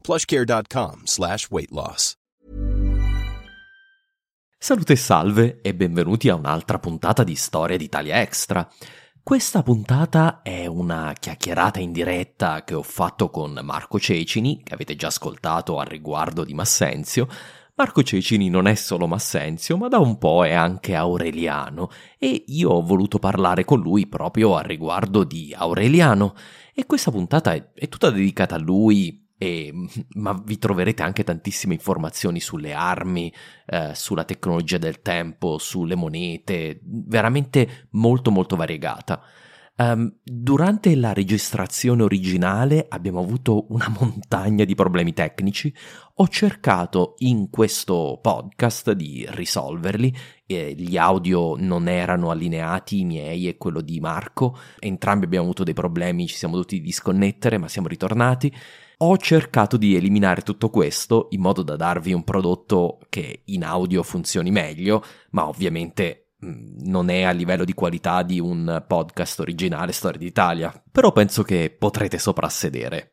plushcare.com slash weight loss. Salute e salve e benvenuti a un'altra puntata di Storia d'Italia Extra. Questa puntata è una chiacchierata in diretta che ho fatto con Marco Cecini, che avete già ascoltato al riguardo di Massenzio. Marco Cecini non è solo Massenzio, ma da un po' è anche aureliano e io ho voluto parlare con lui proprio al riguardo di Aureliano e questa puntata è, è tutta dedicata a lui e, ma vi troverete anche tantissime informazioni sulle armi, eh, sulla tecnologia del tempo, sulle monete, veramente molto molto variegata. Um, durante la registrazione originale abbiamo avuto una montagna di problemi tecnici. Ho cercato in questo podcast di risolverli. Eh, gli audio non erano allineati, i miei e quello di Marco. Entrambi abbiamo avuto dei problemi, ci siamo dovuti disconnettere, ma siamo ritornati. Ho cercato di eliminare tutto questo in modo da darvi un prodotto che in audio funzioni meglio, ma ovviamente mm, non è a livello di qualità di un podcast originale Storia d'Italia, però penso che potrete soprassedere.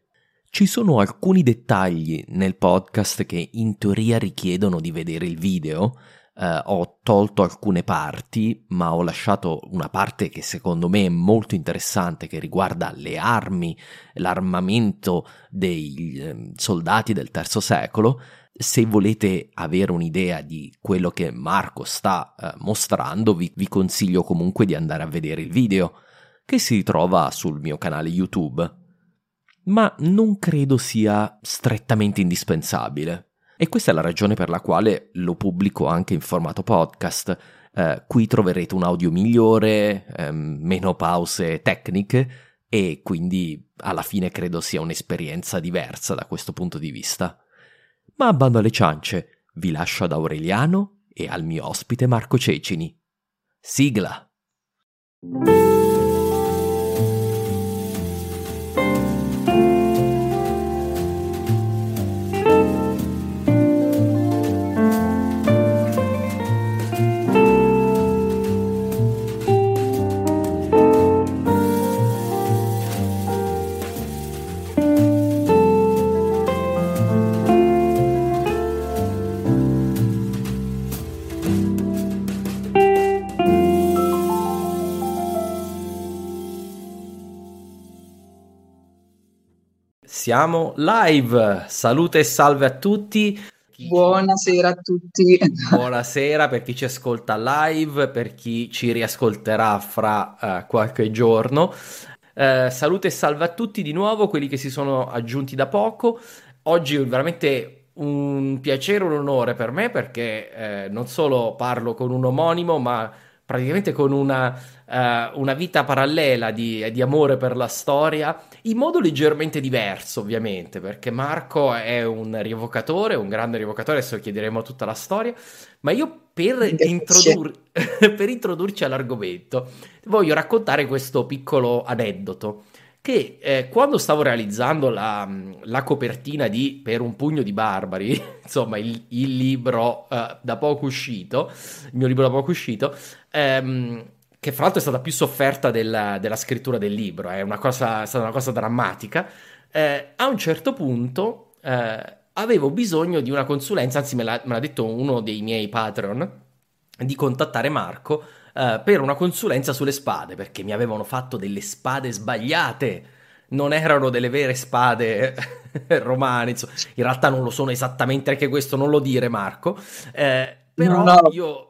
Ci sono alcuni dettagli nel podcast che in teoria richiedono di vedere il video, Uh, ho tolto alcune parti, ma ho lasciato una parte che secondo me è molto interessante, che riguarda le armi, l'armamento dei eh, soldati del terzo secolo. Se volete avere un'idea di quello che Marco sta uh, mostrando, vi, vi consiglio comunque di andare a vedere il video, che si trova sul mio canale YouTube. Ma non credo sia strettamente indispensabile. E questa è la ragione per la quale lo pubblico anche in formato podcast. Eh, qui troverete un audio migliore, ehm, meno pause tecniche e quindi alla fine credo sia un'esperienza diversa da questo punto di vista. Ma bando alle ciance, vi lascio ad Aureliano e al mio ospite Marco Cecini. Sigla! Siamo live, salute e salve a tutti. Buonasera a tutti. Buonasera per chi ci ascolta live, per chi ci riascolterà fra uh, qualche giorno. Uh, salute e salve a tutti di nuovo, quelli che si sono aggiunti da poco. Oggi è veramente un piacere, un onore per me perché eh, non solo parlo con un omonimo, ma praticamente con una, uh, una vita parallela di, di, amore per la storia, in modo leggermente diverso ovviamente, perché Marco è un rievocatore, un grande rievocatore, adesso chiederemo tutta la storia, ma io per, introdur- per introdurci all'argomento voglio raccontare questo piccolo aneddoto che eh, quando stavo realizzando la, la, copertina di Per un pugno di barbari, insomma il, il libro uh, da poco uscito, il mio libro da poco uscito, ehm, che fra l'altro è stata più sofferta della, della scrittura del libro, è, una cosa, è stata una cosa drammatica, eh, a un certo punto eh, avevo bisogno di una consulenza, anzi me l'ha, me l'ha detto uno dei miei patron, di contattare Marco Uh, per una consulenza sulle spade, perché mi avevano fatto delle spade sbagliate. Non erano delle vere spade romane, insomma, in realtà non lo sono esattamente, anche questo non lo dire Marco, eh, però no, no. io...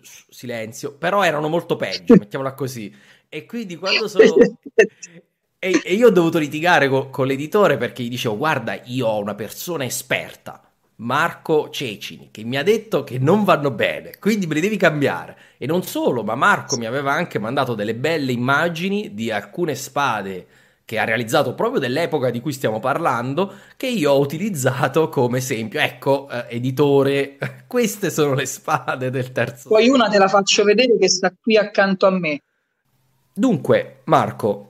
Silenzio, però erano molto peggio, mettiamola così. E quindi quando sono... E, e, io ho dovuto litigare co- con l'editore perché gli dicevo: Guarda, io ho una persona esperta, Marco Cecini, che mi ha detto che non vanno bene, quindi me li devi cambiare. E non solo, ma Marco mi aveva anche mandato delle belle immagini di alcune spade che ha realizzato proprio dell'epoca di cui stiamo parlando, che io ho utilizzato come esempio. Ecco, eh, editore, queste sono le spade del terzo. Poi una te la faccio vedere che sta qui accanto a me. Dunque, Marco,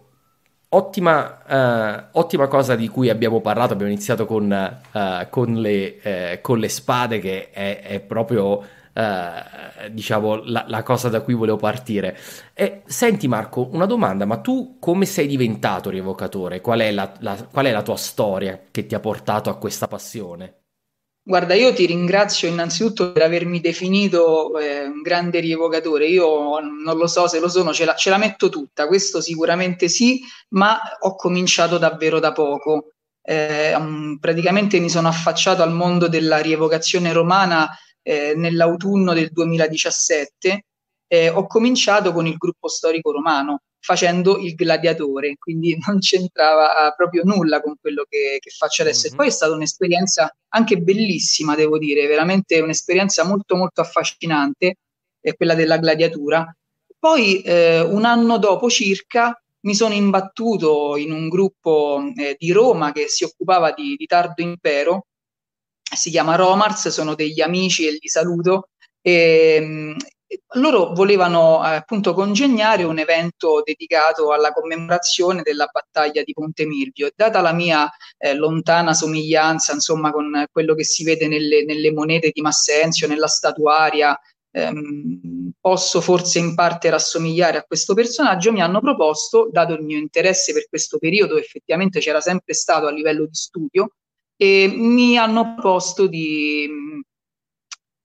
Ottima, uh, ottima, cosa di cui abbiamo parlato, abbiamo iniziato con, uh, con, le, uh, con le, spade che è, è proprio diciamo la, la, cosa da cui volevo partire. E, senti Marco, una domanda, ma tu come sei diventato rievocatore? Qual è la, la, qual è la tua storia che ti ha portato a questa passione? Guarda, io ti ringrazio innanzitutto per avermi definito eh, un grande rievocatore. Io non lo so se lo sono, ce la, ce la, metto tutta, questo sicuramente sì, ma ho cominciato davvero da poco. Eh, praticamente mi sono affacciato al mondo della rievocazione romana eh, nell'autunno del 2017. ho cominciato con il gruppo storico romano facendo il gladiatore, quindi non c'entrava proprio nulla con quello che, che faccio adesso. Mm-hmm. E poi è stata un'esperienza anche bellissima, devo dire, veramente un'esperienza molto molto affascinante, è quella della gladiatura. Poi eh, un anno dopo circa mi sono imbattuto in un gruppo eh, di Roma che si occupava di, di tardo impero, si chiama Romars, sono degli amici e li saluto. E, ehm, loro volevano eh, appunto congegnare un evento dedicato alla commemorazione della battaglia di Ponte Milvio. Data la mia eh, lontana somiglianza, insomma, con quello che si vede nelle, nelle monete di Massenzio, nella statuaria, ehm, posso forse in parte rassomigliare a questo personaggio, mi hanno proposto, dato il mio interesse per questo periodo, effettivamente c'era sempre stato a livello di studio, e mi hanno proposto di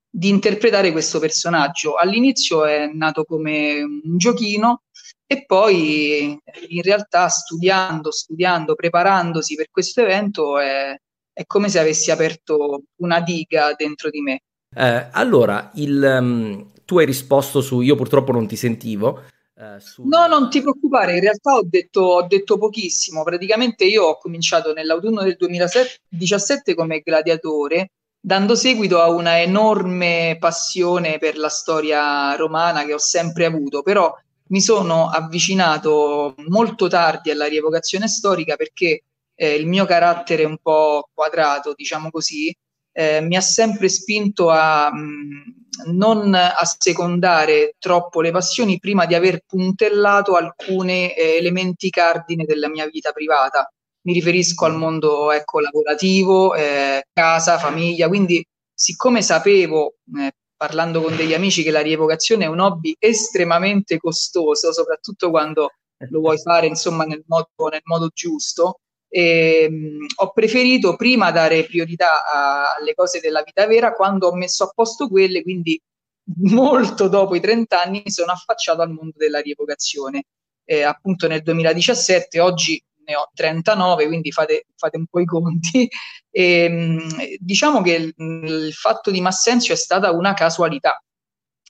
di interpretare questo personaggio. All'inizio è nato come un giochino e poi in realtà studiando, studiando, preparandosi per questo evento è, è come se avessi aperto una diga dentro di me. Eh, allora, il, um, tu hai risposto su io purtroppo non ti sentivo. Eh. No, non ti preoccupare, in realtà ho detto, ho detto pochissimo. Praticamente io ho cominciato nell'autunno del 2017 come gladiatore dando seguito a una enorme passione per la storia romana che ho sempre avuto, però mi sono avvicinato molto tardi alla rievocazione storica perché eh, il mio carattere un po' quadrato, diciamo così, eh, mi ha sempre spinto a mh, mm, non assecondare troppo le passioni prima di aver puntellato alcuni eh, elementi cardine della mia vita privata. Mi riferisco al mondo ecco, lavorativo, eh, casa, famiglia, quindi siccome sapevo, eh, parlando con degli amici, che la rievocazione è un hobby estremamente costoso, soprattutto quando lo vuoi fare insomma nel modo, nel modo giusto, e, mh, ho preferito prima dare priorità a, alle cose della vita vera quando ho messo a posto quelle, quindi molto dopo i 30 anni mi sono affacciato al mondo della rievocazione. Eh, appunto nel 2017, oggi ne ho 39, quindi fate, fate un po' i conti. E, ehm, diciamo che il, il fatto di Massenzio è stata una casualità.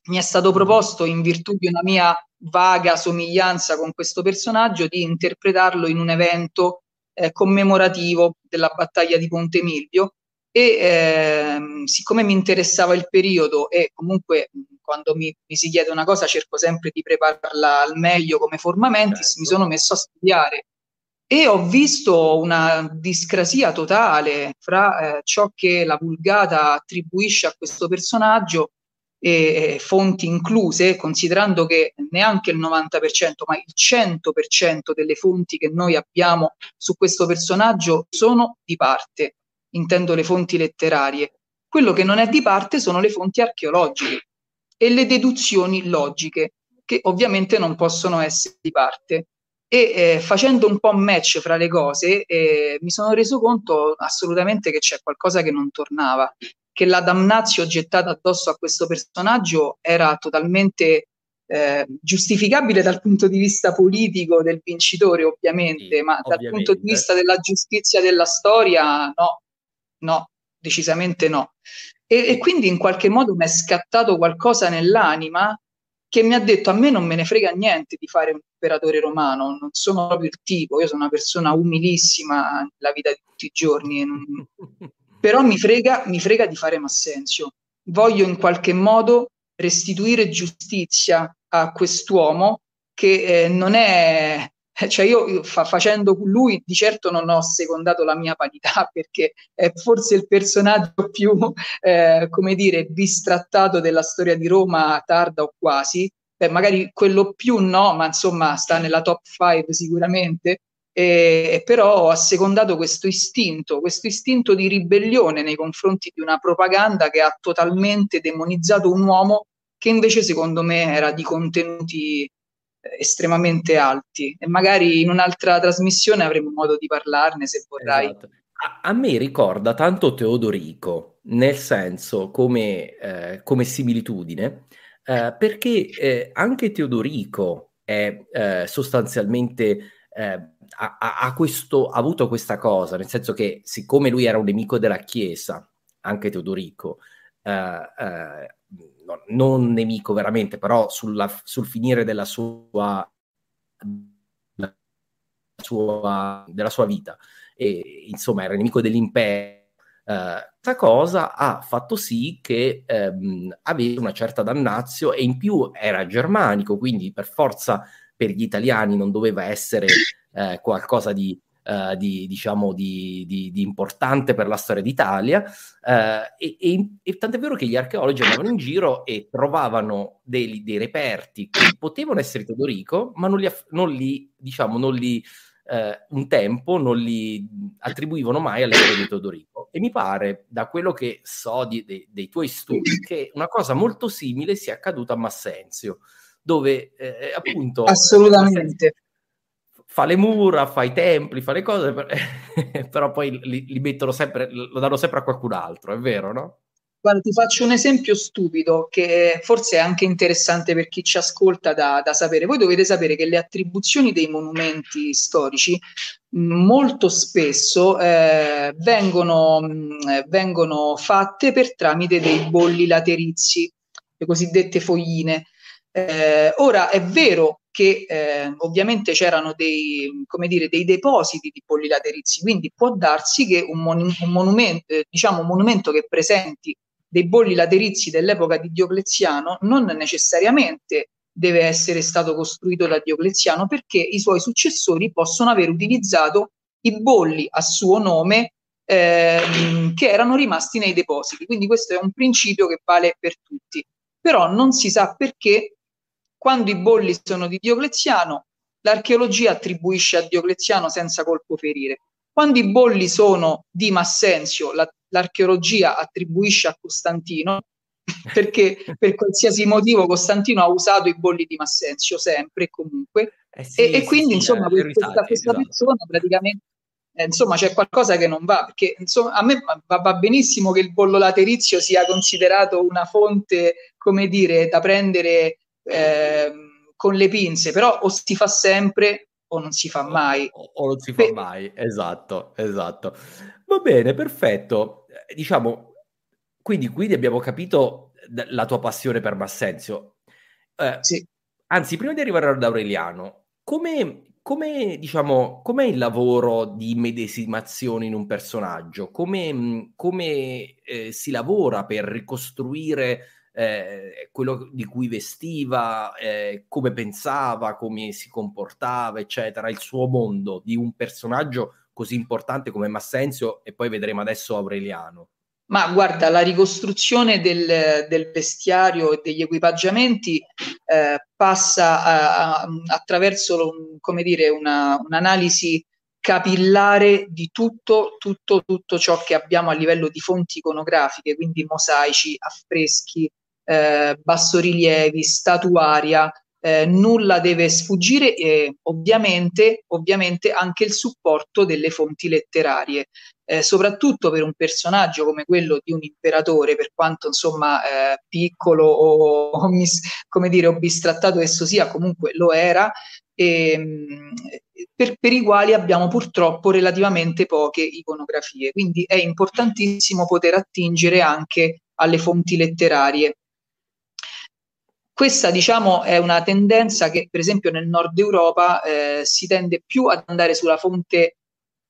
Mi è stato proposto, in virtù di una mia vaga somiglianza con questo personaggio, di interpretarlo in un evento eh, commemorativo della battaglia di Ponte Milvio e eh, siccome mi interessava il periodo e comunque quando mi, mi, si chiede una cosa cerco sempre di prepararla al meglio come formamentis, certo. mi sono messo a studiare e ho visto una discrasia totale fra eh, ciò che la vulgata attribuisce a questo personaggio e, e fonti incluse, considerando che neanche il 90%, ma il 100% delle fonti che noi abbiamo su questo personaggio sono di parte, intendo le fonti letterarie. Quello che non è di parte sono le fonti archeologiche e le deduzioni logiche, che ovviamente non possono essere di parte e eh, facendo un po' match fra le cose eh, mi sono reso conto assolutamente che c'è qualcosa che non tornava, che la damnazio gettata addosso a questo personaggio era totalmente eh, giustificabile dal punto di vista politico del vincitore, ovviamente, sì, ma ovviamente. dal punto di vista della giustizia della storia, no, no, decisamente no. E, e quindi in qualche modo mi è scattato qualcosa nell'anima che mi ha detto a me non me ne frega niente di fare un imperatore romano, non sono proprio il tipo, io sono una persona umilissima nella vita di tutti i giorni, non... però mi frega, mi frega di fare Massenzio. Voglio in qualche modo restituire giustizia a quest'uomo che eh, non è cioè io fa, facendo lui di certo non ho secondato la mia parità perché è forse il personaggio più eh, come dire bistrattato della storia di Roma tarda o quasi Beh, magari quello più no ma insomma sta nella top 5 sicuramente e, però ho assecondato questo istinto questo istinto di ribellione nei confronti di una propaganda che ha totalmente demonizzato un uomo che invece secondo me era di contenuti estremamente alti e magari in un'altra trasmissione avremo modo di parlarne se vorrai. Esatto. A, me ricorda tanto Teodorico, nel senso come, eh, come similitudine, eh, perché eh, anche Teodorico è eh, sostanzialmente eh, ha, ha, questo, ha avuto questa cosa, nel senso che siccome lui era un nemico della Chiesa, anche Teodorico, eh, no, non nemico veramente, però sulla, sul finire della sua, sua, della sua vita, e, insomma era nemico dell'impero. Questa uh, cosa ha fatto sì che um, avesse una certa dannazio e in più era germanico, quindi per forza per gli italiani non doveva essere uh, qualcosa di uh, di, diciamo, di, di, di, importante per la storia d'Italia. Uh, e, e, e tant'è vero che gli archeologi andavano in giro e trovavano dei, dei reperti che potevano essere Teodorico, ma non li, non li diciamo, non li Uh, un tempo non li attribuivano mai all'epoca di Teodorico. E mi pare, da quello che so di, de, dei tuoi studi, che una cosa molto simile sia accaduta a Massenzio, dove eh, appunto... Assolutamente fa le mura, fa i templi, fa le cose, però poi li, li, mettono sempre, lo danno sempre a qualcun altro, è vero, no? Guarda, ti faccio un esempio stupido che forse è anche interessante per chi ci ascolta da, da sapere. Voi dovete sapere che le attribuzioni dei monumenti storici molto spesso eh, vengono, mh, vengono fatte per tramite dei bolli laterizi, le cosiddette fogline. Eh, ora è vero che eh, ovviamente c'erano dei, dire, dei depositi di polli laterizi, quindi può darsi che un, mon- un, monumento, eh, diciamo un monumento che presenti dei bolli laterizi dell'epoca di Diocleziano non necessariamente deve essere stato costruito da Diocleziano perché i suoi successori possono aver utilizzato i bolli a suo nome eh, che erano rimasti nei depositi. Quindi questo è un principio che vale per tutti. Però non si sa perché quando i bolli sono di Diocleziano, l'archeologia attribuisce a Diocleziano senza colpo ferire. Quando i bolli sono di Massenzio, la, l'archeologia attribuisce a Costantino, perché per qualsiasi motivo Costantino ha usato i bolli di Massenzio sempre e comunque. Eh sì, e, e, quindi, sì, insomma, questa, questa, questa esatto. persona praticamente eh, insomma c'è qualcosa che non va perché insomma, a me va, va, benissimo che il bollo laterizio sia considerato una fonte come dire da prendere Ehm, con le pinze, però o si fa sempre o non si fa mai. O, o non si fa Beh, mai, esatto, esatto. Va bene, perfetto. Eh, diciamo, quindi, quindi abbiamo capito la tua passione per Massenzio. Eh, sì. Anzi, prima di arrivare ad Aureliano, come, come, diciamo, com'è il lavoro di medesimazione in un personaggio? Come, come eh, si lavora per ricostruire eh, quello di cui vestiva, eh, come pensava, come si comportava, eccetera, il suo mondo di un personaggio così importante come Massenzio e poi vedremo adesso Aureliano. Ma guarda, la ricostruzione del, del vestiario e degli equipaggiamenti eh, passa a, a, attraverso, come dire, una, un'analisi capillare di tutto, tutto, tutto ciò che abbiamo a livello di fonti iconografiche, quindi mosaici, affreschi, eh, bassorilievi, statuaria, eh, nulla deve sfuggire e ovviamente, ovviamente anche il supporto delle fonti letterarie. eh, soprattutto per un personaggio come quello di un imperatore, per quanto insomma eh, piccolo o, o mis, come dire, o bistrattato esso sia, comunque lo era, e, ehm, per, per, i quali abbiamo purtroppo relativamente poche iconografie. Quindi è importantissimo poter attingere anche alle fonti letterarie. Questa, diciamo, è una tendenza che, per esempio, nel nord Europa eh, si tende più ad andare sulla fonte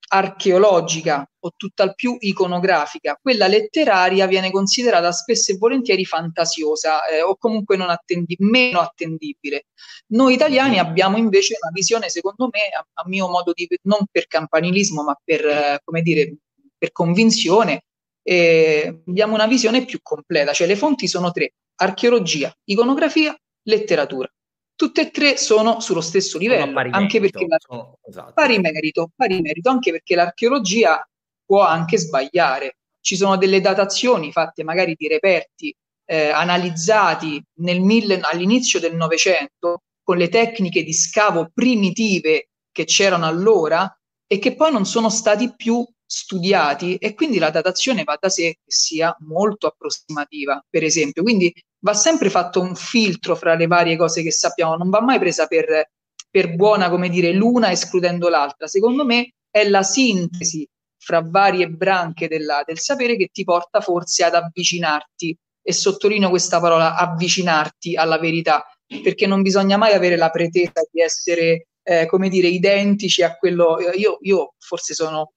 archeologica o tutt'al più iconografica, quella letteraria viene considerata spesso e volentieri fantasiosa eh, o comunque non attendi- meno attendibile. Noi italiani abbiamo invece una visione, secondo me, a, a mio modo di non per campanilismo, ma per, eh, come dire, per convinzione, eh, abbiamo una visione più completa, cioè le fonti sono tre, archeologia, iconografia, letteratura tutte e tre sono sullo stesso livello, anche merito, perché la... sono, esatto. pari, merito, pari merito, anche perché l'archeologia può anche sbagliare. Ci sono delle datazioni fatte magari di reperti eh, analizzati nel mille, all'inizio del Novecento con le tecniche di scavo primitive che c'erano allora e che poi non sono stati più studiati e quindi la datazione va da sé che sia molto approssimativa, per esempio. Quindi va sempre fatto un filtro fra le varie cose che sappiamo, non va mai presa per, per buona, come dire, l'una escludendo l'altra. Secondo me è la sintesi fra varie branche della, del sapere che ti porta forse ad avvicinarti, e sottolineo questa parola, avvicinarti alla verità, perché non bisogna mai avere la pretesa di essere, eh, come dire, identici a quello, io, io forse sono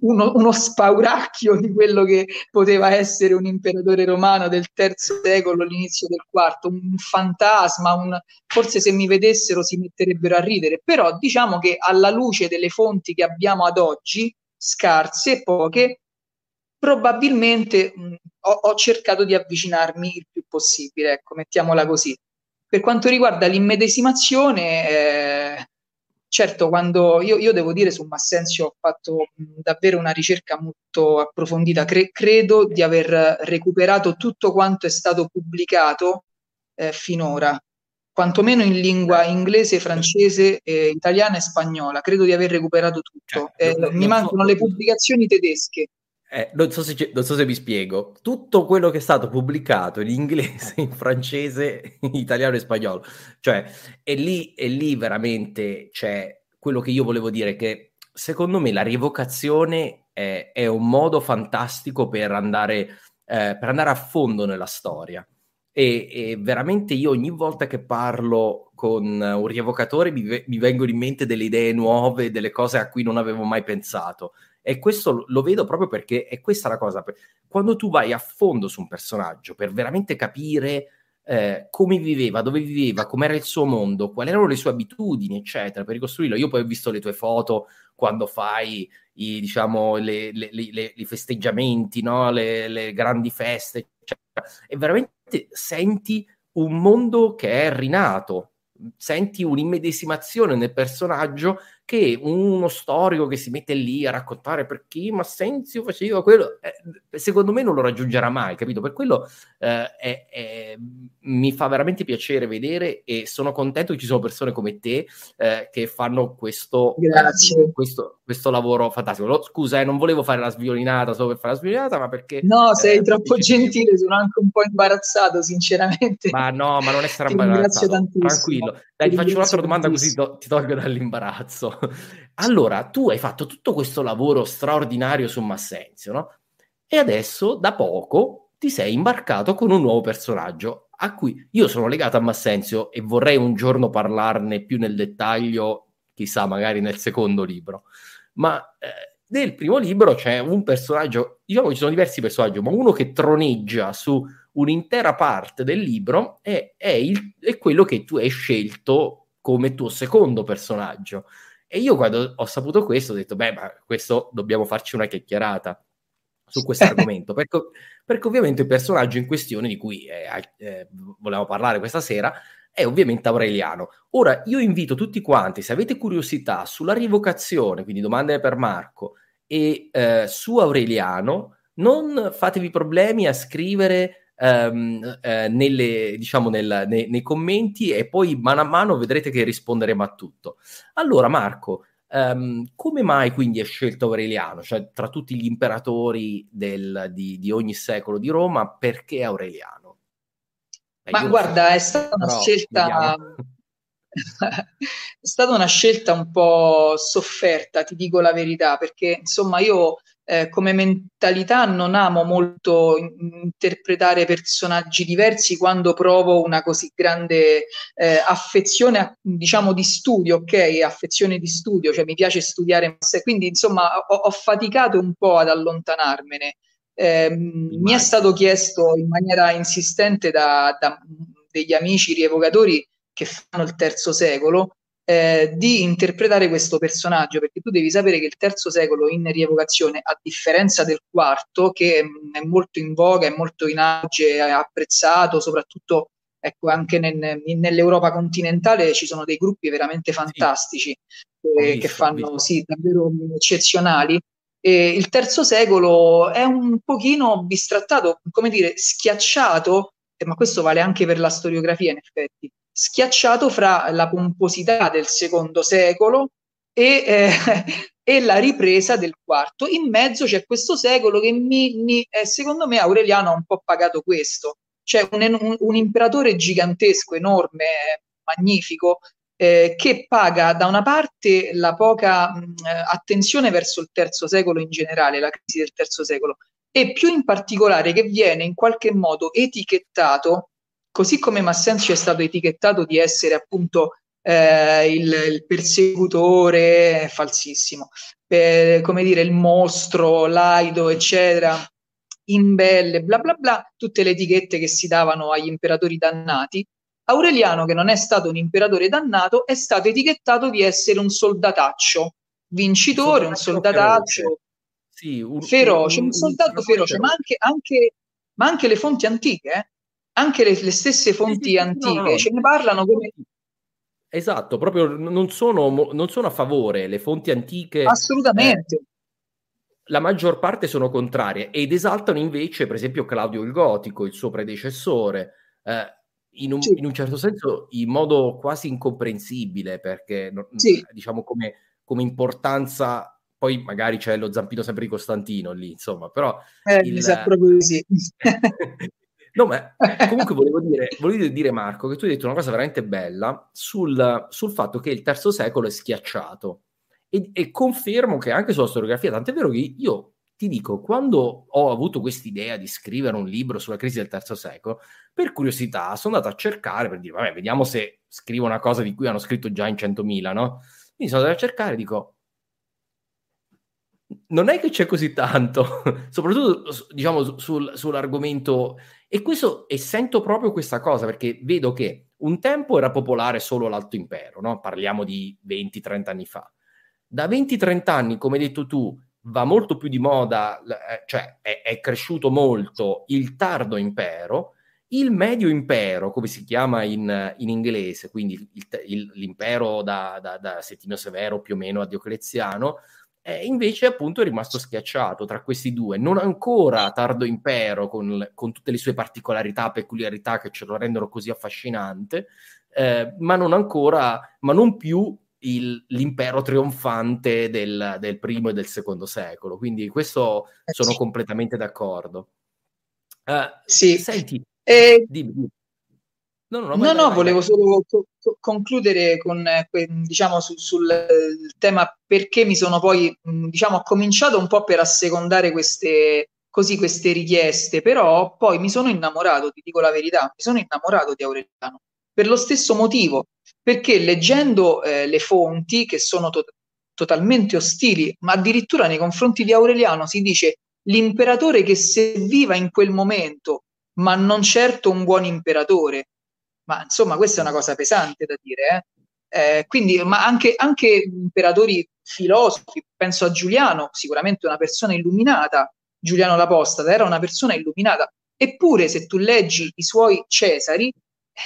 uno, uno, spauracchio di quello che poteva essere un imperatore romano del terzo secolo, all'inizio del quarto, un fantasma, un... forse se mi vedessero si metterebbero a ridere, però diciamo che alla luce delle fonti che abbiamo ad oggi, scarse e poche, probabilmente mh, ho, ho, cercato di avvicinarmi il più possibile, ecco, mettiamola così. Per quanto riguarda l'immedesimazione, eh, Certo, quando io, io, devo dire su Massenzio ho fatto davvero una ricerca molto approfondita, Cre- credo di aver recuperato tutto quanto è stato pubblicato eh, finora, quantomeno in lingua inglese, francese, eh, italiana e spagnola, credo di aver recuperato tutto. Eh, non, mi mancano le pubblicazioni tedesche. Eh, non, so se, non, so se, vi spiego, tutto quello che è stato pubblicato in inglese, in francese, in italiano e spagnolo, cioè è lì, è lì veramente c'è quello che io volevo dire, che secondo me la rievocazione è, è un modo fantastico per andare, eh, per andare, a fondo nella storia. E, e, veramente io ogni volta che parlo con un rievocatore mi, mi vengono in mente delle idee nuove, delle cose a cui non avevo mai pensato e questo lo vedo proprio perché è questa la cosa. Quando tu vai a fondo su un personaggio per veramente capire eh, come viveva, dove viveva, com'era il suo mondo, quali erano le sue abitudini, eccetera, per ricostruirlo. Io poi ho visto le tue foto quando fai i, diciamo, le, le, le, i festeggiamenti, no? le, grandi feste, eccetera. E veramente senti un mondo che è rinato, senti un'immedesimazione nel personaggio che uno storico che si mette lì a raccontare perché Massenzio faceva quello, eh, secondo me non lo raggiungerà mai, capito? Per quello eh, è, è, mi fa veramente piacere vedere e sono contento che ci sono persone come te eh, che fanno questo, questo, questo, lavoro fantastico. Lo, scusa, eh, non volevo fare la sviolinata solo per fare la sviolinata, ma perché... No, sei eh, troppo gentile, sono anche un po' imbarazzato, sinceramente. Ma no, ma non essere imbarazzato, tranquillo. Dai, ti faccio un'altra domanda così to- ti tolgo dall'imbarazzo. allora, tu hai fatto tutto questo lavoro straordinario su Massenzio, no? E adesso, da poco, ti sei imbarcato con un nuovo personaggio a cui io sono legato a Massenzio e vorrei un giorno parlarne più nel dettaglio, chissà, magari nel secondo libro. Ma eh, nel primo libro c'è un personaggio, diciamo che ci sono diversi personaggi, ma uno che troneggia su un'intera parte del libro è, è, il, è quello che tu hai scelto come tuo secondo personaggio. E io quando ho saputo questo ho detto, beh, ma questo dobbiamo farci una chiacchierata su questo argomento, perché, perché, ovviamente il personaggio in questione di cui eh, eh, volevamo parlare questa sera è ovviamente Aureliano. Ora, io invito tutti quanti, se avete curiosità sulla rievocazione, quindi domande per Marco, e eh, su Aureliano, non fatevi problemi a scrivere ehm, eh, nelle, diciamo nel, nei, nei, commenti e poi mano a mano vedrete che risponderemo a tutto. Allora, Marco, Um, come mai quindi è scelto Aureliano? Cioè, tra tutti gli imperatori del, di, di, ogni secolo di Roma, perché Aureliano? Eh, Ma guarda, so, è stata una scelta. è stata una scelta un po' sofferta, ti dico la verità, perché insomma io eh, come mentalità non amo molto interpretare personaggi diversi quando provo una così grande eh, affezione, diciamo, di studio, ok? Affezione di studio, cioè mi piace studiare, quindi insomma ho, ho faticato un po' ad allontanarmene. Eh, mi è stato chiesto in maniera insistente da, da degli amici rievocatori che fanno il terzo secolo eh, di interpretare questo personaggio, perché tu devi sapere che il terzo secolo in rievocazione, a differenza del quarto, che è molto in voga, è molto in auge, è apprezzato, soprattutto ecco, anche nel, nell'Europa continentale ci sono dei gruppi veramente fantastici sì. eh, che fanno sì, davvero eccezionali. E il terzo secolo è un pochino bistrattato, come dire, schiacciato, eh, ma questo vale anche per la storiografia in effetti, schiacciato fra la pomposità del secondo secolo e, eh, e, la ripresa del quarto. In mezzo c'è questo secolo che mi, mi, eh, secondo me Aureliano ha un po' pagato questo. C'è un, un, un imperatore gigantesco, enorme, magnifico, eh, che paga da una parte la poca mh, attenzione verso il terzo secolo in generale, la crisi del terzo secolo, e più in particolare che viene in qualche modo etichettato così come Massenzio è stato etichettato di essere appunto eh, il, il, persecutore, falsissimo, eh, come dire, il mostro, l'aido, eccetera, imbelle, bla bla bla, tutte le etichette che si davano agli imperatori dannati. Aureliano, che non è stato un imperatore dannato, è stato etichettato di essere un soldataccio, vincitore, un soldataccio feroce, un, un, soldato feroce, ma anche, anche, ma anche le fonti antiche, eh? Anche le, le stesse fonti antiche no, no. ce ne parlano come... Esatto, proprio non sono, non sono, a favore le fonti antiche. Assolutamente. Eh, la maggior parte sono contrarie ed esaltano invece, per esempio, Claudio il Gotico, il suo predecessore, eh, in, un, sì. in, un, certo senso in modo quasi incomprensibile, perché sì. diciamo come, come, importanza, poi magari c'è lo zampino sempre di Costantino lì, insomma, però... Eh, il, mi sa proprio così. No, ma comunque volevo dire, volevo dire, Marco, che tu hai detto una cosa veramente bella sul, sul fatto che il terzo secolo è schiacciato. E, e confermo che anche sulla storiografia, tant'è vero che io ti dico, quando ho avuto quest'idea di scrivere un libro sulla crisi del terzo secolo, per curiosità sono andato a cercare per dire, vabbè, vediamo se scrivo una cosa di cui hanno scritto già in 100.000, no? Quindi sono andato a cercare e dico, non è che c'è così tanto, soprattutto diciamo sul, sull'argomento e questo, e sento proprio questa cosa perché vedo che un tempo era popolare solo l'Alto Impero, no? parliamo di 20-30 anni fa. Da 20-30 anni, come hai detto tu, va molto più di moda, eh, cioè è, è cresciuto molto il tardo impero, il medio impero, come si chiama in, in inglese, quindi il, il, l'impero da, da, da Settimio Severo più o meno a Diocleziano, eh, invece appunto è rimasto schiacciato tra questi due, non ancora tardo impero con, con tutte le sue particolarità, peculiarità che ce lo rendono così affascinante, eh, ma non ancora, ma non più il, l'impero trionfante del, del, primo e del secondo secolo. Quindi questo eh, sono completamente d'accordo. Uh, sì. Senti, eh, dimmi. No, no, no, no, volevo solo co- concludere con, eh, diciamo, su, sul tema perché mi sono poi, diciamo, ho cominciato un po' per assecondare queste, così, queste richieste, però poi mi sono innamorato, ti dico la verità, mi sono innamorato di Aureliano per lo stesso motivo, perché leggendo eh, le fonti che sono to- totalmente ostili, ma addirittura nei confronti di Aureliano si dice l'imperatore che serviva in quel momento, ma non certo un buon imperatore ma insomma questa è una cosa pesante da dire. Eh? Eh, quindi, ma anche, anche imperatori filosofi, penso a Giuliano, sicuramente una persona illuminata, Giuliano l'Apostata era una persona illuminata, eppure se tu leggi i suoi Cesari,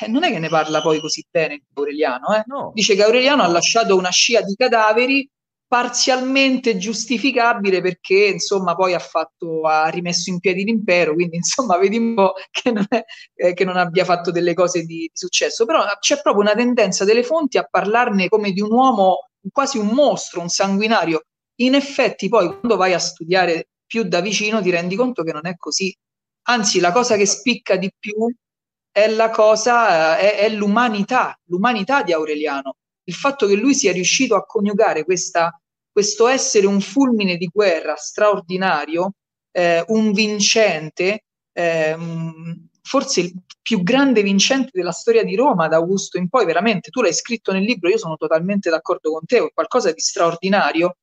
eh, non è che ne parla poi così bene Aureliano, eh? no. dice che Aureliano ha lasciato una scia di cadaveri parzialmente giustificabile perché insomma poi ha, fatto, ha rimesso in piedi l'impero, quindi insomma vedi un po' che non, è, eh, che non abbia fatto delle cose di, di, successo, però c'è proprio una tendenza delle fonti a parlarne come di un uomo quasi un mostro, un sanguinario. In effetti poi quando vai a studiare più da vicino ti rendi conto che non è così. Anzi, la cosa che spicca di più è la cosa, è, è l'umanità, l'umanità di Aureliano. Il fatto che lui sia riuscito a coniugare questa, questo essere un fulmine di guerra straordinario, eh, un vincente, eh, forse il più grande vincente della storia di Roma da Augusto in poi, veramente, tu l'hai scritto nel libro, io sono totalmente d'accordo con te, è qualcosa di straordinario,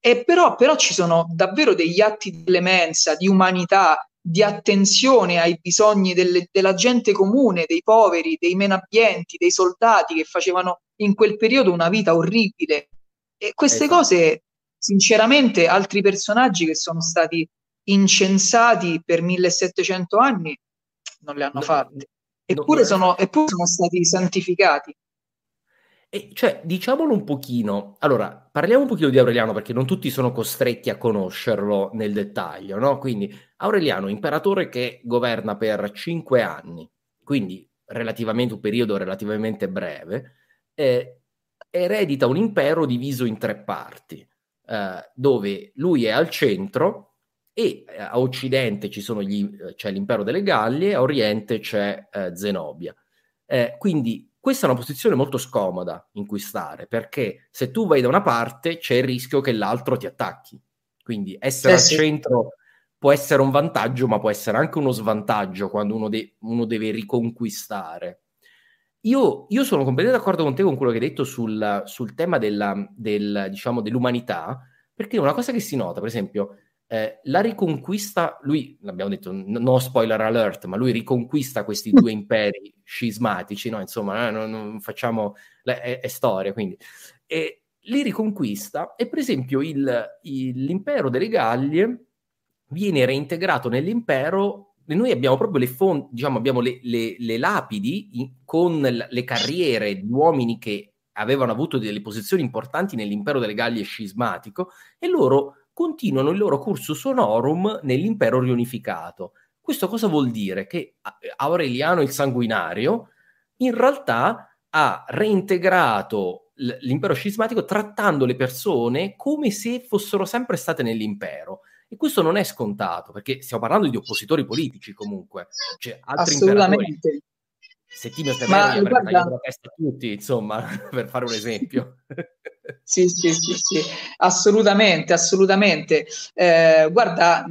e però, però ci sono davvero degli atti di clemenza, di umanità, di attenzione ai bisogni delle, della gente comune, dei poveri, dei meno abbienti, dei soldati che facevano in quel periodo una vita orribile. E queste esatto. cose, sinceramente, altri personaggi che sono stati incensati per 1700 anni non le hanno no, fatte. Eppure, no, sono, eppure sono stati santificati. E cioè, diciamolo un pochino. Allora, parliamo un pochino di Aureliano perché non tutti sono costretti a conoscerlo nel dettaglio, no? Quindi, Aureliano, imperatore che governa per cinque anni, quindi relativamente un periodo relativamente breve, eh, eredita un impero diviso in tre parti, eh, dove lui è al centro e eh, a occidente gli, eh, c'è l'impero delle Gallie, a oriente c'è eh, Zenobia. Quindi questa è una posizione molto scomoda in cui stare, perché se tu vai da una parte c'è il rischio che l'altro ti attacchi. Quindi essere eh, al sì. centro può essere un vantaggio, ma può essere anche uno svantaggio quando uno, de- uno deve riconquistare. Io, io, sono completamente d'accordo con te con quello che hai detto sul, sul tema della, del, diciamo, dell'umanità, perché una cosa che si nota, per esempio, eh, la riconquista, lui, l'abbiamo detto, no spoiler alert, ma lui riconquista questi due imperi scismatici, no? Insomma, eh, non, non facciamo, è, è, storia, quindi. E li riconquista e per esempio il, il, l'impero delle Gallie viene reintegrato nell'impero noi abbiamo proprio le fonti, diciamo, abbiamo le, le, le lapidi in, con le carriere di uomini che avevano avuto delle posizioni importanti nell'impero delle Gallie scismatico e loro continuano il loro cursus honorum nell'impero riunificato. Questo cosa vuol dire? Che Aureliano il sanguinario in realtà ha reintegrato l'impero scismatico trattando le persone come se fossero sempre state nell'impero. E questo non è scontato, perché stiamo parlando di oppositori politici comunque. Cioè, altri Assolutamente. Settimio Severo avrebbe tagliato la testa a tutti, insomma, per fare un esempio. Sì, sì, sì, sì, assolutamente, assolutamente. Eh, guarda,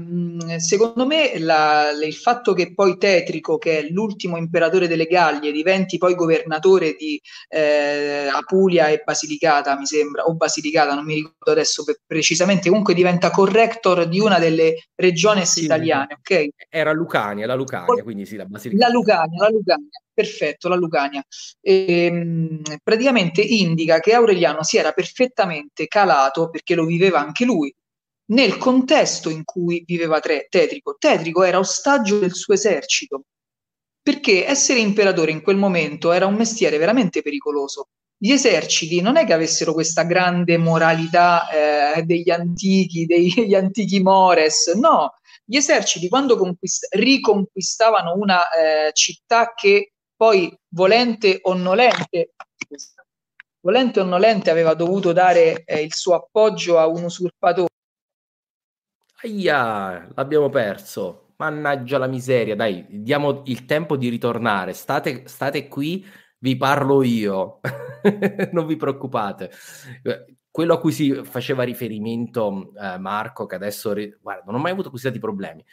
secondo me la, il fatto che poi Tetrico, che è l'ultimo imperatore delle Gallie, diventi poi governatore di eh, Apulia e Basilicata, mi sembra, o Basilicata, non mi ricordo adesso precisamente, comunque diventa corrector di una delle regioni sì, italiane, ok? Era Lucania, la Lucania, quindi sì, la Basilicata. La Lucania, la Lucania. Perfetto, la Lucania. E, ehm, praticamente indica che Aureliano si era perfettamente calato, perché lo viveva anche lui, nel contesto in cui viveva tre, Tetrico. Tetrico era ostaggio del suo esercito, perché essere imperatore in quel momento era un mestiere veramente pericoloso. Gli eserciti non è che avessero questa grande moralità eh, degli antichi, degli antichi mores, no. Gli eserciti quando conquist- riconquistavano una eh, città che poi volente o nolente, volente o nolente aveva dovuto dare eh, il suo appoggio a un usurpatore. Aia, l'abbiamo perso. Mannaggia la miseria, dai, diamo il tempo di ritornare. State, state qui, vi parlo io. non vi preoccupate. Quello a cui si faceva riferimento eh, Marco, che adesso, ri- guarda, non ho mai avuto così tanti problemi,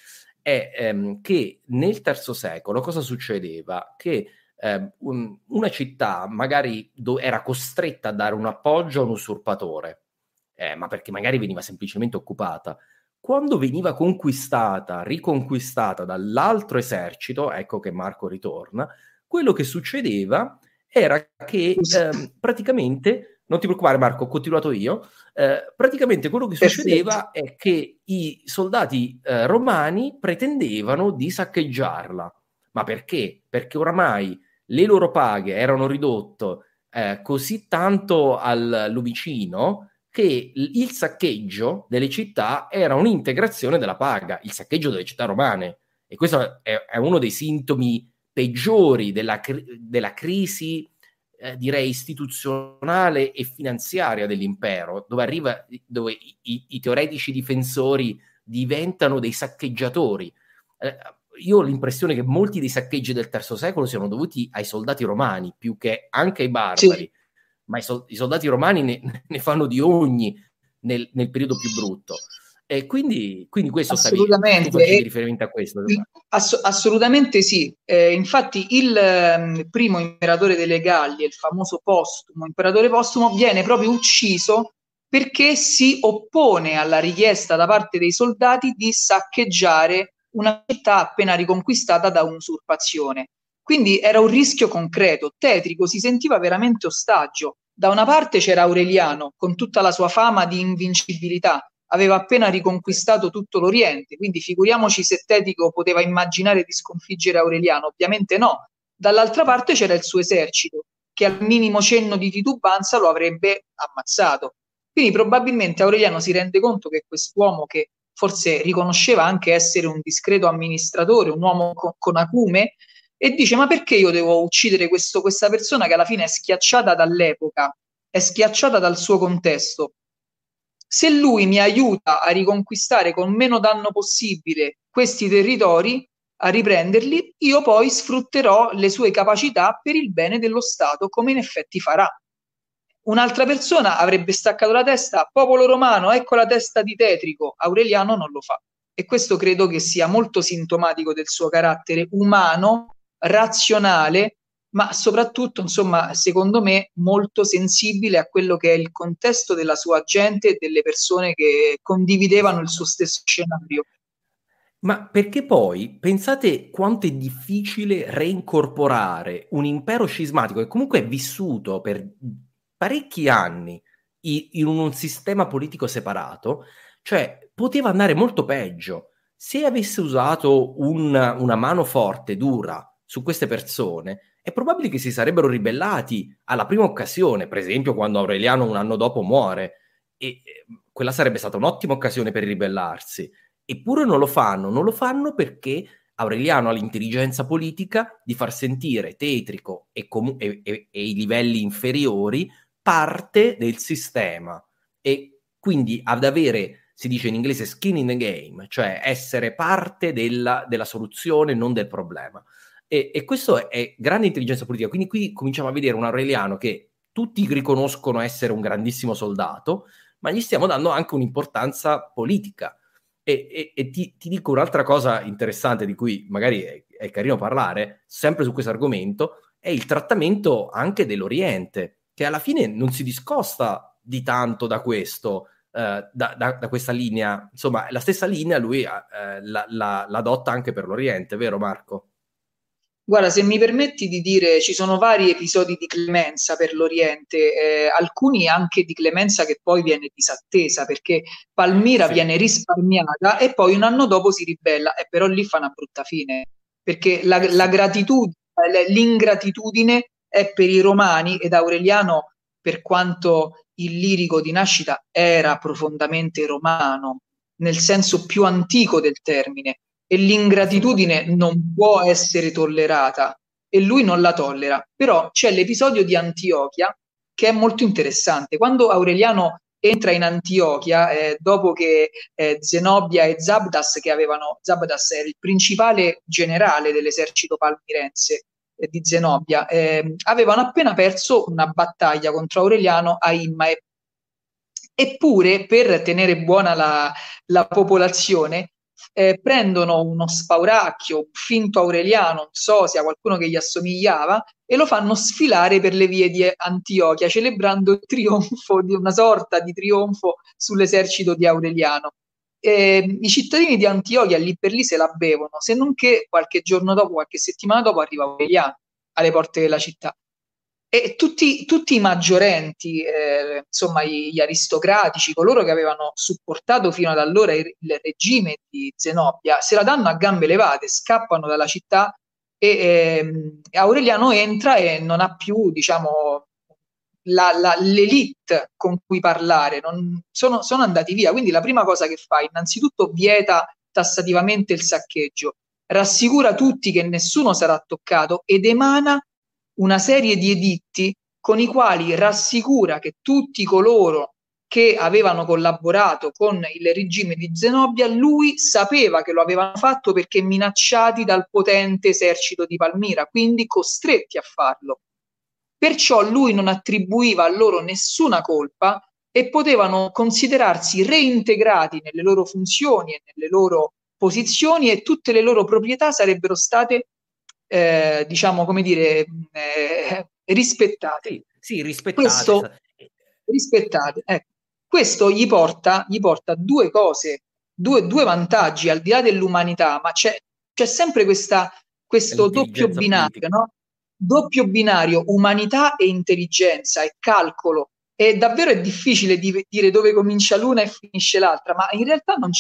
è ehm, che nel terzo secolo cosa succedeva? Che eh, un, una città magari do- era costretta a dare un appoggio a un usurpatore, eh, ma perché magari veniva semplicemente occupata. Quando veniva conquistata, riconquistata dall'altro esercito, ecco che Marco ritorna, quello che succedeva era che eh, praticamente, non ti preoccupare Marco, ho continuato io, eh, praticamente quello che succedeva è che i soldati eh, romani pretendevano di saccheggiarla. Ma perché? Perché oramai le loro paghe erano ridotte eh, così tanto al lumicino che il saccheggio delle città era un'integrazione della paga, il saccheggio delle città romane. E questo è, è uno dei sintomi peggiori della, della crisi eh, direi istituzionale e finanziaria dell'impero, dove, arriva, dove i, i teoretici difensori diventano dei saccheggiatori. Eh, io ho l'impressione che molti dei saccheggi del III secolo siano dovuti ai soldati romani più che anche ai barbari, sì. ma i, so- i, soldati romani ne, ne, fanno di ogni nel, nel periodo più brutto. E quindi, quindi questo assolutamente. stavi riferimento a questo. Ass- assolutamente sì. Eh, infatti il eh, primo imperatore delle Gallie, il famoso postumo, imperatore postumo, viene proprio ucciso perché si oppone alla richiesta da parte dei soldati di saccheggiare una città appena riconquistata da un'usurpazione. Quindi era un rischio concreto. Tetrico si sentiva veramente ostaggio. Da una parte c'era Aureliano, con tutta la sua fama di invincibilità, aveva appena riconquistato tutto l'Oriente, quindi figuriamoci se Tetico poteva immaginare di sconfiggere Aureliano, ovviamente no. Dall'altra parte c'era il suo esercito, che al minimo cenno di titubanza lo avrebbe ammazzato. Quindi probabilmente Aureliano si rende conto che quest'uomo che forse riconosceva anche essere un discreto amministratore, un uomo con, con acume, e dice ma perché io devo uccidere questo, questa persona che alla fine è schiacciata dall'epoca, è schiacciata dal suo contesto, se lui mi aiuta a riconquistare con meno danno possibile questi territori, a riprenderli, io poi sfrutterò le sue capacità per il bene dello Stato, come in effetti farà. Un'altra persona avrebbe staccato la testa, popolo romano, ecco la testa di Tetrico, Aureliano non lo fa. E questo credo che sia molto sintomatico del suo carattere umano, razionale, ma soprattutto, insomma, secondo me, molto sensibile a quello che è il contesto della sua gente e delle persone che condividevano il suo stesso scenario. Ma perché poi pensate quanto è difficile reincorporare un impero scismatico che comunque è vissuto per parecchi anni in un sistema politico separato, cioè poteva andare molto peggio. Se avesse usato un, una mano forte, dura su queste persone, è probabile che si sarebbero ribellati alla prima occasione, per esempio quando Aureliano un anno dopo muore, e quella sarebbe stata un'ottima occasione per ribellarsi. Eppure non lo fanno, non lo fanno perché Aureliano ha l'intelligenza politica di far sentire Tetrico e, com- e, e, e i livelli inferiori parte del sistema e quindi ad avere, si dice in inglese, skin in the game, cioè essere parte della, della soluzione, non del problema. E, e questo è grande intelligenza politica. Quindi qui cominciamo a vedere un Aureliano che tutti riconoscono essere un grandissimo soldato, ma gli stiamo dando anche un'importanza politica. E, e, e ti, ti, dico un'altra cosa interessante di cui magari è, è carino parlare, sempre su questo argomento, è il trattamento anche dell'Oriente, che alla fine non si discosta di tanto da questo, eh, da, da, da, questa linea. Insomma, la stessa linea lui eh, la, la, la adotta anche per l'Oriente, vero Marco? Guarda, se mi permetti di dire, ci sono vari episodi di clemenza per l'Oriente, eh, alcuni anche di clemenza che poi viene disattesa perché Palmira sì. viene risparmiata e poi un anno dopo si ribella e però lì fa una brutta fine perché la, la gratitudine, l'ingratitudine è per i romani ed Aureliano, per quanto il lirico di nascita era profondamente romano, nel senso più antico del termine, e l'ingratitudine non può essere tollerata e lui non la tollera. Però c'è l'episodio di Antiochia che è molto interessante. Quando Aureliano entra in Antiochia, eh, dopo che eh, Zenobia e Zabdas, che avevano, Zabdas era il principale generale dell'esercito palmirense di Zenobia, eh, avevano appena perso una battaglia contro Aureliano a Immae. Eppure, per tenere buona la, la popolazione, eh, prendono uno spauracchio, un finto aureliano, non so se a qualcuno che gli assomigliava, e lo fanno sfilare per le vie di Antiochia, celebrando il trionfo di una sorta di trionfo sull'esercito di Aureliano. Eh, I cittadini di Antiochia lì per lì se la bevono, se non che qualche giorno dopo, qualche settimana dopo, arriva Aureliano alle porte della città. E tutti, tutti i maggiorenti, eh, insomma gli aristocratici, coloro che avevano supportato fino ad allora il, il, regime di Zenobia, se la danno a gambe levate, scappano dalla città e eh, Aureliano entra e non ha più, diciamo, la, la, l'elite con cui parlare, non, sono, sono andati via. Quindi la prima cosa che fa, innanzitutto vieta tassativamente il saccheggio, rassicura tutti che nessuno sarà toccato ed emana una serie di editti con i quali rassicura che tutti coloro che avevano collaborato con il regime di Zenobia, lui sapeva che lo avevano fatto perché minacciati dal potente esercito di Palmira, quindi costretti a farlo. Perciò lui non attribuiva a loro nessuna colpa e potevano considerarsi reintegrati nelle loro funzioni e nelle loro posizioni e tutte le loro proprietà sarebbero state, eh, diciamo, come dire, eh, rispettate. Sì, sì rispettate. Questo, rispettate. Ecco. Questo gli porta, gli porta due cose, due, due, vantaggi, al di là dell'umanità, ma c'è, c'è sempre questa, questo doppio binario, no? Doppio binario umanità e intelligenza e calcolo. E davvero è difficile di, dire dove comincia l'una e finisce l'altra, ma in realtà non,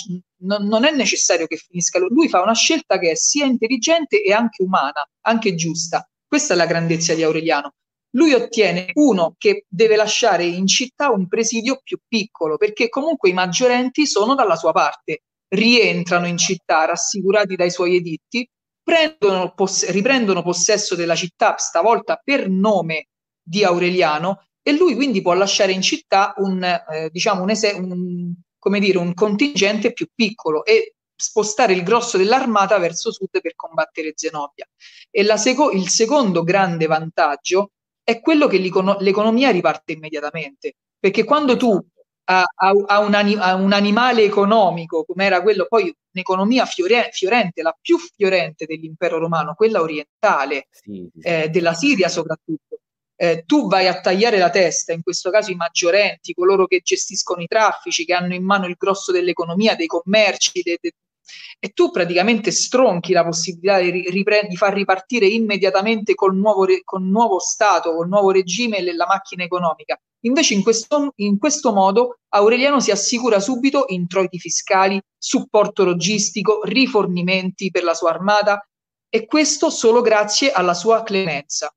non, non è necessario che finisca. Lui fa una scelta che è sia intelligente e anche umana, anche giusta. Questa è la grandezza di Aureliano. Lui ottiene uno che deve lasciare in città un presidio più piccolo, perché comunque i maggiorenti sono dalla sua parte, rientrano in città rassicurati dai suoi editti, prendono, poss- riprendono possesso della città, stavolta per nome di Aureliano, e lui quindi può lasciare in città un, eh, diciamo un, es- un, dire, un contingente più piccolo e spostare il grosso dell'armata verso sud per combattere Zenobia. E seco- il secondo grande vantaggio è quello che l'economia riparte immediatamente, perché quando tu a, a, a, un, a un, animale economico, come era quello, poi un'economia fiore, fiorente, la più fiorente dell'impero romano, quella orientale, sì, sì. Eh, della Siria soprattutto, eh, tu vai a tagliare la testa, in questo caso i maggiorenti, coloro che gestiscono i traffici, che hanno in mano il grosso dell'economia, dei commerci, de, de, e tu praticamente stronchi la possibilità di, ripre- di far ripartire immediatamente col nuovo, re- col nuovo Stato, col nuovo regime la macchina economica. Invece in questo, in questo modo Aureliano si assicura subito introiti fiscali, supporto logistico, rifornimenti per la sua armata e questo solo grazie alla sua clemenza.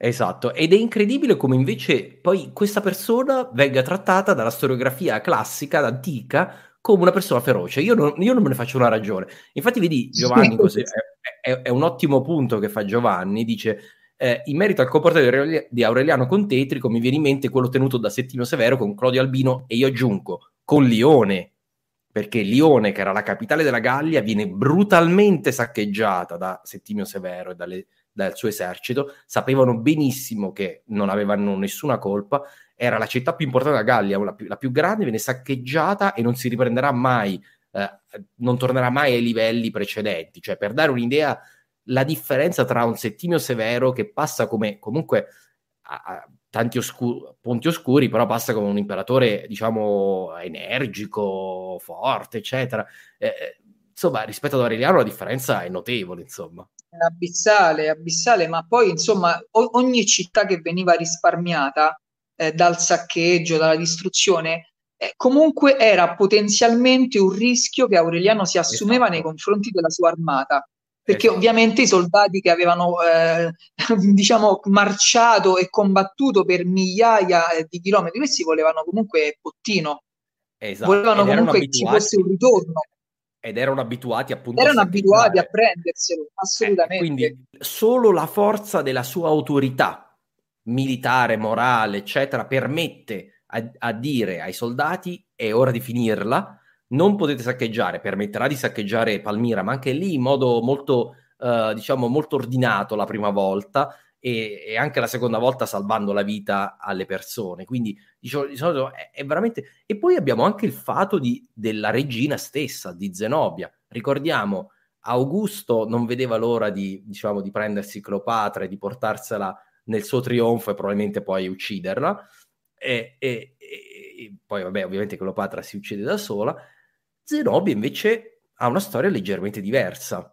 Esatto, ed è incredibile come invece poi questa persona venga trattata dalla storiografia classica, antica, come una persona feroce. Io non, io non me ne faccio una ragione. Infatti, vedi, Giovanni, così, è, è, è, un ottimo punto che fa Giovanni, dice... Eh, in merito al comportamento di Aureliano con Tetrico mi viene in mente quello tenuto da Settimio Severo con Clodio Albino e io aggiungo con Lione, perché Lione, che era la capitale della Gallia, viene brutalmente saccheggiata da Settimio Severo e dalle, dal suo esercito, sapevano benissimo che non avevano nessuna colpa, era la città più importante della Gallia, la più, la più grande, viene saccheggiata e non si riprenderà mai, eh, non tornerà mai ai livelli precedenti. Cioè, per dare un'idea, la differenza tra un Settimio Severo che passa come comunque a, tanti oscuri, punti oscuri, però passa come un imperatore, diciamo, energico, forte, eccetera. Eh, eh insomma, rispetto ad Aureliano la differenza è notevole, insomma abissale, abissale, ma poi insomma o- ogni città che veniva risparmiata eh, dal saccheggio, dalla distruzione, eh, comunque era potenzialmente un rischio che Aureliano si assumeva esatto. nei confronti della sua armata. Perché esatto. ovviamente i soldati che avevano eh, diciamo marciato e combattuto per migliaia eh, di chilometri, questi volevano comunque bottino, esatto. volevano comunque che ci fosse un ritorno ed erano abituati appunto erano a abituati a prenderselo eh, assolutamente eh, quindi solo la forza della sua autorità militare morale eccetera permette a, a, dire ai soldati è ora di finirla non potete saccheggiare permetterà di saccheggiare Palmira ma anche lì in modo molto uh, diciamo molto ordinato la prima volta e, e, anche la seconda volta salvando la vita alle persone. Quindi diciamo, di solito è, è, veramente... E poi abbiamo anche il fatto di, della regina stessa, di Zenobia. Ricordiamo, Augusto non vedeva l'ora di, diciamo, di prendersi Cleopatra e di portarsela nel suo trionfo e probabilmente poi ucciderla. E, e, e poi, vabbè, ovviamente Cleopatra si uccide da sola. Zenobia invece ha una storia leggermente diversa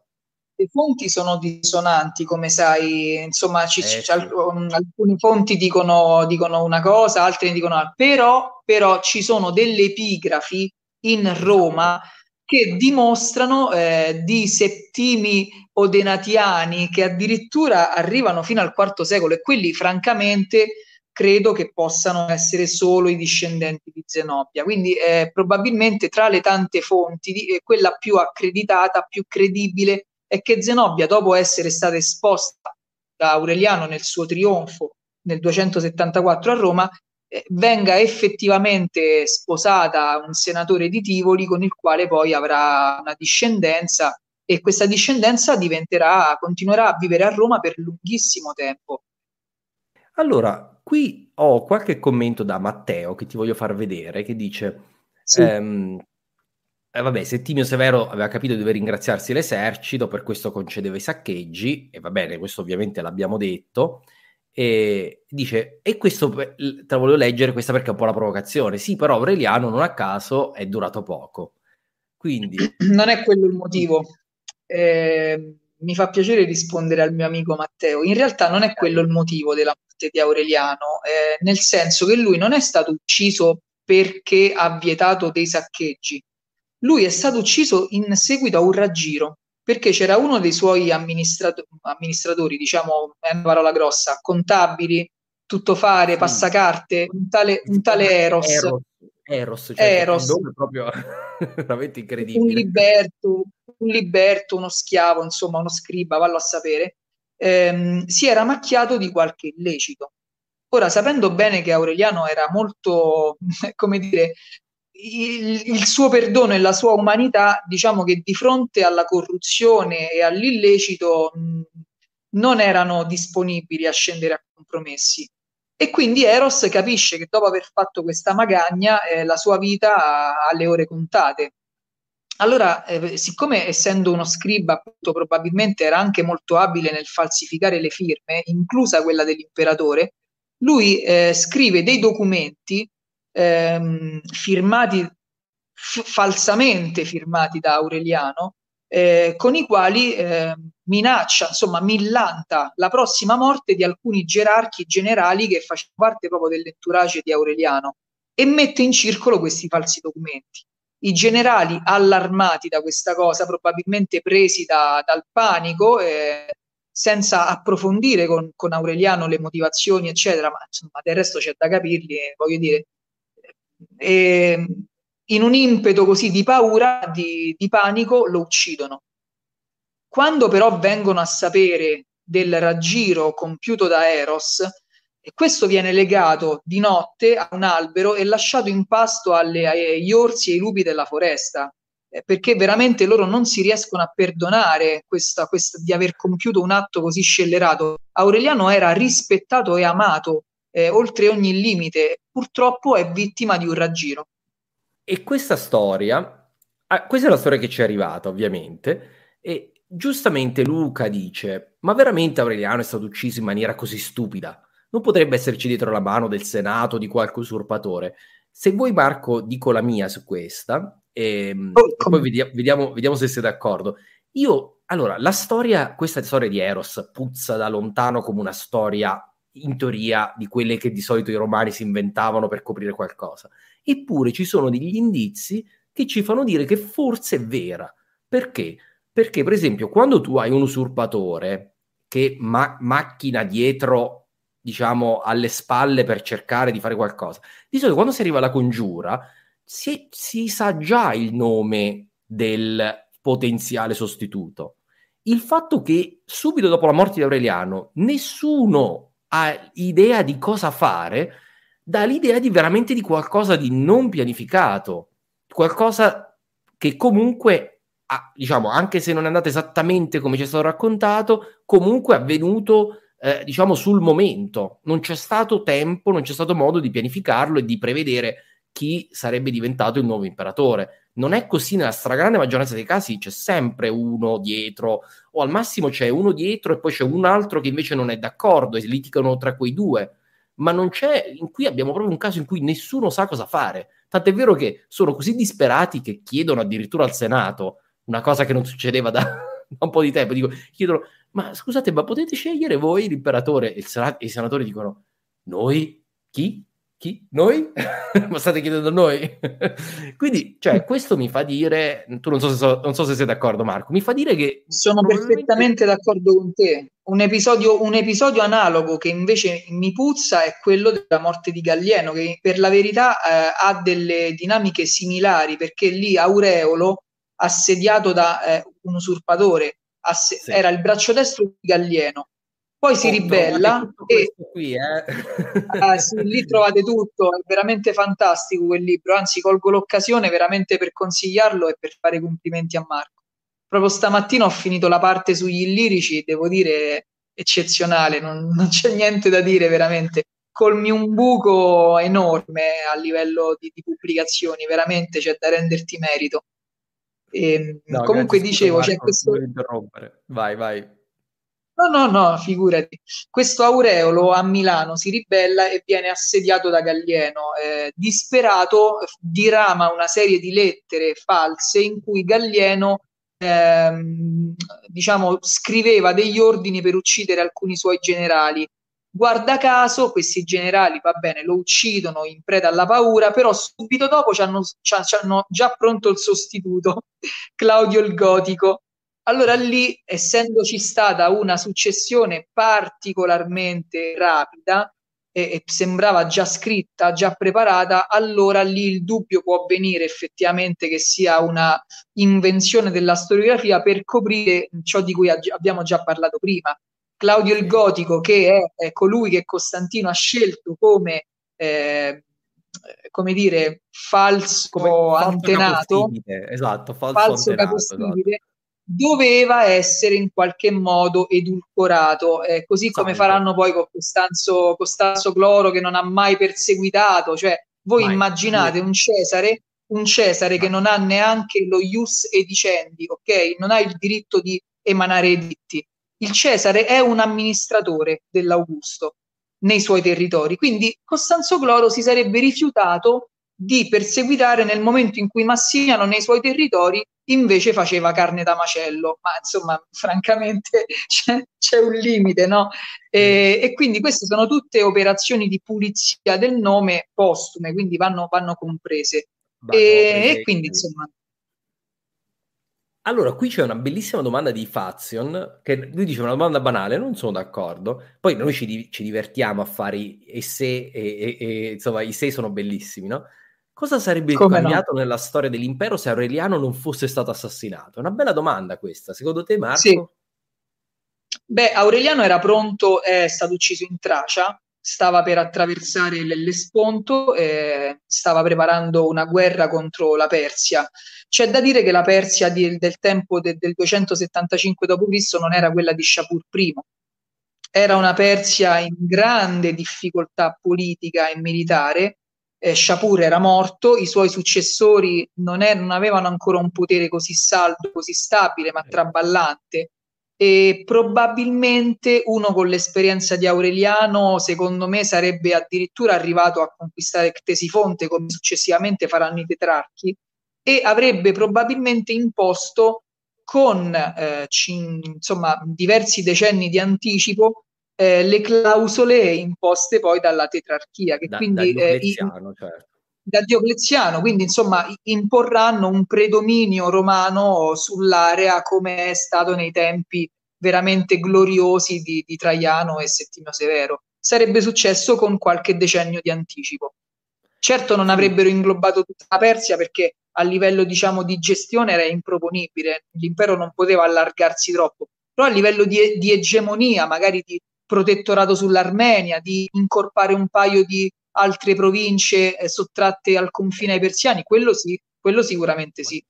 le fonti sono dissonanti, come sai, insomma, ci, eh, sì. alc- alcune fonti dicono, dicono, una cosa, altre ne dicono un'altra, però, però ci sono delle epigrafi in Roma che dimostrano eh, di settimi odenatiani che addirittura arrivano fino al IV secolo e quelli francamente credo che possano essere solo i discendenti di Zenobia. Quindi eh, probabilmente tra le tante fonti, di, eh, quella più accreditata, più credibile è che Zenobia, dopo essere stata esposta da Aureliano nel suo trionfo nel 274 a Roma, eh, venga effettivamente sposata un senatore di Tivoli con il quale poi avrà una discendenza e questa discendenza continuerà a vivere a Roma per lunghissimo tempo. Allora, qui ho qualche commento da Matteo che ti voglio far vedere, che dice... Sì. Ehm, eh, vabbè, Settimio Severo aveva capito di dover ringraziarsi l'esercito, per questo concedeva i saccheggi, e va bene, questo ovviamente l'abbiamo detto, e dice, e questo te la voglio leggere, questa perché è un po' la provocazione, sì, però Aureliano non a caso è durato poco. Quindi... Non è quello il motivo. Eh, mi fa piacere rispondere al mio amico Matteo. In realtà non è quello il motivo della morte di Aureliano, eh, nel senso che lui non è stato ucciso perché ha vietato dei saccheggi. Lui è stato ucciso in seguito a un raggiro perché c'era uno dei suoi amministrato- amministratori, diciamo, è una parola grossa, contabili, tuttofare, passacarte, un tale, un tale Eros. Eros, Eros, cioè Eros. un nome proprio veramente incredibile. Un liberto, un liberto, uno schiavo, insomma, uno scriba, vallo a sapere, ehm, si era macchiato di qualche illecito. Ora, sapendo bene che Aureliano era molto, come dire, il, il, suo perdono e la sua umanità, diciamo che di fronte alla corruzione e all'illecito mh, non erano disponibili a scendere a compromessi. E quindi Eros capisce che dopo aver fatto questa magagna eh, la sua vita ha, ha, le ore contate. Allora, eh, siccome essendo uno scriba, appunto, probabilmente era anche molto abile nel falsificare le firme, inclusa quella dell'imperatore, lui eh, scrive dei documenti ehm, firmati, f- falsamente firmati da Aureliano, eh, con i quali eh, minaccia, insomma, millanta la prossima morte di alcuni gerarchi generali che facevano parte proprio dell'entourage di Aureliano e mette in circolo questi falsi documenti. I generali allarmati da questa cosa, probabilmente presi da, dal panico, eh, senza approfondire con, con, Aureliano le motivazioni, eccetera, ma insomma, del resto c'è da capirli, voglio dire, e in un impeto così di paura, di, di panico, lo uccidono. Quando però vengono a sapere del raggiro compiuto da Eros, e questo viene legato di notte a un albero e lasciato in pasto alle, agli orsi e ai lupi della foresta, eh, perché veramente loro non si riescono a perdonare questa, questa, di aver compiuto un atto così scellerato. Aureliano era rispettato e amato eh, oltre ogni limite, purtroppo è vittima di un raggiro. E questa storia, ah, questa è la storia che ci è arrivata ovviamente, e giustamente Luca dice, ma veramente Aureliano è stato ucciso in maniera così stupida? Non potrebbe esserci dietro la mano del Senato, di qualche usurpatore? Se vuoi Marco dico la mia su questa, e, ehm, oh, e poi vediamo, vediamo, vediamo se siete d'accordo. Io, allora, la storia, questa storia di Eros puzza da lontano come una storia in teoria di quelle che di solito i romani si inventavano per coprire qualcosa. Eppure ci sono degli indizi che ci fanno dire che forse è vera. Perché? Perché, per esempio, quando tu hai un usurpatore che ma- macchina dietro, diciamo, alle spalle per cercare di fare qualcosa, di solito quando si arriva alla congiura si, si sa già il nome del potenziale sostituto. Il fatto che subito dopo la morte di Aureliano nessuno ha idea di cosa fare, dà l'idea di veramente di qualcosa di non pianificato, qualcosa che comunque, ha, diciamo, anche se non è andato esattamente come ci è stato raccontato, comunque è avvenuto, eh, diciamo, sul momento. Non c'è stato tempo, non c'è stato modo di pianificarlo e di prevedere chi sarebbe diventato il nuovo imperatore. Non è così nella stragrande maggioranza dei casi, c'è sempre uno dietro, o al massimo c'è uno dietro e poi c'è un altro che invece non è d'accordo e litigano tra quei due. Ma non c'è, in cui abbiamo proprio un caso in cui nessuno sa cosa fare. Tant'è vero che sono così disperati che chiedono addirittura al Senato una cosa che non succedeva da, da un po' di tempo. Dico, chiedono, ma scusate, ma potete scegliere voi l'imperatore? E, senat- e i senatori dicono, noi? Chi? Chi? Noi? Ma state chiedendo noi? Quindi, cioè, questo mi fa dire, tu non so, se so, non so se sei d'accordo Marco, mi fa dire che... Sono probabilmente... perfettamente d'accordo con te. Un episodio, un episodio, analogo che invece mi puzza è quello della morte di Gallieno, che per la verità eh, ha delle dinamiche similari, perché lì Aureolo, assediato da eh, un usurpatore, ass- sì. era il braccio destro di Gallieno, poi si ribella e qui, eh. eh, sì, lì trovate tutto, è veramente fantastico quel libro, anzi colgo l'occasione veramente per consigliarlo e per fare complimenti a Marco. Proprio stamattina ho finito la parte sugli illirici, devo dire eccezionale, non, non c'è niente da dire veramente. Colmi un buco enorme a livello di, di pubblicazioni, veramente c'è da renderti merito. E, ehm, no, comunque dicevo, c'è questo... Vai, vai. No, no, no, figurati. Questo Aureolo a Milano si ribella e viene assediato da Gallieno. Eh, disperato, dirama una serie di lettere false in cui Gallieno ehm, diciamo, scriveva degli ordini per uccidere alcuni suoi generali. Guarda caso, questi generali, va bene, lo uccidono in preda alla paura, però subito dopo ci hanno già pronto il sostituto, Claudio il Gotico, allora lì, essendoci stata una successione particolarmente rapida e, e, sembrava già scritta, già preparata, allora lì il dubbio può venire effettivamente che sia una invenzione della storiografia per coprire ciò di cui abbiamo già parlato prima. Claudio il Gotico, che è, è colui che Costantino ha scelto come eh, come dire, falso, come antenato, esatto, falso, falso antenato, esatto doveva essere in qualche modo edulcorato, eh, così come Salve. faranno poi con Costanzo, Costanzo Cloro che non ha mai perseguitato, cioè voi mai. immaginate un Cesare, un Cesare che non ha neanche lo ius edicendi, ok? Non ha il diritto di emanare editti. Il Cesare è un amministratore dell'Augusto nei suoi territori, quindi Costanzo Cloro si sarebbe rifiutato di perseguitare nel momento in cui Massimiano nei suoi territori invece faceva carne da macello, ma insomma, francamente c'è, c'è un limite, no? E, e, quindi queste sono tutte operazioni di pulizia del nome postume, quindi vanno, vanno comprese. e, e quindi insomma. Allora, qui c'è una bellissima domanda di Fazion, che lui dice una domanda banale, non sono d'accordo. Poi noi ci, ci divertiamo a fare i se, e, e, e, insomma, i se sono bellissimi, no? Cosa sarebbe Come cambiato no? nella storia dell'impero se Aureliano non fosse stato assassinato? È una bella domanda questa. Secondo te, Marco? Sì. Beh, Aureliano era pronto, è stato ucciso in Tracia, stava per attraversare l'Ellesponto, eh, stava preparando una guerra contro la Persia. C'è da dire che la Persia di, del tempo de, del 275 d.C. non era quella di Shapur I, era una Persia in grande difficoltà politica e militare eh, Shapur era morto, i suoi successori non, è, non, avevano ancora un potere così saldo, così stabile, ma traballante. E probabilmente uno con l'esperienza di Aureliano, secondo me, sarebbe addirittura arrivato a conquistare Ctesifonte, come successivamente faranno i tetrarchi, e avrebbe probabilmente imposto con eh, c- insomma, diversi decenni di anticipo eh, le clausole imposte poi dalla tetrarchia, che da, quindi eh, certo. Da Diocleziano, quindi insomma imporranno un predominio romano sull'area come è stato nei tempi veramente gloriosi di, di Traiano e Settimio Severo. Sarebbe successo con qualche decennio di anticipo. Certo non avrebbero inglobato tutta la Persia perché a livello diciamo di gestione era improponibile, l'impero non poteva allargarsi troppo, però a livello di, di egemonia, magari di protettorato sull'Armenia, di incorpare un paio di altre province eh, sottratte al confine ai persiani, quello sì, quello sicuramente sì.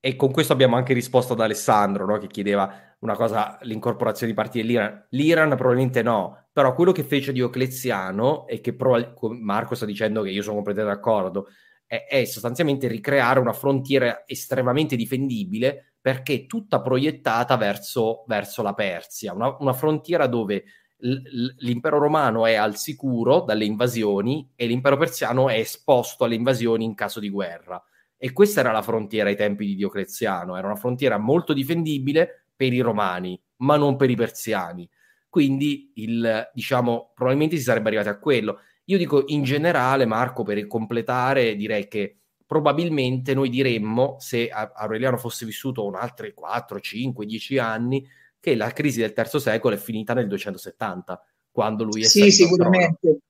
E con questo abbiamo anche risposto ad Alessandro, no? che chiedeva una cosa, l'incorporazione di parti dell'Iran. L'Iran probabilmente no, però quello che fece Diocleziano e che prob- Marco sta dicendo che io sono completamente d'accordo, è, è sostanzialmente ricreare una frontiera estremamente difendibile perché tutta proiettata verso, verso la Persia, una, una frontiera dove l'impero romano è al sicuro dalle invasioni e l'impero persiano è esposto alle invasioni in caso di guerra. E questa era la frontiera ai tempi di Diocleziano, era una frontiera molto difendibile per i romani, ma non per i persiani. Quindi, il, diciamo, probabilmente si sarebbe arrivati a quello. Io dico in generale, Marco, per completare, direi che probabilmente noi diremmo, se Aureliano fosse vissuto un altri 4, 5, 10 anni, che la crisi del terzo secolo è finita nel 270, quando lui è Sì, sicuramente.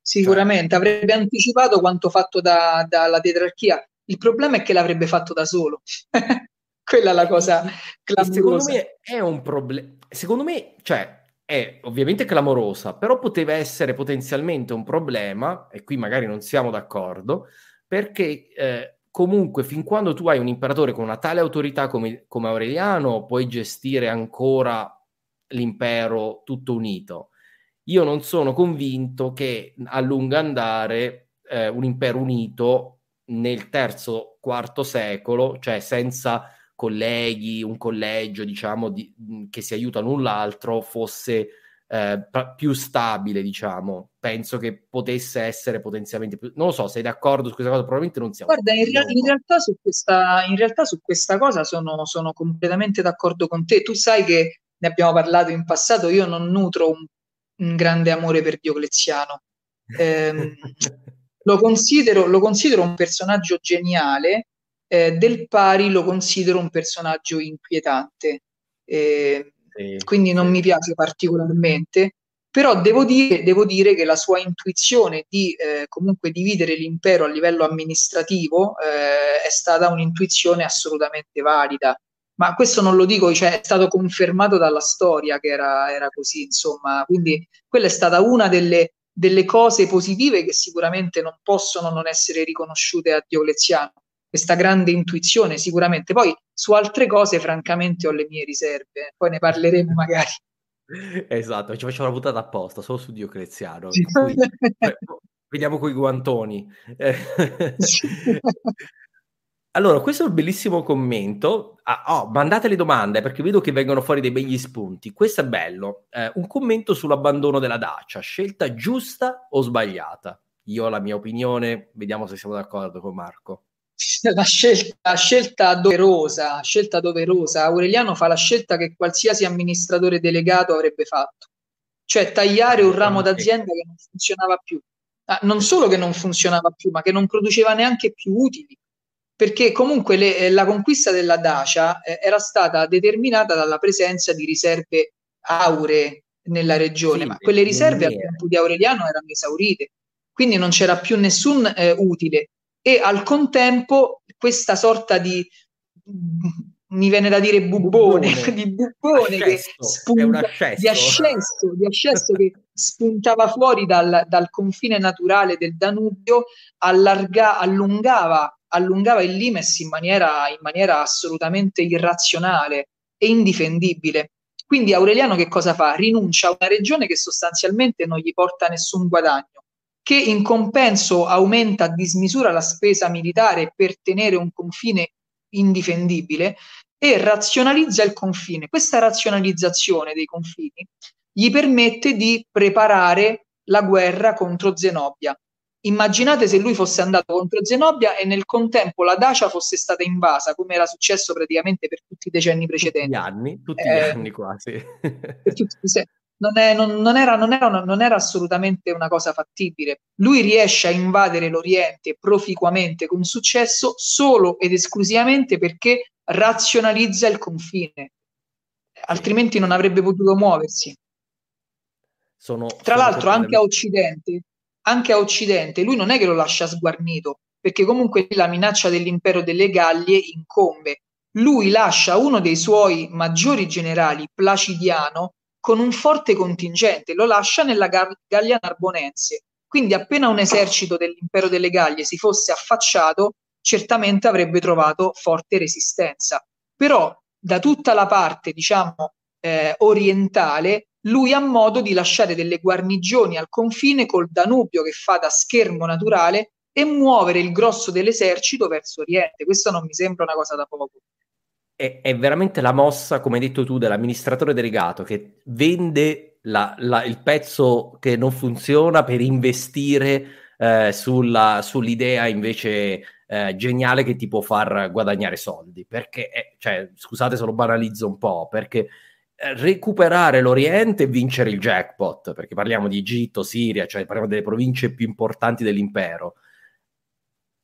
Sicuramente cioè, avrebbe anticipato quanto fatto da, dalla tetrarchia. Il problema è che l'avrebbe fatto da solo. Quella è la cosa clamorosa. Secondo me è un problema. Secondo me, cioè, è ovviamente clamorosa, però poteva essere potenzialmente un problema, e qui magari non siamo d'accordo, perché eh, comunque fin quando tu hai un imperatore con una tale autorità come, come Aureliano, puoi gestire ancora l'impero tutto unito. Io non sono convinto che a lungo andare eh, un impero unito nel terzo, quarto secolo, cioè senza colleghi, un collegio, diciamo, di, che si aiutano l'un l'altro, fosse eh, più stabile, diciamo. Penso che potesse essere potenzialmente più... Non lo so, sei d'accordo su questa cosa? Probabilmente non siamo. Guarda, in, rea- in, realtà, su questa, in realtà su questa cosa sono, sono completamente d'accordo con te. Tu sai che ne abbiamo parlato in passato, io non nutro un, un grande amore per Diocleziano. Eh, lo, considero, lo considero un personaggio geniale, eh, del pari lo considero un personaggio inquietante. Eh, quindi non mi piace particolarmente, però devo dire, devo dire, che la sua intuizione di eh, comunque dividere l'impero a livello amministrativo eh, è stata un'intuizione assolutamente valida. Ma questo non lo dico, cioè è stato confermato dalla storia che era, era così, insomma, quindi quella è stata una delle, delle cose positive che sicuramente non possono non essere riconosciute a Diocleziano questa grande intuizione sicuramente. Poi su altre cose, francamente, ho le mie riserve, poi ne parleremo magari. Esatto, ci facciamo la puntata apposta, solo su Diocleziano. Sì. Cui, vediamo coi guantoni. Allora, questo è un bellissimo commento. Ah, oh, mandate le domande perché vedo che vengono fuori dei begli spunti. Questo è bello. Eh, un commento sull'abbandono della Dacia. Scelta giusta o sbagliata? Io ho la mia opinione, vediamo se siamo d'accordo con Marco la scelta, scelta doverosa, scelta doverosa. Aureliano fa la scelta che qualsiasi amministratore delegato avrebbe fatto, cioè tagliare un ramo d'azienda che non funzionava più. Ah, non solo che non funzionava più, ma che non produceva neanche più utili, perché comunque le, eh, la conquista della Dacia eh, era stata determinata dalla presenza di riserve auree nella regione, sì, ma quelle riserve al tempo di Aureliano erano esaurite, quindi non c'era più nessun eh, utile e al contempo questa sorta di mi viene da dire bubbone, bubbone. di bubbone che spunta, di ascesso, di ascesso che spuntava fuori dal, dal confine naturale del Danubio, allarga, allungava, allungava il limes in maniera, in maniera assolutamente irrazionale e indifendibile. Quindi Aureliano che cosa fa? Rinuncia a una regione che sostanzialmente non gli porta nessun guadagno che in compenso aumenta a dismisura la spesa militare per tenere un confine indifendibile e razionalizza il confine. Questa razionalizzazione dei confini gli permette di preparare la guerra contro Zenobia. Immaginate se lui fosse andato contro Zenobia e nel contempo la Dacia fosse stata invasa, come era successo praticamente per tutti i decenni precedenti. Tutti gli anni, tutti eh, gli anni quasi. tutti, non, è, non, non, era, non, era, non, era, assolutamente una cosa fattibile. Lui riesce a invadere l'Oriente proficuamente con successo solo ed esclusivamente perché razionalizza il confine, altrimenti non avrebbe potuto muoversi. Sono, Tra sono l'altro, anche a Occidente, anche a Occidente, lui non è che lo lascia sguarnito, perché comunque la minaccia dell'impero delle Gallie incombe. Lui lascia uno dei suoi maggiori generali, Placidiano, con un forte contingente, lo lascia nella Gallia Narbonense. Quindi appena un esercito dell'impero delle Gallie si fosse affacciato, certamente avrebbe trovato forte resistenza. Però da tutta la parte, diciamo, eh, orientale, lui ha modo di lasciare delle guarnigioni al confine col Danubio che fa da schermo naturale e muovere il grosso dell'esercito verso oriente. Questo non mi sembra una cosa da poco è, è, veramente la mossa, come hai detto tu, dell'amministratore delegato che vende la, la, il pezzo che non funziona per investire eh, sulla, sull'idea invece eh, geniale che ti può far guadagnare soldi. Perché, eh, cioè, scusate se lo banalizzo un po', perché eh, recuperare l'Oriente e vincere il jackpot, perché parliamo di Egitto, Siria, cioè parliamo delle province più importanti dell'impero.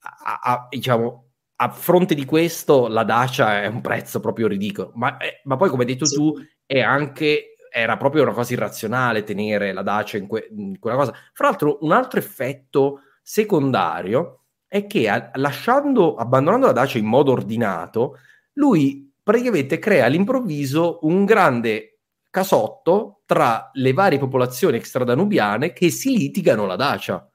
A, a, diciamo, a fronte di questo la Dacia è un prezzo proprio ridicolo, ma, eh, ma poi come hai detto sì. tu è anche, era proprio una cosa irrazionale tenere la Dacia in, que- in quella cosa. Fra l'altro un altro effetto secondario è che a- lasciando, abbandonando la Dacia in modo ordinato, lui praticamente crea all'improvviso un grande casotto tra le varie popolazioni extradanubiane che si litigano la Dacia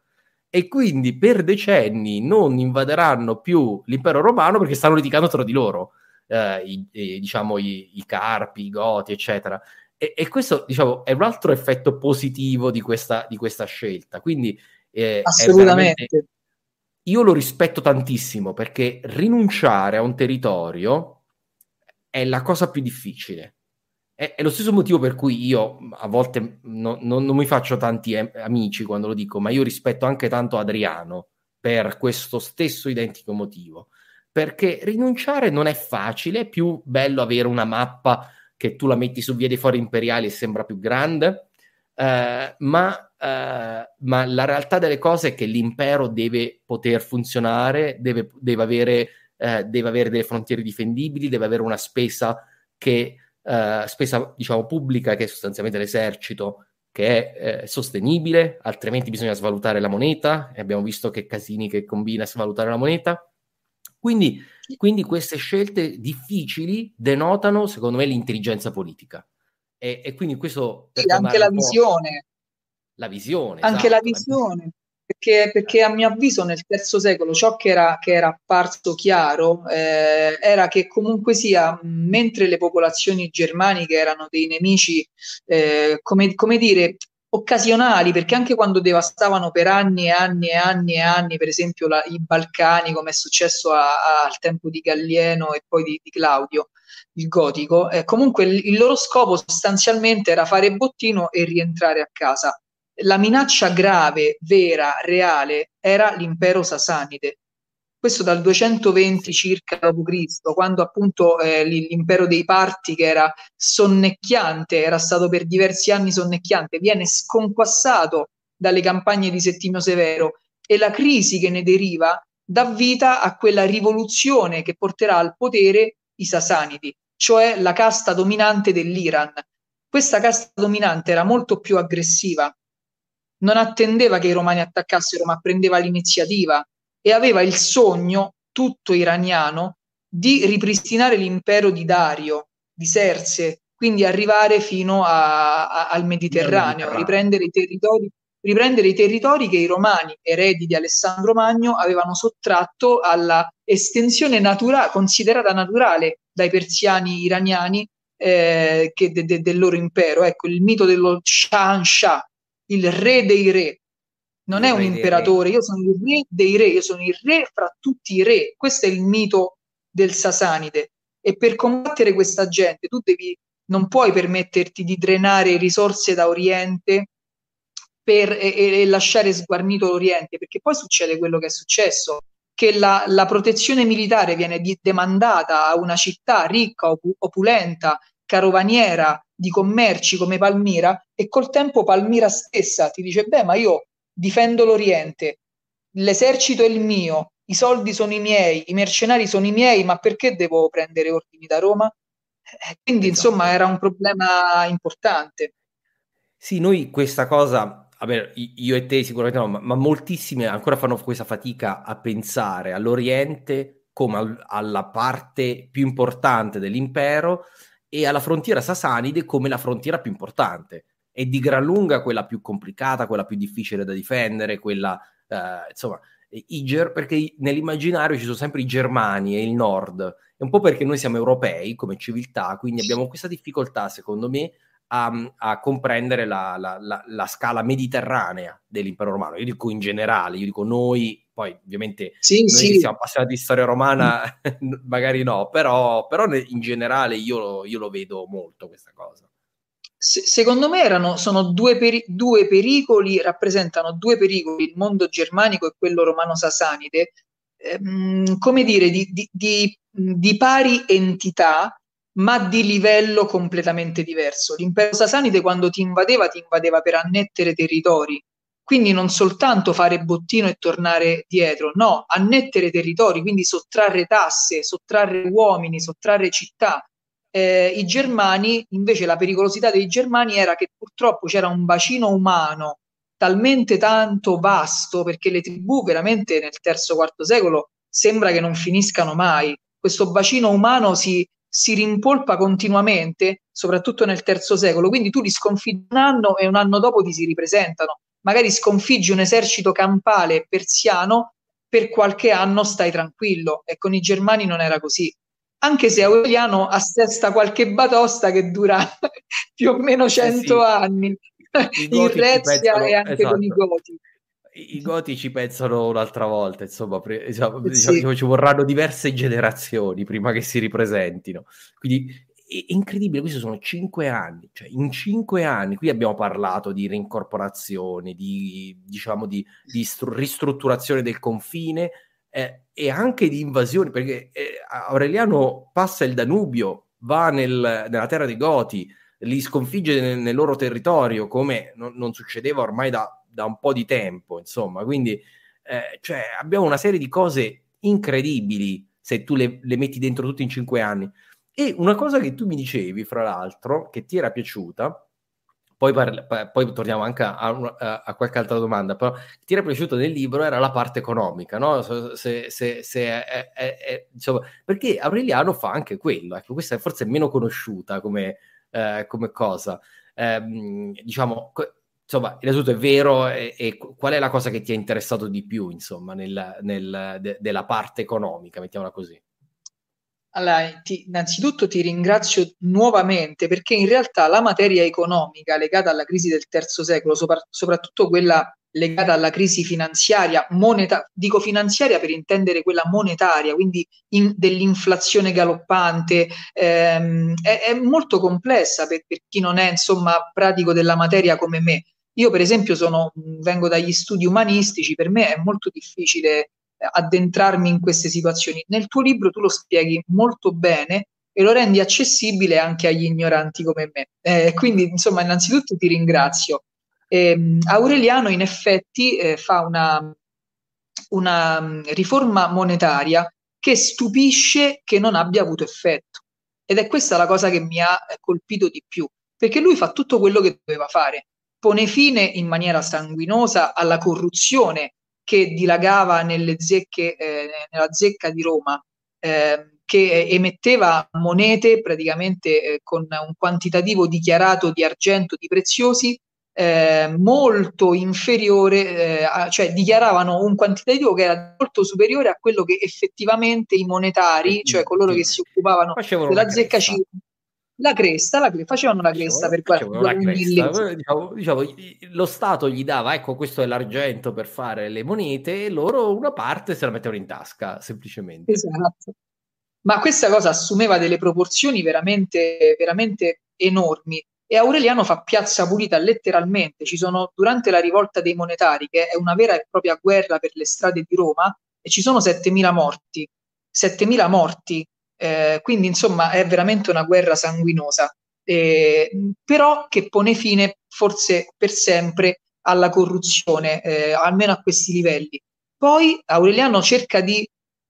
e quindi per decenni non invaderanno più l'impero romano perché stanno litigando tra di loro, eh, i, i, diciamo i, i, carpi, i goti, eccetera. E, e, questo, diciamo, è un altro effetto positivo di questa, di questa scelta. Quindi, eh, assolutamente. Io lo rispetto tantissimo perché rinunciare a un territorio è la cosa più difficile è, è, lo stesso motivo per cui io a volte no, no, non mi faccio tanti amici quando lo dico, ma io rispetto anche tanto Adriano per questo stesso identico motivo. Perché rinunciare non è facile, è più bello avere una mappa che tu la metti su via dei fori imperiali e sembra più grande, eh, ma, eh, ma, la realtà delle cose è che l'impero deve poter funzionare, deve, deve, avere, eh, deve avere delle frontiere difendibili, deve avere una spesa che eh, spesa diciamo pubblica che è sostanzialmente l'esercito che è eh, sostenibile, altrimenti bisogna svalutare la moneta e abbiamo visto che casini che combina svalutare la moneta. Quindi, quindi queste scelte difficili denotano, secondo me, l'intelligenza politica. E, e quindi questo... Sì, anche la visione. La visione. Anche esatto, la visione. Perché, perché, a mio avviso nel terzo secolo ciò che era, che era apparso chiaro eh, era che comunque sia, mentre le popolazioni germaniche erano dei nemici, eh, come, come, dire, occasionali, perché anche quando devastavano per anni e anni e anni e anni, per esempio la, i Balcani, come è successo a, a, al tempo di Gallieno e poi di, di Claudio, il gotico, eh, comunque il, il loro scopo sostanzialmente era fare bottino e rientrare a casa la minaccia grave, vera, reale era l'impero sasanide. Questo dal 220 circa d.C., quando appunto eh, l'impero dei Parti, che era sonnecchiante, era stato per diversi anni sonnecchiante, viene sconquassato dalle campagne di Settimio Severo e la crisi che ne deriva dà vita a quella rivoluzione che porterà al potere i Sasanidi, cioè la casta dominante dell'Iran. Questa casta dominante era molto più aggressiva, non attendeva che i romani attaccassero, ma prendeva l'iniziativa e aveva il sogno, tutto iraniano, di ripristinare l'impero di Dario, di Serse, quindi arrivare fino a, a, al Mediterraneo, Mediterraneo. Riprendere, i territori, riprendere i territori che i romani, eredi di Alessandro Magno, avevano sottratto alla estensione naturale, considerata naturale dai persiani iraniani eh, che de, de, del loro impero. Ecco, il mito dello Shahanshah, il re dei re. Non il è un imperatore, io sono il re dei re, io sono il re fra tutti i re. Questo è il mito del Sasanide. E per combattere questa gente tu devi, non puoi permetterti di drenare risorse da Oriente per, e, e, lasciare sguarnito l'Oriente, perché poi succede quello che è successo, che la, la protezione militare viene di, demandata a una città ricca, op- opulenta, carovaniera, di commerci come Palmira e col tempo Palmira stessa ti dice beh ma io difendo l'Oriente, l'esercito è il mio, i soldi sono i miei, i mercenari sono i miei, ma perché devo prendere ordini da Roma? Eh, quindi esatto. insomma era un problema importante. Sì, noi questa cosa, vabbè, io e te sicuramente no, ma, ma moltissime ancora fanno questa fatica a pensare all'Oriente come al, alla parte più importante dell'impero e alla frontiera sasanide come la frontiera più importante e di gran lunga quella più complicata, quella più difficile da difendere, quella eh, insomma, ger- perché nell'immaginario ci sono sempre i germani e il nord, è un po' perché noi siamo europei come civiltà, quindi abbiamo questa difficoltà, secondo me, a, a comprendere la, la, la, la, scala mediterranea dell'impero romano. Io dico in generale, io dico noi, poi ovviamente sì, noi sì. siamo appassionati di storia romana, magari no, però, però in generale io, io, lo vedo molto questa cosa. Se, secondo me erano, sono due, peri- due pericoli, rappresentano due pericoli, il mondo germanico e quello romano-sasanide, ehm, come dire, di, di, di, di pari entità, ma di livello completamente diverso. L'impero sasanide quando ti invadeva, ti invadeva per annettere territori, quindi non soltanto fare bottino e tornare dietro, no, annettere territori, quindi sottrarre tasse, sottrarre uomini, sottrarre città. Eh, I germani, invece, la pericolosità dei germani era che purtroppo c'era un bacino umano talmente tanto vasto, perché le tribù veramente nel terzo-quarto secolo sembra che non finiscano mai. Questo bacino umano si, si rimpolpa continuamente soprattutto nel terzo secolo, quindi tu li sconfiggi un anno e un anno dopo ti si ripresentano. Magari sconfiggi un esercito campale persiano, per qualche anno stai tranquillo e con i germani non era così. Anche se Aureliano assesta qualche batosta che dura più o meno cento eh sì. anni in Rezia e anche esatto. con i esatto. Goti i Goti ci pensano un'altra volta, insomma, pre- diciamo, diciamo, sì. ci vorranno diverse generazioni prima che si ripresentino. Quindi è incredibile, questi sono cinque anni, cioè in cinque anni qui abbiamo parlato di reincorporazione, di, diciamo, di, di stru- ristrutturazione del confine eh, e anche di invasioni, perché eh, Aureliano passa il Danubio, va nel, nella terra dei Goti, li sconfigge nel, nel loro territorio, come non, non succedeva ormai da da un po' di tempo, insomma, quindi eh, cioè, abbiamo una serie di cose incredibili se tu le, le, metti dentro tutte in cinque anni. E una cosa che tu mi dicevi, fra l'altro, che ti era piaciuta, poi, parla, poi torniamo anche a, a, a, qualche altra domanda, però ti era piaciuta nel libro era la parte economica, no? Se, se, se è, è, è, insomma, perché Aureliano fa anche quello, ecco, questa forse è meno conosciuta come, eh, come cosa. Eh, diciamo, insomma, innanzitutto è vero e, e, qual è la cosa che ti è interessato di più, insomma, nel, nel, de, della parte economica, mettiamola così? Allora, ti, innanzitutto ti ringrazio nuovamente perché in realtà la materia economica legata alla crisi del terzo secolo, sopra, soprattutto quella legata alla crisi finanziaria, moneta, dico finanziaria per intendere quella monetaria, quindi in, dell'inflazione galoppante, ehm, è, è, molto complessa per, per chi non è insomma pratico della materia come me. Io, per esempio, sono, vengo dagli studi umanistici, per me è molto difficile addentrarmi in queste situazioni. Nel tuo libro tu lo spieghi molto bene e lo rendi accessibile anche agli ignoranti come me. Eh, quindi, insomma, innanzitutto ti ringrazio. Eh, Aureliano, in effetti, eh, fa una, una mm, riforma monetaria che stupisce che non abbia avuto effetto. Ed è questa la cosa che mi ha eh, colpito di più, perché lui fa tutto quello che doveva fare pone fine in maniera sanguinosa alla corruzione che dilagava nelle zecche, eh, nella zecca di Roma, eh, che emetteva monete praticamente eh, con un quantitativo dichiarato di argento di preziosi eh, molto inferiore, eh, a, cioè dichiaravano un quantitativo che era molto superiore a quello che effettivamente i monetari, cioè coloro che si occupavano della zecca, ci, la cresta, la, facevano la cresta per guardare diciamo, diciamo, lo Stato gli dava, ecco, questo è l'argento per fare le monete, e loro una parte se la mettevano in tasca, semplicemente. Esatto. Ma questa cosa assumeva delle proporzioni veramente, veramente enormi. E Aureliano fa piazza pulita letteralmente. Ci sono durante la rivolta dei monetari, che è una vera e propria guerra per le strade di Roma, e ci sono 7.000 morti. 7.000 morti eh, quindi insomma è veramente una guerra sanguinosa, eh, però che pone fine forse per sempre alla corruzione, eh, almeno a questi livelli. Poi Aureliano cerca di,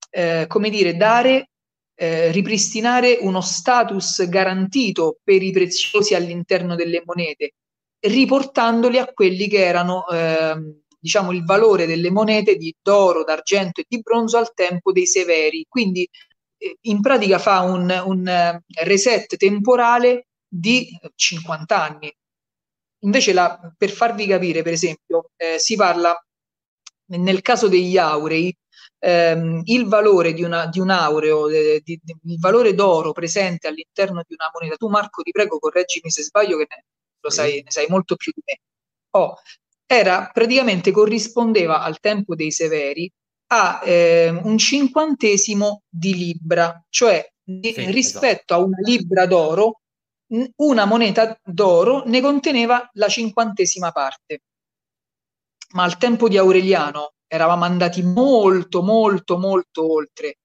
eh, come dire, dare, eh, ripristinare uno status garantito per i preziosi all'interno delle monete, riportandoli a quelli che erano ehm, diciamo il valore delle monete di d'oro, d'argento e di bronzo al tempo dei severi. Quindi in pratica fa un, un eh, reset temporale di 50 anni. Invece, la, per farvi capire, per esempio, eh, si parla nel caso degli aurei, ehm, il valore di, una, di un aureo, eh, di, di, il valore d'oro presente all'interno di una moneta. Tu, Marco, ti prego, correggimi se sbaglio, che ne, lo sai, ne sai molto più di me. Oh, era praticamente corrispondeva al tempo dei severi a eh, un cinquantesimo di libra, cioè di, sì, rispetto esatto. a una libra d'oro, una moneta d'oro ne conteneva la cinquantesima parte. Ma al tempo di Aureliano eravamo andati molto, molto, molto oltre.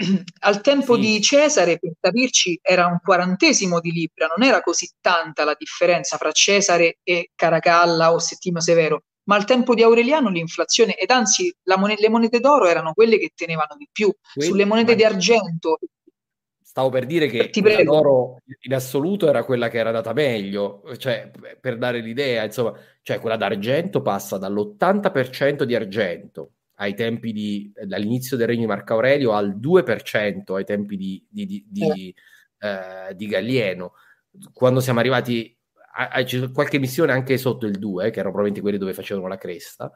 Al tempo sì. di Cesare, per capirci, era un quarantesimo di libra, non era così tanta la differenza fra Cesare e Caracalla o Settimio Severo ma al tempo di Aureliano l'inflazione, ed anzi mon- le monete d'oro erano quelle che tenevano di più, Quindi, sulle monete di argento. Stavo per dire che l'oro in assoluto era quella che era andata meglio, cioè per dare l'idea, insomma, cioè quella d'argento passa dall'80% di argento ai tempi di, dall'inizio del regno di Marco Aurelio al 2% ai tempi di, di, di, di, eh. eh, di Gallieno quando siamo arrivati a, qualche missione anche sotto il 2, eh, che erano probabilmente quelli dove facevano la cresta,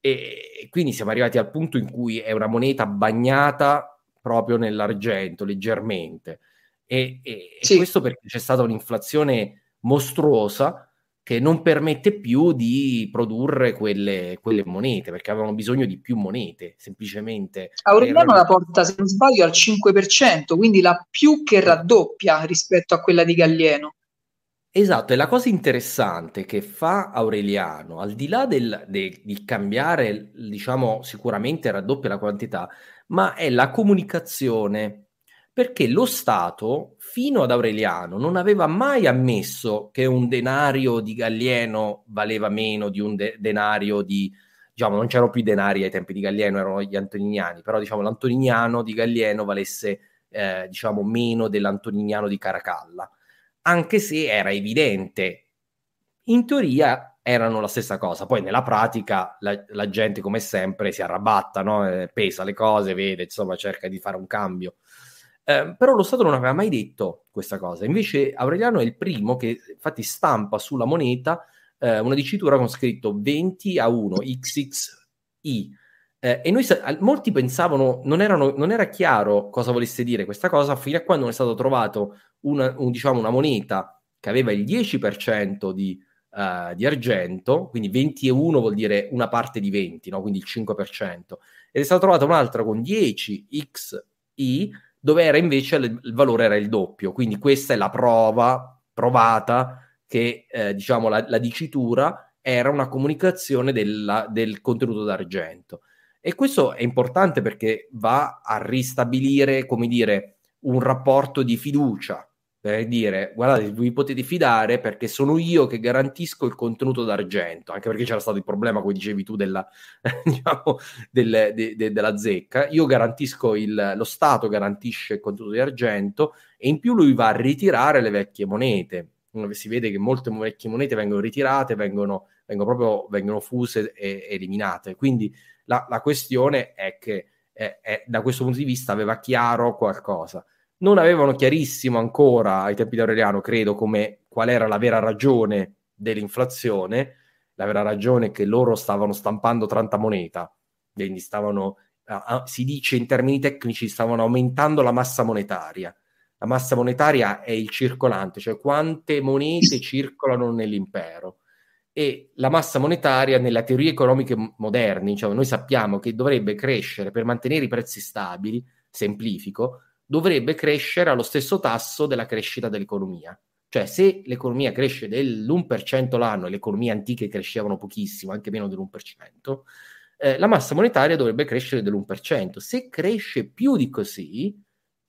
e, quindi siamo arrivati al punto in cui è una moneta bagnata proprio nell'argento, leggermente. E, e, sì. e questo perché c'è stata un'inflazione mostruosa che non permette più di produrre quelle, quelle, monete perché avevano bisogno di più monete semplicemente Aureliano la porta se non sbaglio al 5% quindi la più che raddoppia rispetto a quella di Gallieno Esatto, e la cosa interessante che fa Aureliano, al di là del, de, di cambiare, diciamo, sicuramente raddoppia la quantità, ma è la comunicazione, perché lo Stato, fino ad Aureliano, non aveva mai ammesso che un denario di Gallieno valeva meno di un de- denario di, diciamo, non c'erano più i denari ai tempi di Gallieno, erano gli antoniniani, però diciamo l'antoniniano di Gallieno valesse, eh, diciamo, meno dell'antoniniano di Caracalla anche se era evidente. In teoria erano la stessa cosa, poi nella pratica la, la gente come sempre si arrabatta, no? eh, pesa le cose, vede, insomma cerca di fare un cambio. Eh, però lo Stato non aveva mai detto questa cosa, invece Aureliano è il primo che infatti stampa sulla moneta eh, una dicitura con scritto 20 a 1 XXI. Eh, e noi molti pensavano, non, erano, non, era chiaro cosa volesse dire questa cosa fino a quando non è stato trovato una, un, diciamo, una moneta che aveva il 10% di, uh, di argento, quindi 20 e 1 vuol dire una parte di 20, no? quindi il 5%, ed è stata trovata un'altra con 10 XI dove era invece il valore era il doppio, quindi questa è la prova provata che eh, diciamo la, la, dicitura era una comunicazione della, del contenuto d'argento. E questo è importante perché va a ristabilire, come dire, un rapporto di fiducia per dire guardate vi potete fidare perché sono io che garantisco il contenuto d'argento anche perché c'era stato il problema come dicevi tu della, diciamo, del, de, de, della zecca. Io garantisco il, lo Stato garantisce il contenuto di argento e in più lui va a ritirare le vecchie monete. Si vede che molte vecchie monete vengono ritirate vengono, vengono proprio vengono fuse e eliminate. Quindi la, la questione è che è, è, da questo punto di vista aveva chiaro qualcosa non avevano chiarissimo ancora ai tempi di Aureliano, credo, come qual era la vera ragione dell'inflazione. La vera ragione è che loro stavano stampando 30 moneta, quindi stavano, uh, si dice in termini tecnici, stavano aumentando la massa monetaria. La massa monetaria è il circolante, cioè quante monete circolano nell'impero. E la massa monetaria nella teoria economiche moderni, cioè noi sappiamo che dovrebbe crescere per mantenere i prezzi stabili, semplifico, dovrebbe crescere allo stesso tasso della crescita dell'economia. Cioè, se l'economia cresce dell'1% l'anno e le economie antiche crescevano pochissimo, anche meno dell'1%, eh, la massa monetaria dovrebbe crescere dell'1%. Se cresce più di così,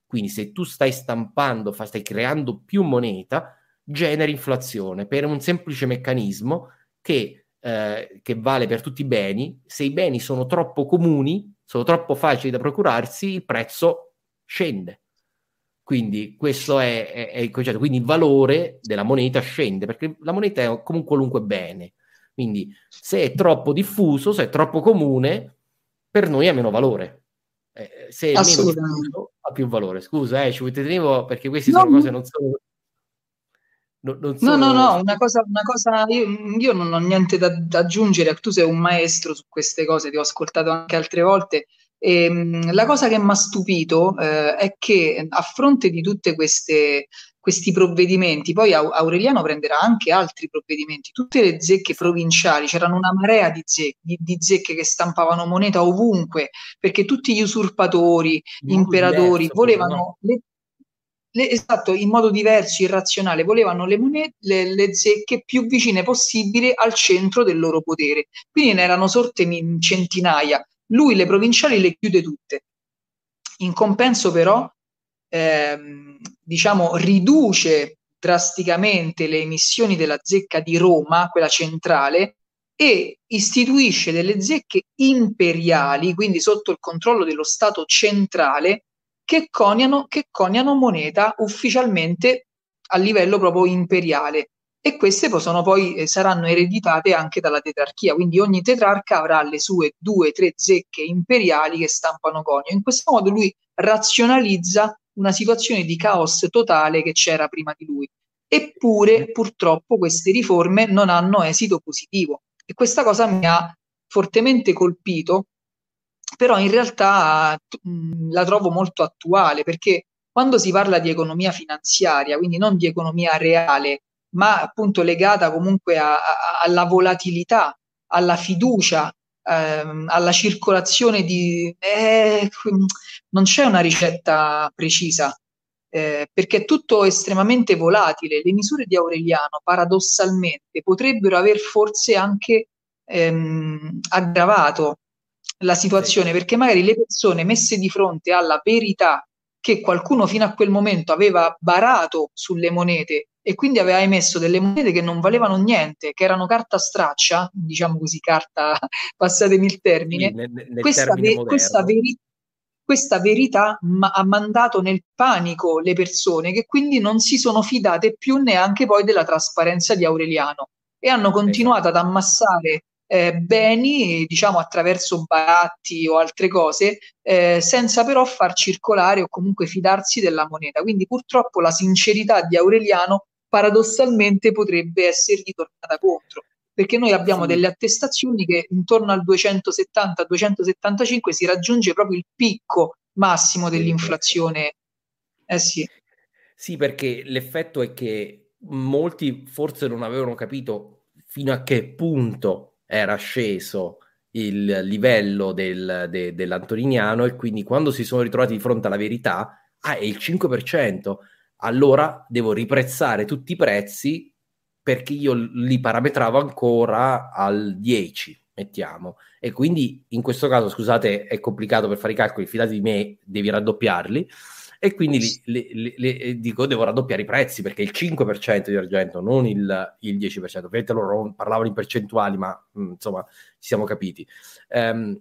quindi se tu stai stampando, stai creando più moneta, generi inflazione per un semplice meccanismo che, eh, che vale per tutti i beni. Se i beni sono troppo comuni, sono troppo facili da procurarsi, il prezzo scende. Quindi questo è, è, è, il concetto. Quindi il valore della moneta scende perché la moneta è come un qualunque bene. Quindi se è troppo diffuso, se è troppo comune, per noi ha meno valore. Eh, se è meno diffuso, ha più valore. Scusa, eh, ci tenevo perché queste no. sono cose non sono No, sono... no, no, no, una cosa, una cosa io, io, non ho niente da, da, aggiungere, tu sei un maestro su queste cose, ti ho ascoltato anche altre volte e, ehm, la cosa che mi ha stupito eh, è che a fronte di tutti questi provvedimenti, poi Aureliano prenderà anche altri provvedimenti, tutte le zecche provinciali, c'erano una marea di zecche, di, di zecche che stampavano moneta ovunque, perché tutti gli usurpatori, gli imperatori diverso, volevano... No? Le, le, esatto, in modo diverso, irrazionale, volevano le, monete, le, le, zecche più vicine possibile al centro del loro potere. Quindi ne erano sorte in centinaia. Lui le provinciali le chiude tutte. In compenso però, ehm, diciamo, riduce drasticamente le emissioni della zecca di Roma, quella centrale, e istituisce delle zecche imperiali, quindi sotto il controllo dello Stato centrale, che coniano, che coniano moneta ufficialmente a livello proprio imperiale. E queste possono poi eh, saranno ereditate anche dalla tetrarchia, quindi ogni tetrarca avrà le sue due tre zecche imperiali che stampano conio. In questo modo lui razionalizza una situazione di caos totale che c'era prima di lui. Eppure, purtroppo, queste riforme non hanno esito positivo. E questa cosa mi ha fortemente colpito, però in realtà mh, la trovo molto attuale perché quando si parla di economia finanziaria, quindi non di economia reale, ma appunto legata comunque a, a, alla volatilità, alla fiducia, ehm, alla circolazione di... Eh, non c'è una ricetta precisa eh, perché è tutto estremamente volatile. Le misure di Aureliano, paradossalmente, potrebbero aver forse anche ehm, aggravato la situazione, sì. perché magari le persone messe di fronte alla verità che qualcuno fino a quel momento aveva barato sulle monete e quindi aveva emesso delle monete che non valevano niente, che erano carta straccia, diciamo così, carta, passatemi il termine, sì, nel, nel questa, termine ve- questa verità questa verità ma- ha mandato nel panico le persone che quindi non si sono fidate più neanche poi della trasparenza di Aureliano e hanno continuato esatto. ad ammassare eh, beni, diciamo attraverso baratti o altre cose, eh, senza però far circolare o comunque fidarsi della moneta. Quindi purtroppo la sincerità di Aureliano paradossalmente potrebbe essergli tornata contro perché noi abbiamo delle attestazioni che intorno al 270-275 si raggiunge proprio il picco massimo dell'inflazione. Eh sì. Sì, perché l'effetto è che molti forse non avevano capito fino a che punto era sceso il livello del, de, dell'antoniniano e quindi quando si sono ritrovati di fronte alla verità, ah, è il 5%, allora devo riprezzare tutti i prezzi perché io li parametravo ancora al 10, mettiamo. E quindi in questo caso, scusate, è complicato per fare i calcoli, fidati di me, devi raddoppiarli. E quindi li, li, li, dico, devo raddoppiare i prezzi perché il 5% di argento, non il, il 10%. Ovviamente loro parlavano in percentuali, ma mh, insomma ci siamo capiti. Um,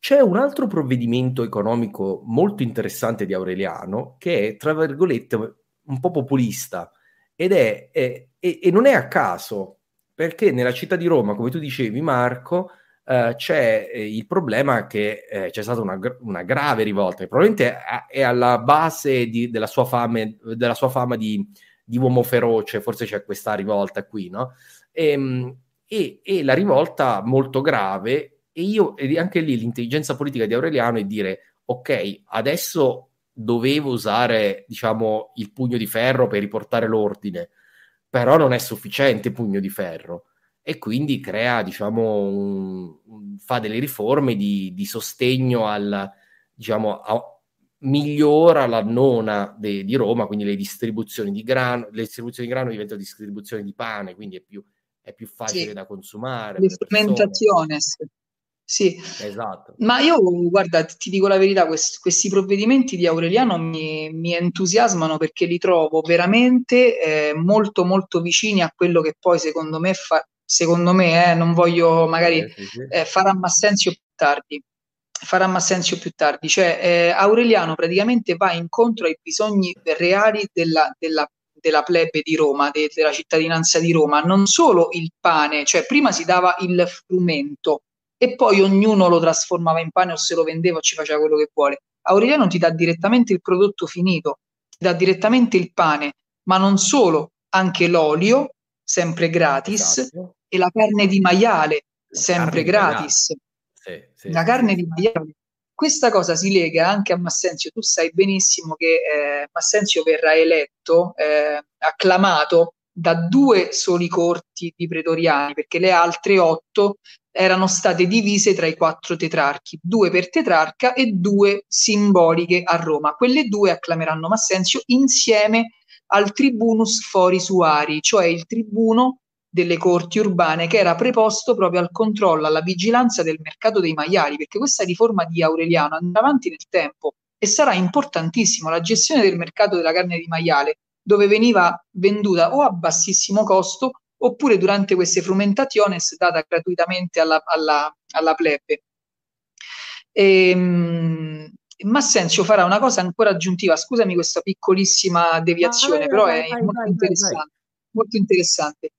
c'è un altro provvedimento economico molto interessante di Aureliano che è, tra virgolette, un po' populista ed è, è e, e, non è a caso, perché nella città di Roma, come tu dicevi Marco, eh, c'è eh, il problema che eh, c'è stata una, una, grave rivolta, che probabilmente è, alla base di, della, sua fame, della sua fama di, di, uomo feroce, forse c'è questa rivolta qui, no? E, ehm, e, e la rivolta molto grave, e io, e anche lì l'intelligenza politica di Aureliano è dire, ok, adesso dovevo usare, diciamo, il pugno di ferro per riportare l'ordine, però non è sufficiente pugno di ferro e quindi crea, diciamo, un, fa delle riforme di, di sostegno al, diciamo, a, migliora la nona de, di Roma, quindi le distribuzioni di grano, le distribuzioni di grano diventano distribuzioni di pane, quindi è più, è più facile sì. da consumare. Le fermentazioni. Sì, esatto. Ma io, guarda, ti dico la verità, quest- questi provvedimenti di Aureliano mi, mi, entusiasmano perché li trovo veramente eh, molto, molto vicini a quello che poi secondo me fa, secondo me, eh, non voglio magari eh, sì, sì. Eh, farà Massenzio più tardi. Farà Massenzio più tardi, cioè eh, Aureliano praticamente va incontro ai bisogni reali della, della della plebe di Roma, de, della cittadinanza di Roma, non solo il pane, cioè prima si dava il frumento, e poi ognuno lo trasformava in pane o se lo vendeva o ci faceva quello che vuole. Aureliano ti dà direttamente il prodotto finito, ti dà direttamente il pane, ma non solo, anche l'olio, sempre gratis, esatto. E la carne di maiale, sempre gratis. Sì, sì, la carne di maiale. Questa cosa si lega anche a Massenzio. Tu sai benissimo che eh, Massenzio verrà eletto, eh, acclamato da due soli corti di pretoriani, perché le altre otto erano state divise tra i quattro tetrarchi, due per tetrarca e due simboliche a Roma. Quelle due acclameranno Massenzio insieme al tribunus forisuari, cioè il tribuno delle corti urbane che era preposto proprio al controllo, alla vigilanza del mercato dei maiali, perché questa riforma di Aureliano andrà avanti nel tempo e sarà importantissimo la gestione del mercato della carne di maiale, dove veniva venduta o a bassissimo costo oppure durante queste frumentaciones data gratuitamente alla, alla, alla plebe. E, um, Massenzio farà una cosa ancora aggiuntiva, scusami questa piccolissima deviazione, ah, però vai, è vai, molto, vai, interessante, molto interessante.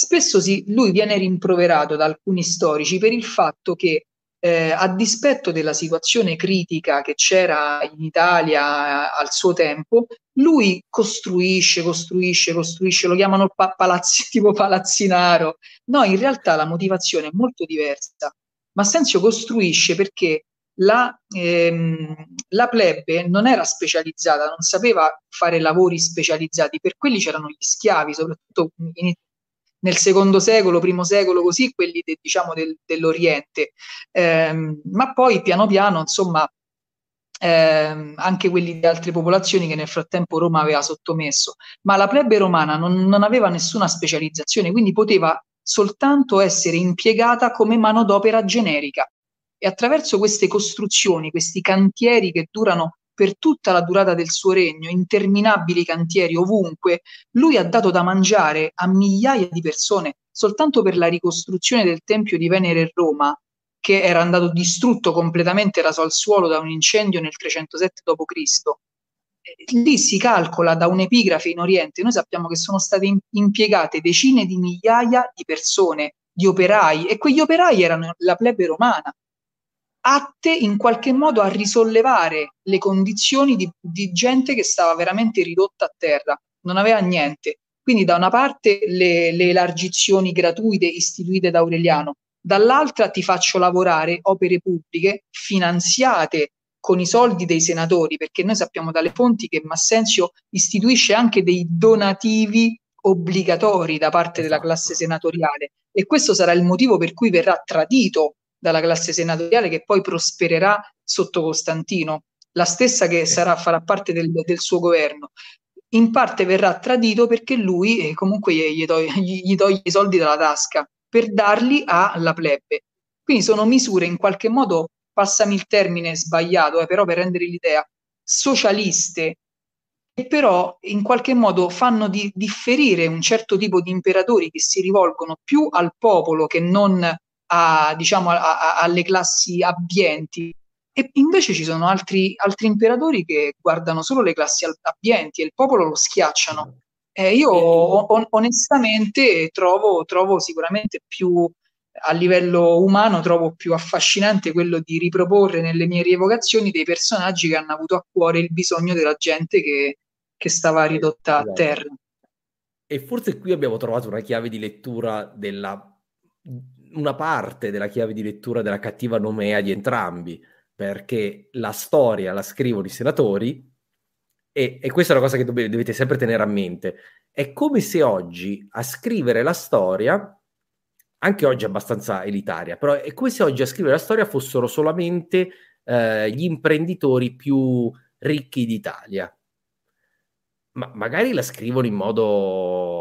Spesso si, lui viene rimproverato da alcuni storici per il fatto che eh, a dispetto della situazione critica che c'era in Italia al suo tempo, lui costruisce, costruisce, costruisce, lo chiamano pa- palazzi, tipo palazzinaro. No, in realtà la motivazione è molto diversa. Ma Sensio costruisce perché la, ehm, la plebe non era specializzata, non sapeva fare lavori specializzati, per quelli c'erano gli schiavi, soprattutto in, nel secondo secolo, primo secolo, così quelli de, diciamo del, dell'Oriente, eh, ma poi piano piano, insomma, eh, anche quelli di altre popolazioni che nel frattempo Roma aveva sottomesso, ma la plebe romana non, non aveva nessuna specializzazione, quindi poteva soltanto essere impiegata come manodopera generica. E attraverso queste costruzioni, questi cantieri che durano per tutta la durata del suo regno, interminabili cantieri ovunque, lui ha dato da mangiare a migliaia di persone soltanto per la ricostruzione del Tempio di Venere in Roma, che era andato distrutto completamente, raso al suolo da un incendio nel 307 d.C. Lì si calcola da un'epigrafe in Oriente, noi sappiamo che sono state impiegate decine di migliaia di persone, di operai, e quegli operai erano la plebe romana, atte in qualche modo a risollevare le condizioni di, di gente che stava veramente ridotta a terra, non aveva niente. Quindi da una parte le, le elargizioni gratuite istituite da Aureliano, dall'altra ti faccio lavorare opere pubbliche finanziate con i soldi dei senatori, perché noi sappiamo dalle fonti che Massenzio istituisce anche dei donativi obbligatori da parte della esatto. classe senatoriale e questo sarà il motivo per cui verrà tradito dalla classe senatoriale che poi prospererà sotto Costantino, la stessa che sarà, farà parte del, del suo governo. In parte verrà tradito perché lui eh, comunque gli, gli toglie i soldi dalla tasca per darli alla plebe. Quindi sono misure in qualche modo, passami il termine sbagliato, eh, però per rendere l'idea, socialiste, che però in qualche modo fanno di, differire un certo tipo di imperatori che si rivolgono più al popolo che non a, diciamo, a, a, alle classi abbienti. E invece ci sono altri, altri, imperatori che guardano solo le classi abbienti e il popolo lo schiacciano. Eh, io on- onestamente trovo, trovo sicuramente più a livello umano trovo più affascinante quello di riproporre nelle mie rievocazioni dei personaggi che hanno avuto a cuore il bisogno della gente che, che stava ridotta a esatto. terra. E forse qui abbiamo trovato una chiave di lettura della una parte della chiave di lettura della cattiva nomea di entrambi, perché la storia la scrivono i senatori e, e questa è una cosa che dov- dovete sempre tenere a mente. È come se oggi a scrivere la storia, anche oggi abbastanza elitaria, però è come se oggi a scrivere la storia fossero solamente eh, gli imprenditori più ricchi d'Italia. Ma magari la scrivono in modo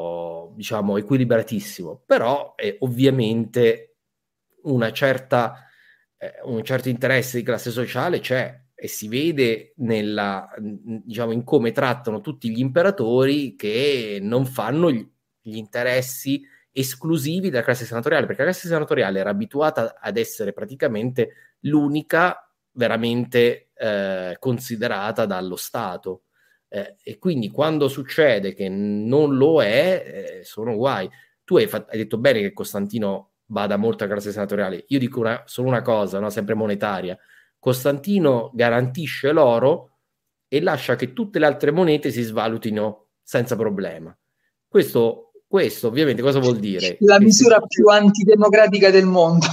diciamo, equilibratissimo, però eh, ovviamente una certa, eh, un certo interesse di classe sociale c'è e si vede nella, diciamo, in come trattano tutti gli imperatori che non fanno gli, gli interessi esclusivi della classe senatoriale, perché la classe senatoriale era abituata ad essere praticamente l'unica veramente eh, considerata dallo Stato eh, e quindi quando succede che non lo è, eh, sono guai. Tu hai, fatto, hai, detto bene che Costantino bada molto alla classe senatoriale. Io dico una, solo una cosa, no? sempre monetaria. Costantino garantisce l'oro e lascia che tutte le altre monete si svalutino senza problema. Questo, questo ovviamente cosa vuol dire? La misura più antidemocratica del mondo.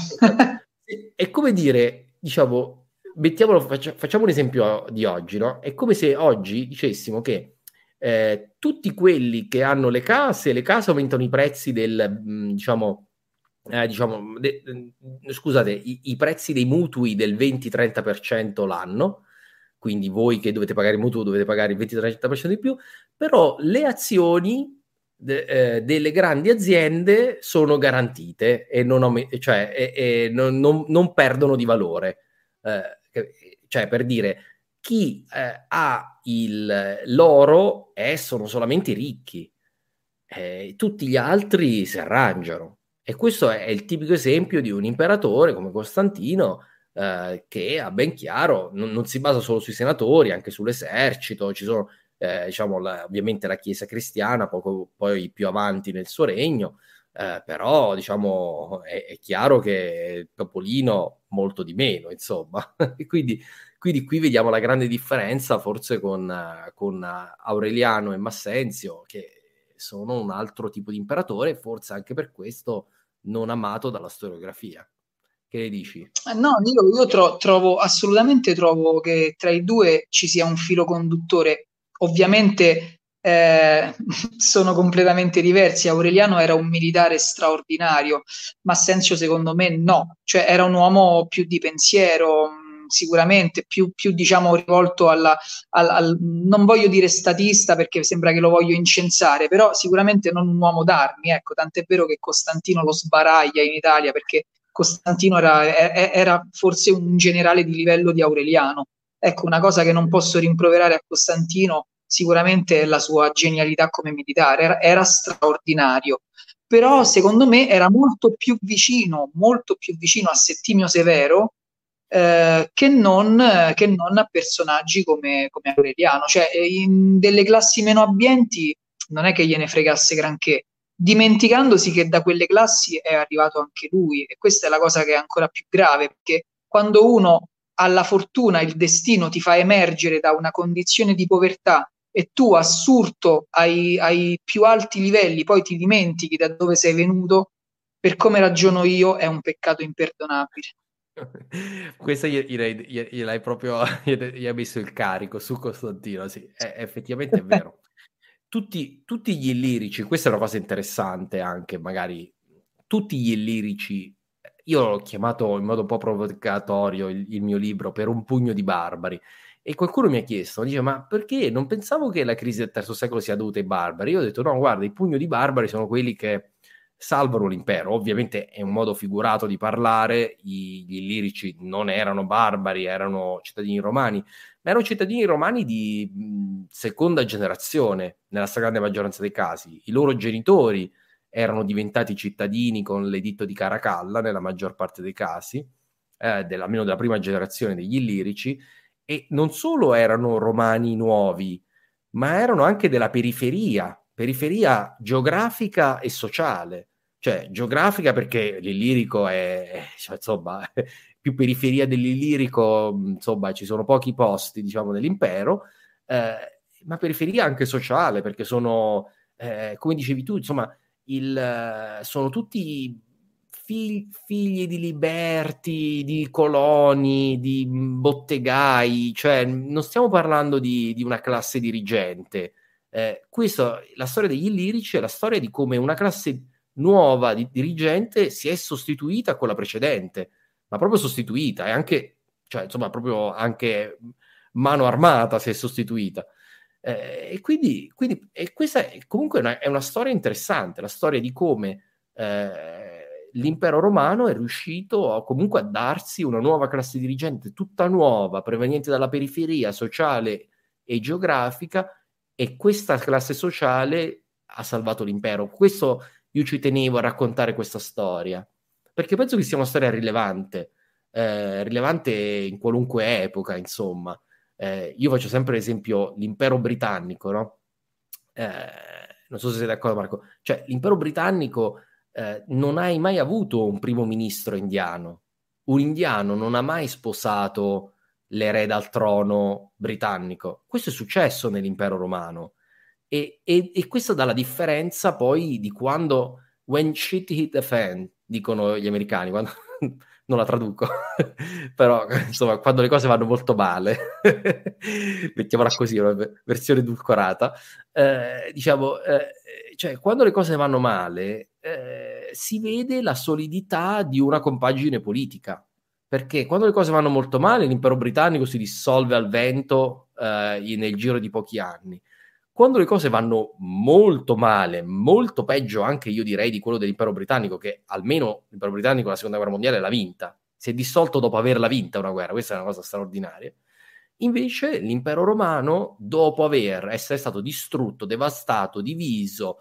è come dire, diciamo, mettiamolo, faccia, facciamo un esempio di oggi, no? È come se oggi dicessimo che eh, tutti quelli che hanno le case, le case aumentano i prezzi del, mm, diciamo, eh, diciamo de, mm, scusate, i, i, prezzi dei mutui del 20-30% l'anno, quindi voi che dovete pagare il mutuo dovete pagare il 20-30% di più, però le azioni de, eh, delle grandi aziende sono garantite e non, cioè, e, e non, non, non perdono di valore. Eh, cioè per dire chi eh, ha il, l'oro eh, sono solamente i ricchi, eh, tutti gli altri si arrangiano. E questo è, è, il tipico esempio di un imperatore come Costantino eh, che ha ben chiaro, non, non, si basa solo sui senatori, anche sull'esercito, ci sono eh, diciamo la, ovviamente la Chiesa cristiana, poco, poi più avanti nel suo regno, eh, però diciamo è, è, chiaro che Topolino molto di meno, insomma. quindi, quindi, qui vediamo la grande differenza forse con, con Aureliano e Massenzio, che sono un altro tipo di imperatore, forse anche per questo non amato dalla storiografia. Che ne dici? Eh, no, io, io tro- trovo assolutamente trovo che tra i due ci sia un filo conduttore. Ovviamente eh, sono completamente diversi. Aureliano era un militare straordinario, ma Sensio secondo me no, cioè era un uomo più di pensiero, mm, sicuramente più, più diciamo rivolto alla, al, al, non voglio dire statista perché sembra che lo voglio incensare, però sicuramente non un uomo d'armi, ecco, tant'è vero che Costantino lo sbaraglia in Italia perché Costantino era, era forse un generale di livello di Aureliano. Ecco, una cosa che non posso rimproverare a Costantino sicuramente la sua genialità come militare, era, era straordinario, però secondo me era molto più vicino, molto più vicino a Settimio Severo eh, che, non, che, non, a personaggi come, come Aureliano, cioè in delle classi meno abbienti non è che gliene fregasse granché, dimenticandosi che da quelle classi è arrivato anche lui e questa è la cosa che è ancora più grave perché quando uno ha la fortuna, il destino ti fa emergere da una condizione di povertà e tu assurto ai, ai più alti livelli poi ti dimentichi da dove sei venuto, per come ragiono io è un peccato imperdonabile. Questa gliel'hai proprio gli hai messo il carico su Costantino, sì, è, effettivamente è vero. Tutti, tutti, gli illirici, questa è una cosa interessante anche, magari tutti gli illirici, io l'ho chiamato in modo un po' provocatorio il, il mio libro per un pugno di barbari, e qualcuno mi ha chiesto, dice, ma perché non pensavo che la crisi del terzo secolo sia dovuta ai barbari? Io ho detto, no, guarda, i pugno di barbari sono quelli che salvano l'impero. Ovviamente è un modo figurato di parlare, I, gli illirici non erano barbari, erano cittadini romani, ma erano cittadini romani di seconda generazione, nella stragrande maggioranza dei casi. I loro genitori erano diventati cittadini con l'editto di Caracalla, nella maggior parte dei casi, eh, della, almeno della prima generazione degli illirici, e non solo erano romani nuovi, ma erano anche della periferia, periferia geografica e sociale. Cioè, geografica perché l'Illirico è, cioè, insomma, più periferia dell'Illirico, insomma, ci sono pochi posti, diciamo, nell'impero, eh, ma periferia anche sociale, perché sono, eh, come dicevi tu, insomma, il, sono tutti fig- figli di liberti, di coloni, di bottegai, cioè non stiamo parlando di, di una classe dirigente. Eh, questo, la storia degli illirici è la storia di come una classe nuova di dirigente si è sostituita con la precedente, ma proprio sostituita, e anche, cioè, insomma, proprio anche mano armata si è sostituita. Eh, e quindi, quindi e questa è comunque una, è una storia interessante, la storia di come eh, l'impero romano è riuscito a, comunque a darsi una nuova classe dirigente, tutta nuova, proveniente dalla periferia sociale e geografica, e questa classe sociale ha salvato l'impero. Questo io ci tenevo a raccontare questa storia, perché penso che sia una storia rilevante, eh, rilevante in qualunque epoca, insomma. Eh, io faccio sempre l'esempio l'impero britannico, no? Eh, non so se sei d'accordo Marco, cioè l'impero britannico eh, non hai mai avuto un primo ministro indiano. Un indiano non ha mai sposato l'erede al trono britannico. Questo è successo nell'impero romano. E, e, e questo dà la differenza poi di quando when shit hit the fan, dicono gli americani, quando, non la traduco, però insomma quando le cose vanno molto male, mettiamola così, una versione edulcorata, eh, diciamo, eh, cioè quando le cose vanno male eh, si vede la solidità di una compagine politica, perché quando le cose vanno molto male l'impero britannico si dissolve al vento eh, nel giro di pochi anni. Quando le cose vanno molto male, molto peggio anche io direi di quello dell'impero britannico, che almeno l'impero britannico la seconda guerra mondiale l'ha vinta, si è dissolto dopo averla vinta una guerra, questa è una cosa straordinaria. Invece l'impero romano, dopo aver essere stato distrutto, devastato, diviso,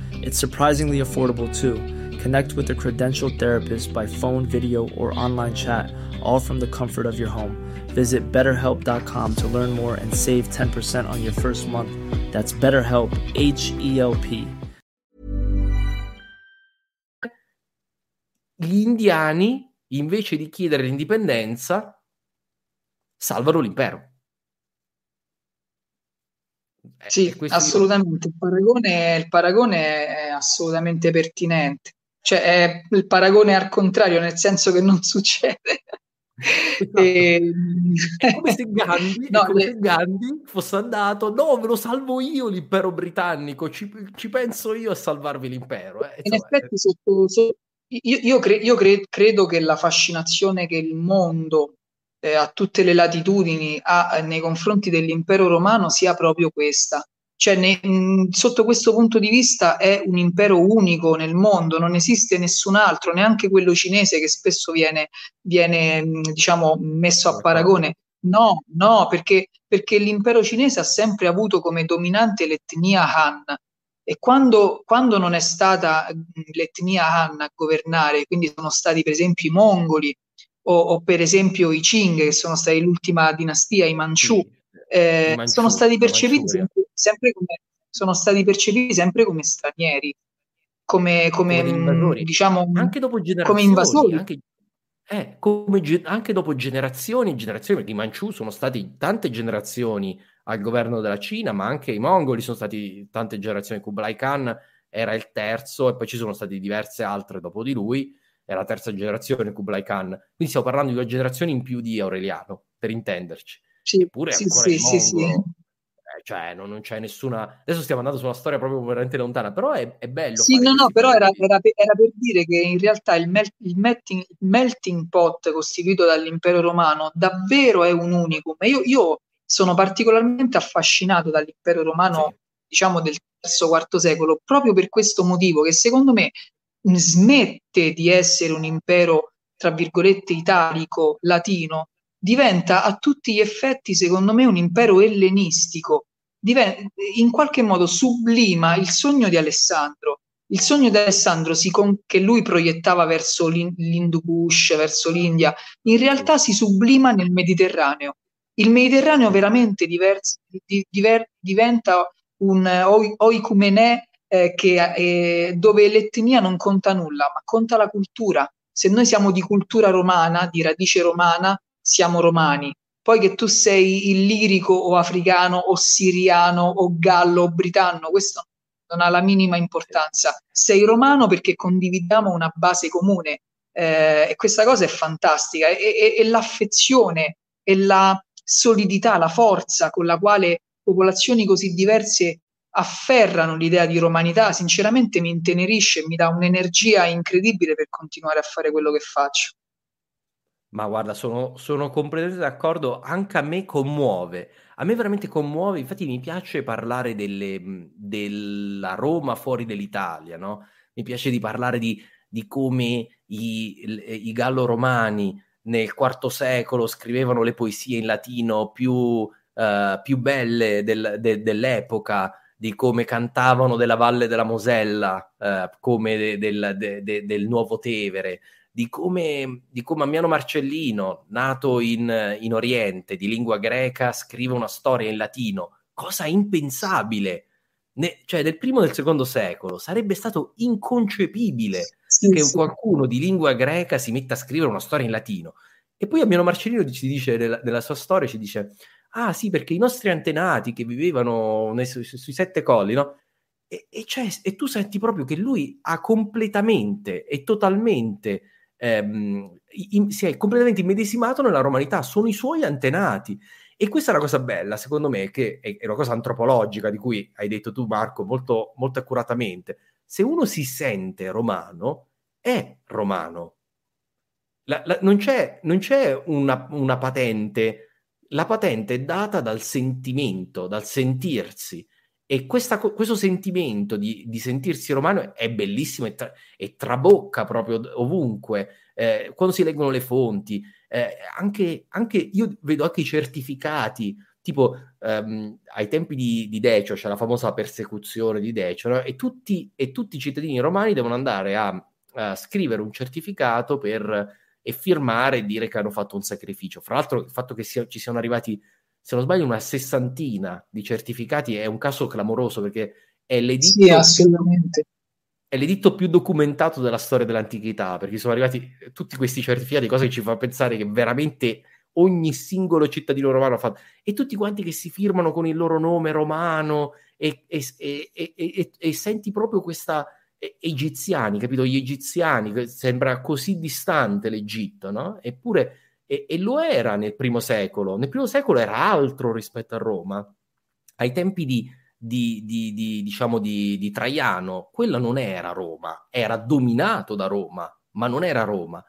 It's surprisingly affordable too. Connect with a credentialed therapist by phone, video, or online chat, all from the comfort of your home. Visit betterhelp.com to learn more and save 10% on your first month. That's BetterHelp, H E L P. Gli indiani, invece di chiedere l'indipendenza, salvano l'impero. Eh, sì, assolutamente. Il paragone, il paragone, è assolutamente pertinente. Cioè, è il paragone al contrario, nel senso che non succede. Esatto. E... È come se Gandhi, no, come le... se Gandhi fosse andato, no, ve lo salvo io l'impero britannico, ci, ci penso io a salvarvi l'impero. Eh. In effetti, sotto, sotto, io, io, cre, io cre, credo che la fascinazione che il mondo eh, a tutte le latitudini ha, nei confronti dell'impero romano sia proprio questa. Cioè, ne, mh, sotto questo punto di vista è un impero unico nel mondo, non esiste nessun altro, neanche quello cinese che spesso viene, viene mh, diciamo, messo a paragone. No, no, perché, perché l'impero cinese ha sempre avuto come dominante l'etnia Han, e quando, quando, non è stata l'etnia Han a governare, quindi sono stati per esempio i mongoli o, o, per esempio i Qing, che sono stati l'ultima dinastia, i Manchu, eh, Manchu sono stati percepiti sempre, sempre, come, sono stati percepiti sempre come stranieri, come, come, come diciamo anche dopo come invasori. Anche, eh, come, anche dopo generazioni e generazioni, perché i Manchu sono stati tante generazioni al governo della Cina, ma anche i mongoli sono stati tante generazioni. Kublai Khan era il terzo e poi ci sono state diverse altre dopo di lui è la terza generazione Kublai Khan, quindi stiamo parlando di due generazioni in più di Aureliano, per intenderci. Sì, Eppure sì, ancora sì, sì, sì. Eh, cioè non, non, c'è nessuna... Adesso stiamo andando su una storia proprio veramente lontana, però è, è bello. Sì, no, no, però era, era, per, era, per, dire che in realtà il, mel- il melting, melting, pot costituito dall'impero romano davvero è un unicum. Io, io sono particolarmente affascinato dall'impero romano, sì. diciamo, del terzo-quarto secolo, proprio per questo motivo, che secondo me smette di essere un impero, tra virgolette, italico, latino, diventa a tutti gli effetti, secondo me, un impero ellenistico. Diventa, in qualche modo sublima il sogno di Alessandro. Il sogno di Alessandro con, che lui proiettava verso l'Hindu Kush, verso l'India, in realtà si sublima nel Mediterraneo. Il Mediterraneo veramente diverso, di, diver, diventa un oicumenè eh, che, eh, dove l'etnia non conta nulla, ma conta la cultura. Se noi siamo di cultura romana, di radice romana, siamo romani. Poi che tu sei illirico o africano o siriano o gallo o britanno, questo non ha la minima importanza. Sei romano perché condividiamo una base comune eh, e questa cosa è fantastica e, e, e l'affezione e la solidità, la forza con la quale popolazioni così diverse afferrano l'idea di romanità, sinceramente mi intenerisce, mi dà un'energia incredibile per continuare a fare quello che faccio. Ma guarda, sono, sono completamente d'accordo, anche a me commuove, a me veramente commuove, infatti mi piace parlare delle, della Roma fuori dall'Italia, no? Mi piace di parlare di, di come i, i gallo-romani nel IV secolo scrivevano le poesie in latino più, uh, più belle del, de, dell'epoca, di come cantavano della Valle della Mosella, eh, come de, del, de, de, del Nuovo Tevere, di come, di come Ammiano Marcellino, nato in, in, Oriente, di lingua greca, scrive una storia in latino, cosa impensabile. Ne, cioè, del primo e del secondo secolo sarebbe stato inconcepibile sì, che sì. qualcuno di lingua greca si metta a scrivere una storia in latino. E poi Ammiano Marcellino ci dice della, della sua storia, ci dice Ah sì, perché i nostri antenati che vivevano nei, su, sui sette colli, no? e, e, cioè, e tu senti proprio che lui ha completamente e totalmente ehm, in, si è completamente immedesimato nella romanità, sono i suoi antenati. E questa è una cosa bella, secondo me, che è, è una cosa antropologica di cui hai detto tu, Marco, molto, molto accuratamente. Se uno si sente romano, è romano. La, la, non c'è, non c'è una, una, patente, la patente è data dal sentimento, dal sentirsi. E questa, questo sentimento di, di, sentirsi romano è bellissimo e, tra, e trabocca proprio ovunque. Eh, quando si leggono le fonti, eh, anche, anche, io vedo anche i certificati, tipo ehm, ai tempi di, di, Decio c'è la famosa persecuzione di Decio, no? e, tutti, e, tutti, i cittadini romani devono andare a, a scrivere un certificato per, e firmare e dire che hanno fatto un sacrificio. Fra l'altro il fatto che sia, ci siano arrivati se non sbaglio, una sessantina di certificati è un caso clamoroso perché è l'editto, sì, assolutamente. È l'editto più documentato della storia dell'antichità perché sono arrivati tutti questi certificati, cosa che ci fa pensare che veramente ogni singolo cittadino romano ha fatto e tutti quanti che si firmano con il loro nome romano e, e, e, e senti proprio questa egiziani, capito? Gli egiziani, sembra così distante l'Egitto, no? Eppure e, e, lo era nel primo secolo. Nel primo secolo era altro rispetto a Roma. Ai tempi di, di, di, di diciamo di, Traiano, quella non era Roma, era dominato da Roma, ma non era Roma.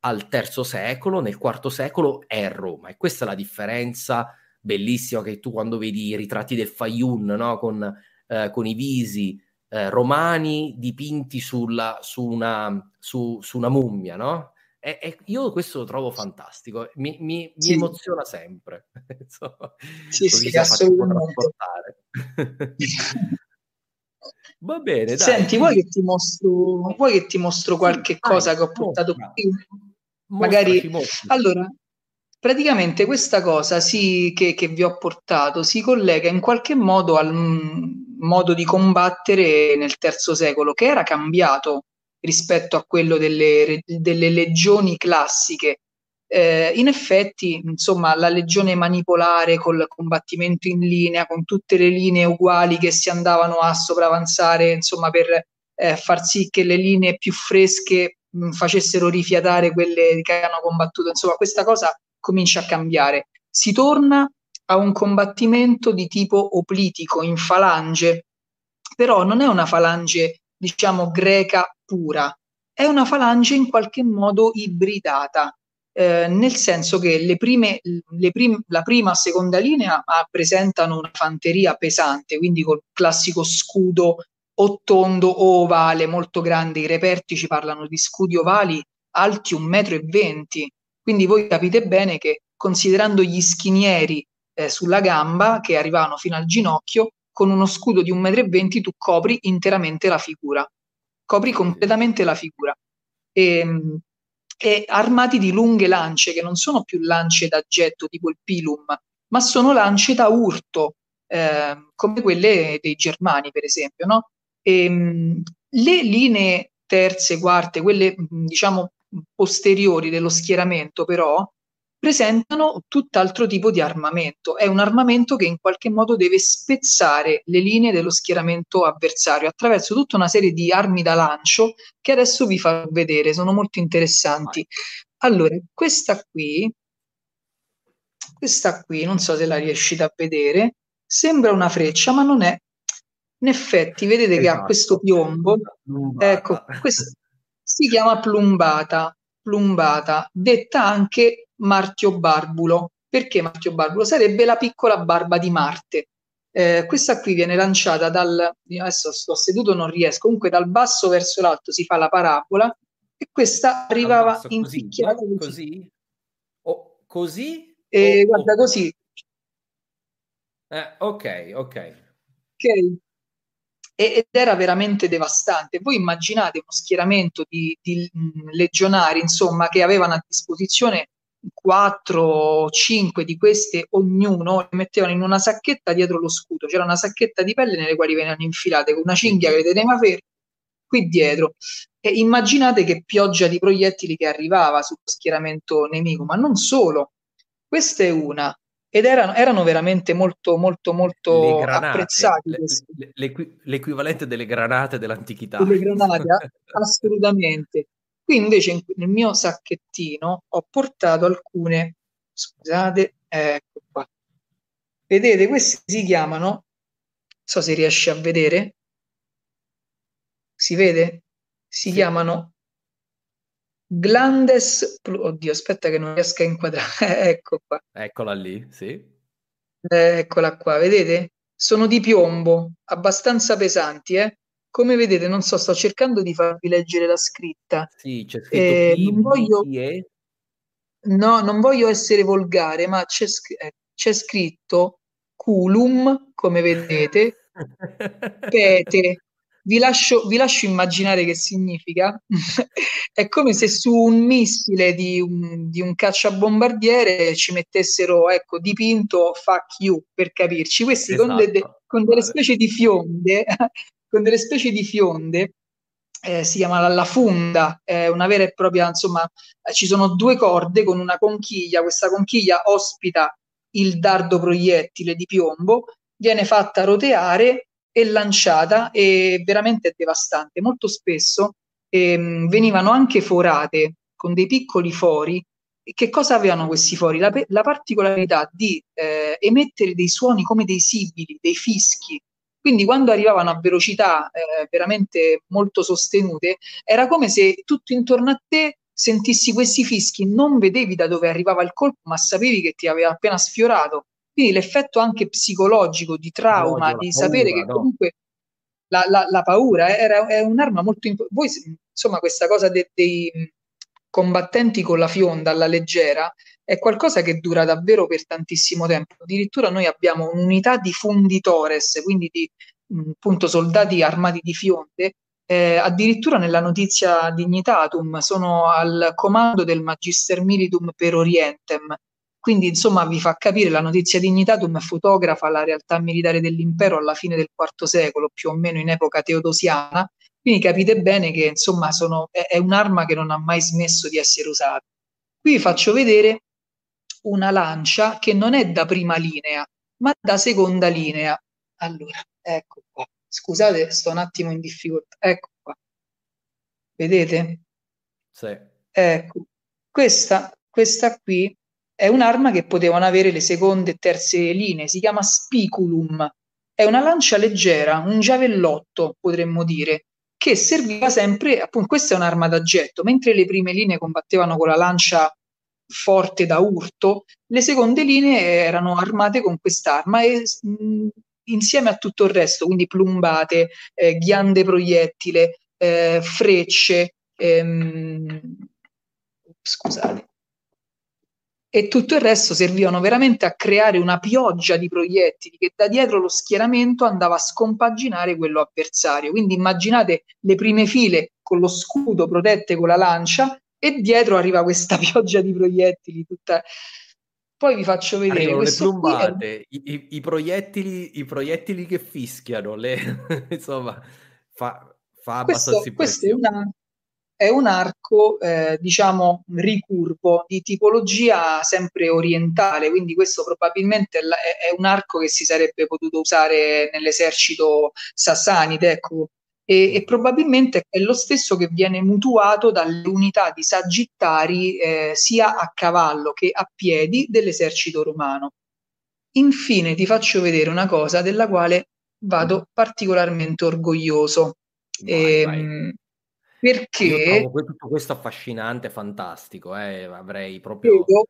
Al terzo secolo, nel quarto secolo, è Roma. E questa è la differenza bellissima che tu quando vedi i ritratti del Fayun, no? con, eh, con, i visi eh, romani dipinti sulla, su, una, su, su una mummia, no? E, e io questo lo trovo fantastico, mi, mi, mi emoziona sempre. sì, sì, assolutamente. Va bene, dai. Senti, vuoi che ti mostro, vuoi che ti mostro qualche sì, cosa dai, che ho portato mostra. qui? Magari... Mostraci. Allora, praticamente questa cosa sì, che, che, vi ho portato si collega in qualche modo al modo di combattere nel terzo secolo, che era cambiato rispetto a quello delle, delle legioni classiche. Eh, in effetti, insomma, la legione manipolare col combattimento in linea, con tutte le linee uguali che si andavano a sopravanzare, insomma, per eh, far sì che le linee più fresche mh, facessero rifiatare quelle che hanno combattuto. Insomma, questa cosa comincia a cambiare. Si torna a un combattimento di tipo oplitico, in falange, però non è una falange, diciamo, greca pura, è una falange in qualche modo ibridata, eh, nel senso che le prime, le prim- la prima e seconda linea presentano una fanteria pesante, quindi col classico scudo o tondo o ovale molto grande, i reperti ci parlano di scudi ovali alti 1,20 m, quindi voi capite bene che considerando gli schinieri eh, sulla gamba che arrivavano fino al ginocchio, con uno scudo di 1,20 m tu copri interamente la figura copri completamente la figura. E, ehm, e armati di lunghe lance, che non sono più lance da getto tipo il pilum, ma sono lance da urto, eh, come quelle dei germani, per esempio. No? E, ehm, le linee terze, quarte, quelle diciamo posteriori dello schieramento, però, presentano tutt'altro tipo di armamento. È un armamento che in qualche modo deve spezzare le linee dello schieramento avversario attraverso tutta una serie di armi da lancio che adesso vi farò vedere, sono molto interessanti. Allora, questa qui, questa qui, non so se la riuscite a vedere, sembra una freccia, ma non è. In effetti, vedete che ha esatto. questo piombo. Ecco, questa si chiama plumbata, plumbata, detta anche Martio Barbulo. Perché Martio Barbulo? Sarebbe la piccola barba di Marte. Eh, questa qui viene lanciata dal, adesso sto seduto, non riesco, comunque dal basso verso l'alto si fa la parabola e questa arrivava in così, così. così? Oh, così? E oh, guarda oh. così. Eh, ok, ok. Ok. Ed era veramente devastante. Voi immaginate uno schieramento di, di legionari, insomma, che avevano a disposizione 4 o 5 di queste ognuno le mettevano in una sacchetta dietro lo scudo. C'era una sacchetta di pelle nelle quali venivano infilate con una cinghia che le teneva ferme qui dietro. E immaginate che pioggia di proiettili che arrivava sullo schieramento nemico, ma non solo. Questa è una. ed erano, erano veramente molto, molto, molto granate, apprezzati. Le, le, l'equivalente delle granate dell'antichità. Le granate, assolutamente. Qui invece nel mio sacchettino ho portato alcune, scusate, ecco qua. Vedete, questi si chiamano, non so se riesci a vedere, si vede? Si sì. chiamano Glandes, oddio, aspetta che non riesco a inquadrare, ecco qua. Eccola lì, sì. Eh, eccola qua, vedete? Sono di piombo, abbastanza pesanti, eh? Come vedete, non so, sto cercando di farvi leggere la scritta. Sì, c'è scritto eh, non voglio... No, non voglio essere volgare, ma c'è, eh, c'è scritto culum, come vedete, pete, vi lascio, vi lascio immaginare che significa. è come se su un missile di un, di un cacciabombardiere ci mettessero, ecco, dipinto fuck you, per capirci. Questi esatto. con, de, de, con, delle specie di fionde, con delle specie di fionde, eh, si chiama la, la funda, è una vera e propria, insomma, eh, ci sono due corde con una conchiglia, questa conchiglia ospita il dardo proiettile di piombo, viene fatta roteare e lanciata e veramente devastante. Molto spesso ehm, venivano anche forate con dei piccoli fori. Che cosa avevano questi fori? La, la particolarità di eh, emettere dei suoni come dei sibili, dei fischi. Quindi quando arrivavano a velocità eh, veramente molto sostenute, era come se tutto intorno a te sentissi questi fischi, non vedevi da dove arrivava il colpo, ma sapevi che ti aveva appena sfiorato quindi l'effetto anche psicologico di trauma, no, di paura, sapere che no. comunque la, la, la, paura era, è un'arma molto importante. Voi, insomma, questa cosa de, dei combattenti con la fionda alla leggera è qualcosa che dura davvero per tantissimo tempo. Addirittura noi abbiamo un'unità di funditores, quindi di appunto soldati armati di fionde, eh, addirittura nella notizia Dignitatum sono al comando del Magister Militum per Orientem, quindi, insomma, vi fa capire la notizia Dignitatum fotografa la realtà militare dell'impero alla fine del IV secolo, più o meno in epoca teodosiana. Quindi capite bene che, insomma, sono, è, è un'arma che non ha mai smesso di essere usata. Qui vi faccio vedere una lancia che non è da prima linea, ma da seconda linea. Allora, ecco qua. Scusate, sto un attimo in difficoltà. Ecco qua. Vedete? Sì. Ecco. Questa, questa qui è un'arma che potevano avere le seconde e terze linee, si chiama spiculum. È una lancia leggera, un giavellotto, potremmo dire, che serviva sempre, appunto, questa è un'arma da getto, mentre le prime linee combattevano con la lancia forte da urto, le seconde linee erano armate con quest'arma e mh, insieme a tutto il resto, quindi plumbate, eh, ghiande proiettile, eh, frecce, ehm, scusate, e tutto il resto servivano veramente a creare una pioggia di proiettili che da dietro lo schieramento andava a scompaginare quello avversario. Quindi immaginate le prime file con lo scudo protette con la lancia e dietro arriva questa pioggia di proiettili tutta... Poi vi faccio vedere Arrivano le plumbate, è... i, i, i, proiettili, i proiettili che fischiano, le... insomma, fa, fa abbastanza questo, questa è una, è un arco, eh, diciamo, ricurvo di tipologia sempre orientale, quindi questo probabilmente è, è, un arco che si sarebbe potuto usare nell'esercito sassanide, ecco, e, e, probabilmente è lo stesso che viene mutuato dalle unità di sagittari eh, sia a cavallo che a piedi dell'esercito romano. Infine ti faccio vedere una cosa della quale vado particolarmente orgoglioso. Vai, e, vai ehm, perché tutto questo affascinante, fantastico, eh? avrei proprio... Credo,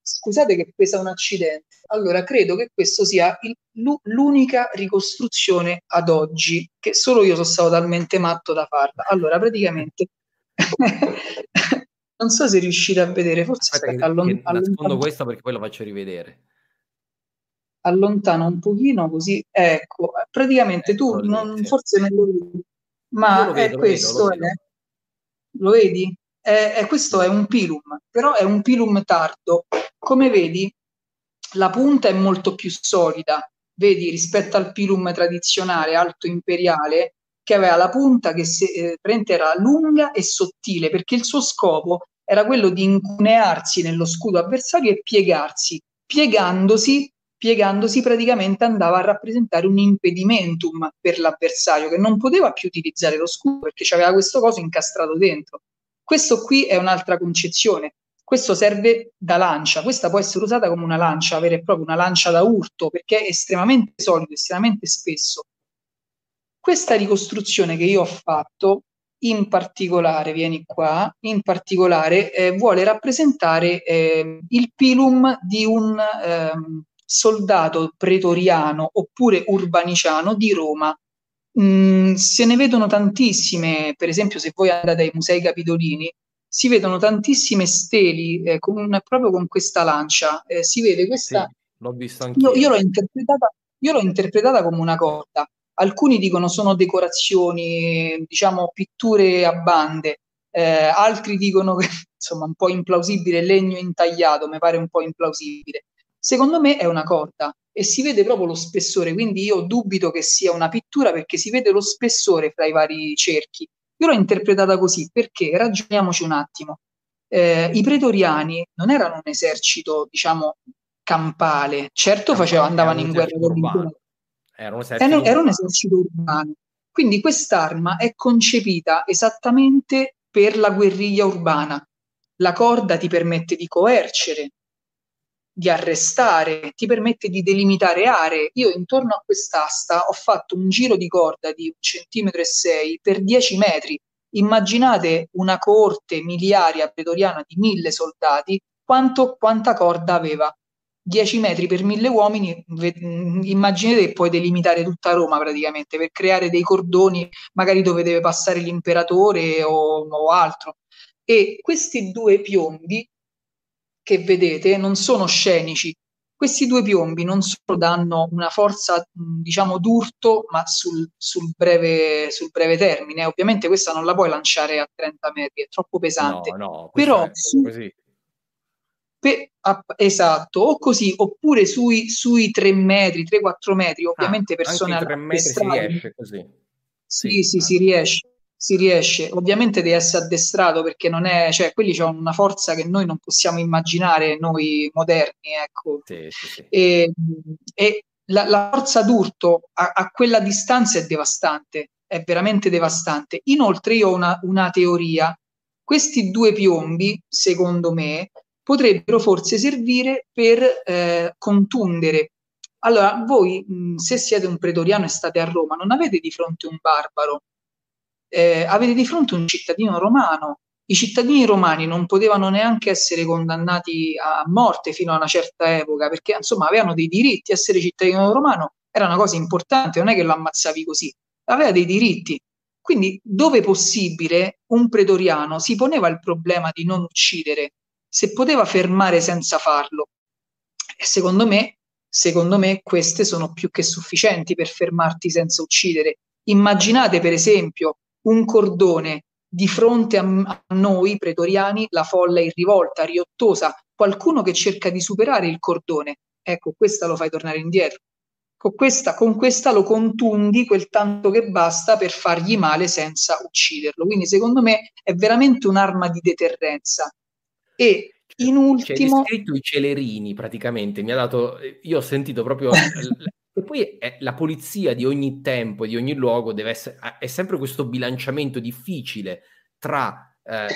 scusate che pesa un accidente. Allora, credo che questo sia il, l'unica ricostruzione ad oggi, che solo io sono stato talmente matto da farla. Allora, praticamente, non so se riuscite a vedere, forse aspetta, aspetta allon- nascondo questo perché poi lo faccio rivedere. Allontano un pochino così, ecco, praticamente ecco tu non, forse non lo vedi ma vedo, è questo, lo, vedo, lo, è, lo vedi? È, è, questo è un pilum, però è un pilum tardo. Come vedi, la punta è molto più solida, vedi, rispetto al pilum tradizionale alto imperiale, che aveva la punta che se, eh, era lunga e sottile, perché il suo scopo era quello di incunearsi nello scudo avversario e piegarsi piegandosi, piegandosi praticamente andava a rappresentare un impedimentum per l'avversario che non poteva più utilizzare lo scudo perché c'aveva questo coso incastrato dentro. Questo qui è un'altra concezione. Questo serve da lancia, questa può essere usata come una lancia vera e propria, una lancia da urto, perché è estremamente solido, estremamente spesso. Questa ricostruzione che io ho fatto, in particolare, vieni qua, in particolare eh, vuole rappresentare eh, il pilum di un eh, soldato pretoriano oppure urbaniciano di Roma. Mm, se ne vedono tantissime, per esempio se voi andate ai musei capitolini, si vedono tantissime steli eh, con, proprio con questa lancia. Eh, si vede questa. Sì, l'ho vista anch'io. Io, io, l'ho interpretata, io l'ho interpretata come una corda. Alcuni dicono sono decorazioni, diciamo pitture a bande, eh, altri dicono che insomma un po' implausibile, legno intagliato, mi pare un po' implausibile. Secondo me è una corda e si vede proprio lo spessore, quindi io dubito che sia una pittura perché si vede lo spessore fra i vari cerchi io l'ho interpretata così perché, ragioniamoci un attimo, eh, i pretoriani non erano un esercito, diciamo, campale, certo faceva, andavano in guerra con l'impero. Era un, era, era un esercito urbano. Quindi quest'arma è concepita esattamente per la guerriglia urbana. La corda ti permette di coercere, di arrestare, ti permette di delimitare aree. Io intorno a quest'asta ho fatto un giro di corda di un centimetro e sei per 10 metri. Immaginate una corte miliaria pretoriana di mille soldati, quanto, quanta corda aveva? 10 metri per mille uomini, immaginate che puoi delimitare tutta Roma praticamente per creare dei cordoni magari dove deve passare l'imperatore o, o altro. E questi due piombi che vedete non sono scenici. Questi due piombi non solo danno una forza, diciamo, d'urto, ma sul, sul, breve, sul, breve, termine. Ovviamente questa non la puoi lanciare a 30 metri, è troppo pesante. No, no, Però su, pe, a, esatto, o così, oppure sui, sui 3 metri, 3-4 metri, ovviamente ah, persone... Anche 3 metri si riesce così. Sì, sì, sì, si riesce si riesce. Ovviamente devi essere addestrato perché non è, cioè, quelli hanno una forza che noi non possiamo immaginare, noi moderni, ecco. Sì, sì, sì. E, e la, la, forza d'urto a, a, quella distanza è devastante, è veramente devastante. Inoltre io ho una, una teoria. Questi due piombi, secondo me, potrebbero forse servire per eh, contundere. Allora, voi, mh, se siete un pretoriano e state a Roma, non avete di fronte un barbaro, eh, avete di fronte un cittadino romano. I cittadini romani non potevano neanche essere condannati a morte fino a una certa epoca, perché insomma avevano dei diritti. Essere cittadino romano era una cosa importante, non è che lo ammazzavi così, aveva dei diritti. Quindi, dove possibile, un pretoriano si poneva il problema di non uccidere, se poteva fermare senza farlo. E secondo me, secondo me, queste sono più che sufficienti per fermarti senza uccidere. Immaginate, per esempio, un cordone di fronte a, noi pretoriani, la folla in rivolta, riottosa, qualcuno che cerca di superare il cordone. Ecco, questa lo fai tornare indietro. Con questa, con questa lo contundi quel tanto che basta per fargli male senza ucciderlo. Quindi, secondo me, è veramente un'arma di deterrenza. E in ultimo. C'è scritto i celerini praticamente. Mi ha dato. Io ho sentito proprio E poi è, la polizia di ogni tempo, di ogni luogo, deve essere, è sempre questo bilanciamento difficile tra eh,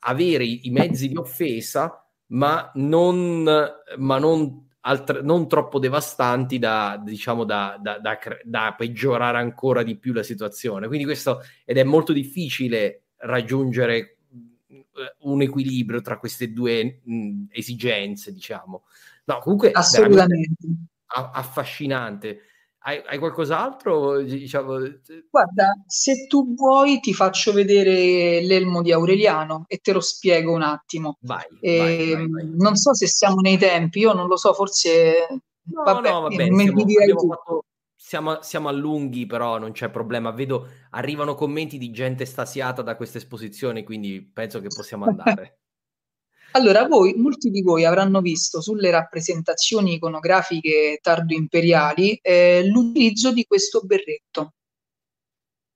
avere i, i, mezzi di offesa, ma non, ma non, altre, non troppo devastanti da, diciamo, da, da, da, peggiorare ancora di più la situazione. Quindi questo, ed è molto difficile raggiungere eh, un equilibrio tra queste due mh, esigenze, diciamo. No, comunque assolutamente affascinante. Hai, hai, qualcos'altro? Diciamo... Guarda, se tu vuoi ti faccio vedere l'elmo di Aureliano e te lo spiego un attimo. Vai, e, vai, vai, vai, Non so se siamo nei tempi, io non lo so, forse... No, vabbè, no, vabbè siamo, fatto, siamo, siamo, a lunghi, però non c'è problema. Vedo, arrivano commenti di gente stasiata da questa esposizione, quindi penso che possiamo andare. Allora, voi, molti di voi avranno visto sulle rappresentazioni iconografiche tardo-imperiali eh, l'utilizzo di questo berretto,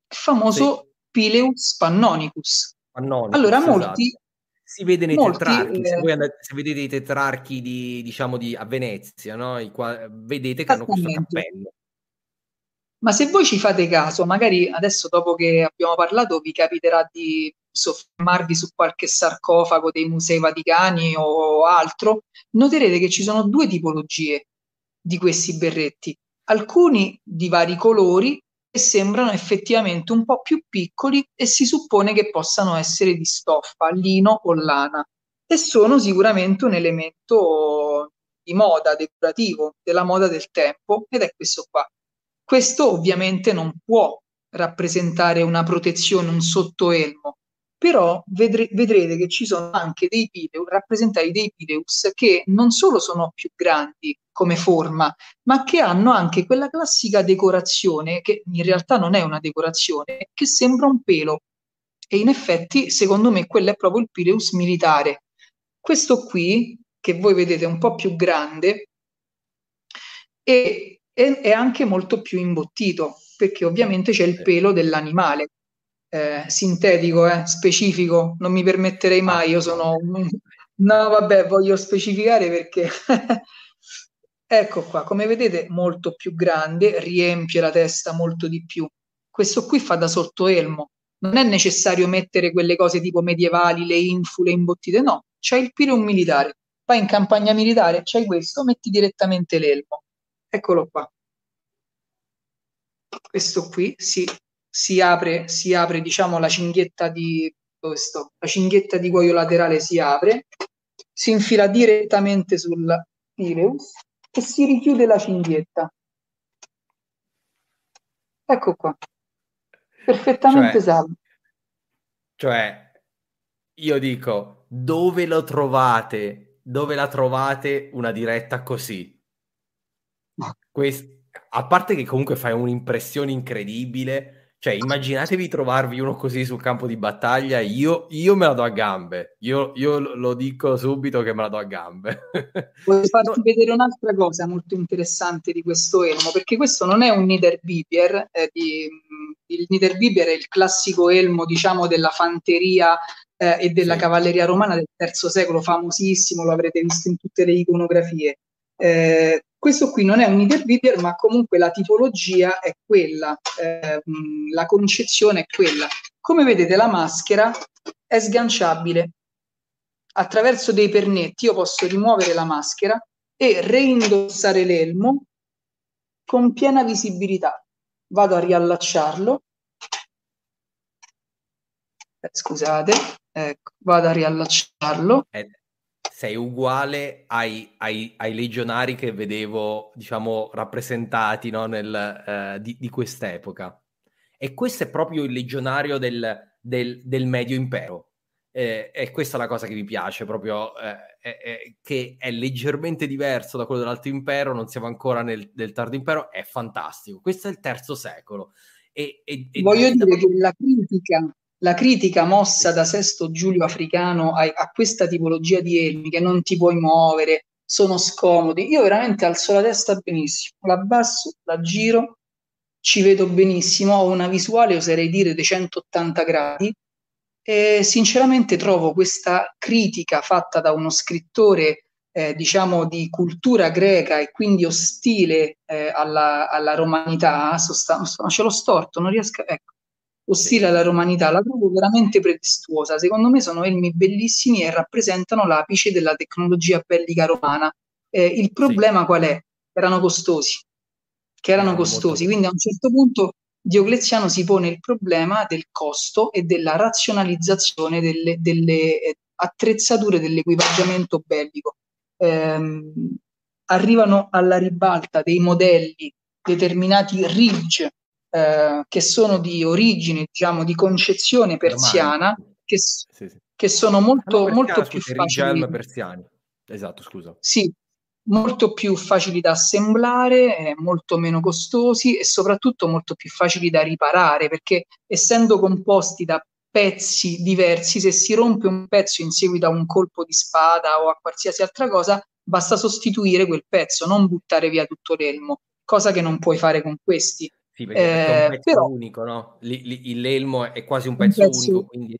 il famoso sì. Pileus Pannonicus. Pannonicus allora, molti, esatto. si vede nei molti, tetrarchi, se, eh, voi andate, se vedete i tetrarchi di, diciamo di, a Venezia, no? I qua- vedete che hanno questo cappello. Ma se voi ci fate caso, magari adesso dopo che abbiamo parlato vi capiterà di soffermarvi su qualche sarcofago dei musei vaticani o altro, noterete che ci sono due tipologie di questi berretti, alcuni di vari colori e sembrano effettivamente un po' più piccoli e si suppone che possano essere di stoffa, lino o lana e sono sicuramente un elemento di moda decorativo, della moda del tempo ed è questo qua. Questo ovviamente non può rappresentare una protezione, un sottoelmo, però vedre- vedrete che ci sono anche dei Pileus, rappresentati dei Pileus che non solo sono più grandi come forma, ma che hanno anche quella classica decorazione, che in realtà non è una decorazione, che sembra un pelo. E in effetti, secondo me, quello è proprio il Pileus militare. Questo qui, che voi vedete un po' più grande, e e è anche molto più imbottito perché ovviamente c'è il pelo dell'animale eh, sintetico, eh, specifico, non mi permetterei mai, io sono un... No, vabbè, voglio specificare perché ecco qua, come vedete, molto più grande, riempie la testa molto di più. Questo qui fa da sottoelmo. Non è necessario mettere quelle cose tipo medievali, le infule imbottite, no, c'è il piro militare. Vai in campagna militare, c'hai questo, metti direttamente l'elmo. Eccolo qua. Questo qui si, si apre, si apre, diciamo, la cinghietta di dove sto? La cinghietta di cuoio laterale si apre, si infila direttamente sul Pileus e si richiude la cinghietta. Ecco qua. Perfettamente Cioè, salvo. cioè, io dico, dove lo trovate? Dove la trovate una diretta così? Quest- a parte che comunque fai un'impressione incredibile, cioè immaginatevi trovarvi uno così sul campo di battaglia, io, io me la do a gambe, io, io lo dico subito che me la do a gambe. Voglio farti vedere un'altra cosa molto interessante di questo elmo, perché questo non è un Niederbibier, eh, di, il Niederbibier è il classico elmo, diciamo, della fanteria eh, e della Sì. cavalleria romana del terzo secolo, famosissimo, lo avrete visto in tutte le iconografie. Eh, questo qui non è un Niederbibier, ma comunque la tipologia è quella, eh, la concezione è quella. Come vedete, la maschera è sganciabile. Attraverso dei pernetti io posso rimuovere la maschera e reindossare l'elmo con piena visibilità. Vado a riallacciarlo. Eh, scusate, ecco, vado a riallacciarlo. Eh, sei uguale ai, ai- ai legionari che vedevo, diciamo, rappresentati no, nel, eh, di, di quest'epoca. E questo è proprio il legionario del, del- del Medio Impero. Eh, e questa è la cosa che mi piace, proprio eh, è- che è leggermente diverso da quello dell'Alto Impero, non siamo ancora nel, del Tardo Impero, è fantastico. Questo è il terzo secolo. E, e- e Voglio dire che la critica, la critica mossa da Sesto Giulio Africano a, a questa tipologia di elmi che non ti puoi muovere, sono scomodi. Io veramente alzo la testa benissimo, la abbasso, la giro, ci vedo benissimo, ho una visuale, oserei dire, di 180 gradi e sinceramente trovo questa critica fatta da uno scrittore, eh, diciamo, di cultura greca e quindi ostile eh, alla, alla romanità, sosta- ce l'ho storto, non riesco, a- ecco, ostile alla romanità, la trovo veramente pretestuosa. Secondo me sono elmi bellissimi e rappresentano l'apice della tecnologia bellica romana. Eh, il problema qual è? Erano costosi, che erano molto- costosi, quindi a un certo punto Diocleziano si pone il problema del costo e della razionalizzazione delle, delle, eh, attrezzature dell'equipaggiamento bellico. Ehm, arrivano alla ribalta dei modelli determinati Ridge eh, che sono di origine, diciamo, di concezione persiana, che, Sì, sì. che sono no, molto, persiana, molto più facili. Persiani. Esatto, scusa. Sì, molto più facili da assemblare, eh, molto meno costosi e soprattutto molto più facili da riparare, perché essendo composti da pezzi diversi, se si rompe un pezzo in seguito a un colpo di spada o a qualsiasi altra cosa, basta sostituire quel pezzo, non buttare via tutto l'elmo, cosa che non puoi fare con questi. Sì, perché, perché è Eh, un pezzo però- unico, no? L'elmo è quasi un Un pezzo pezzo- unico, quindi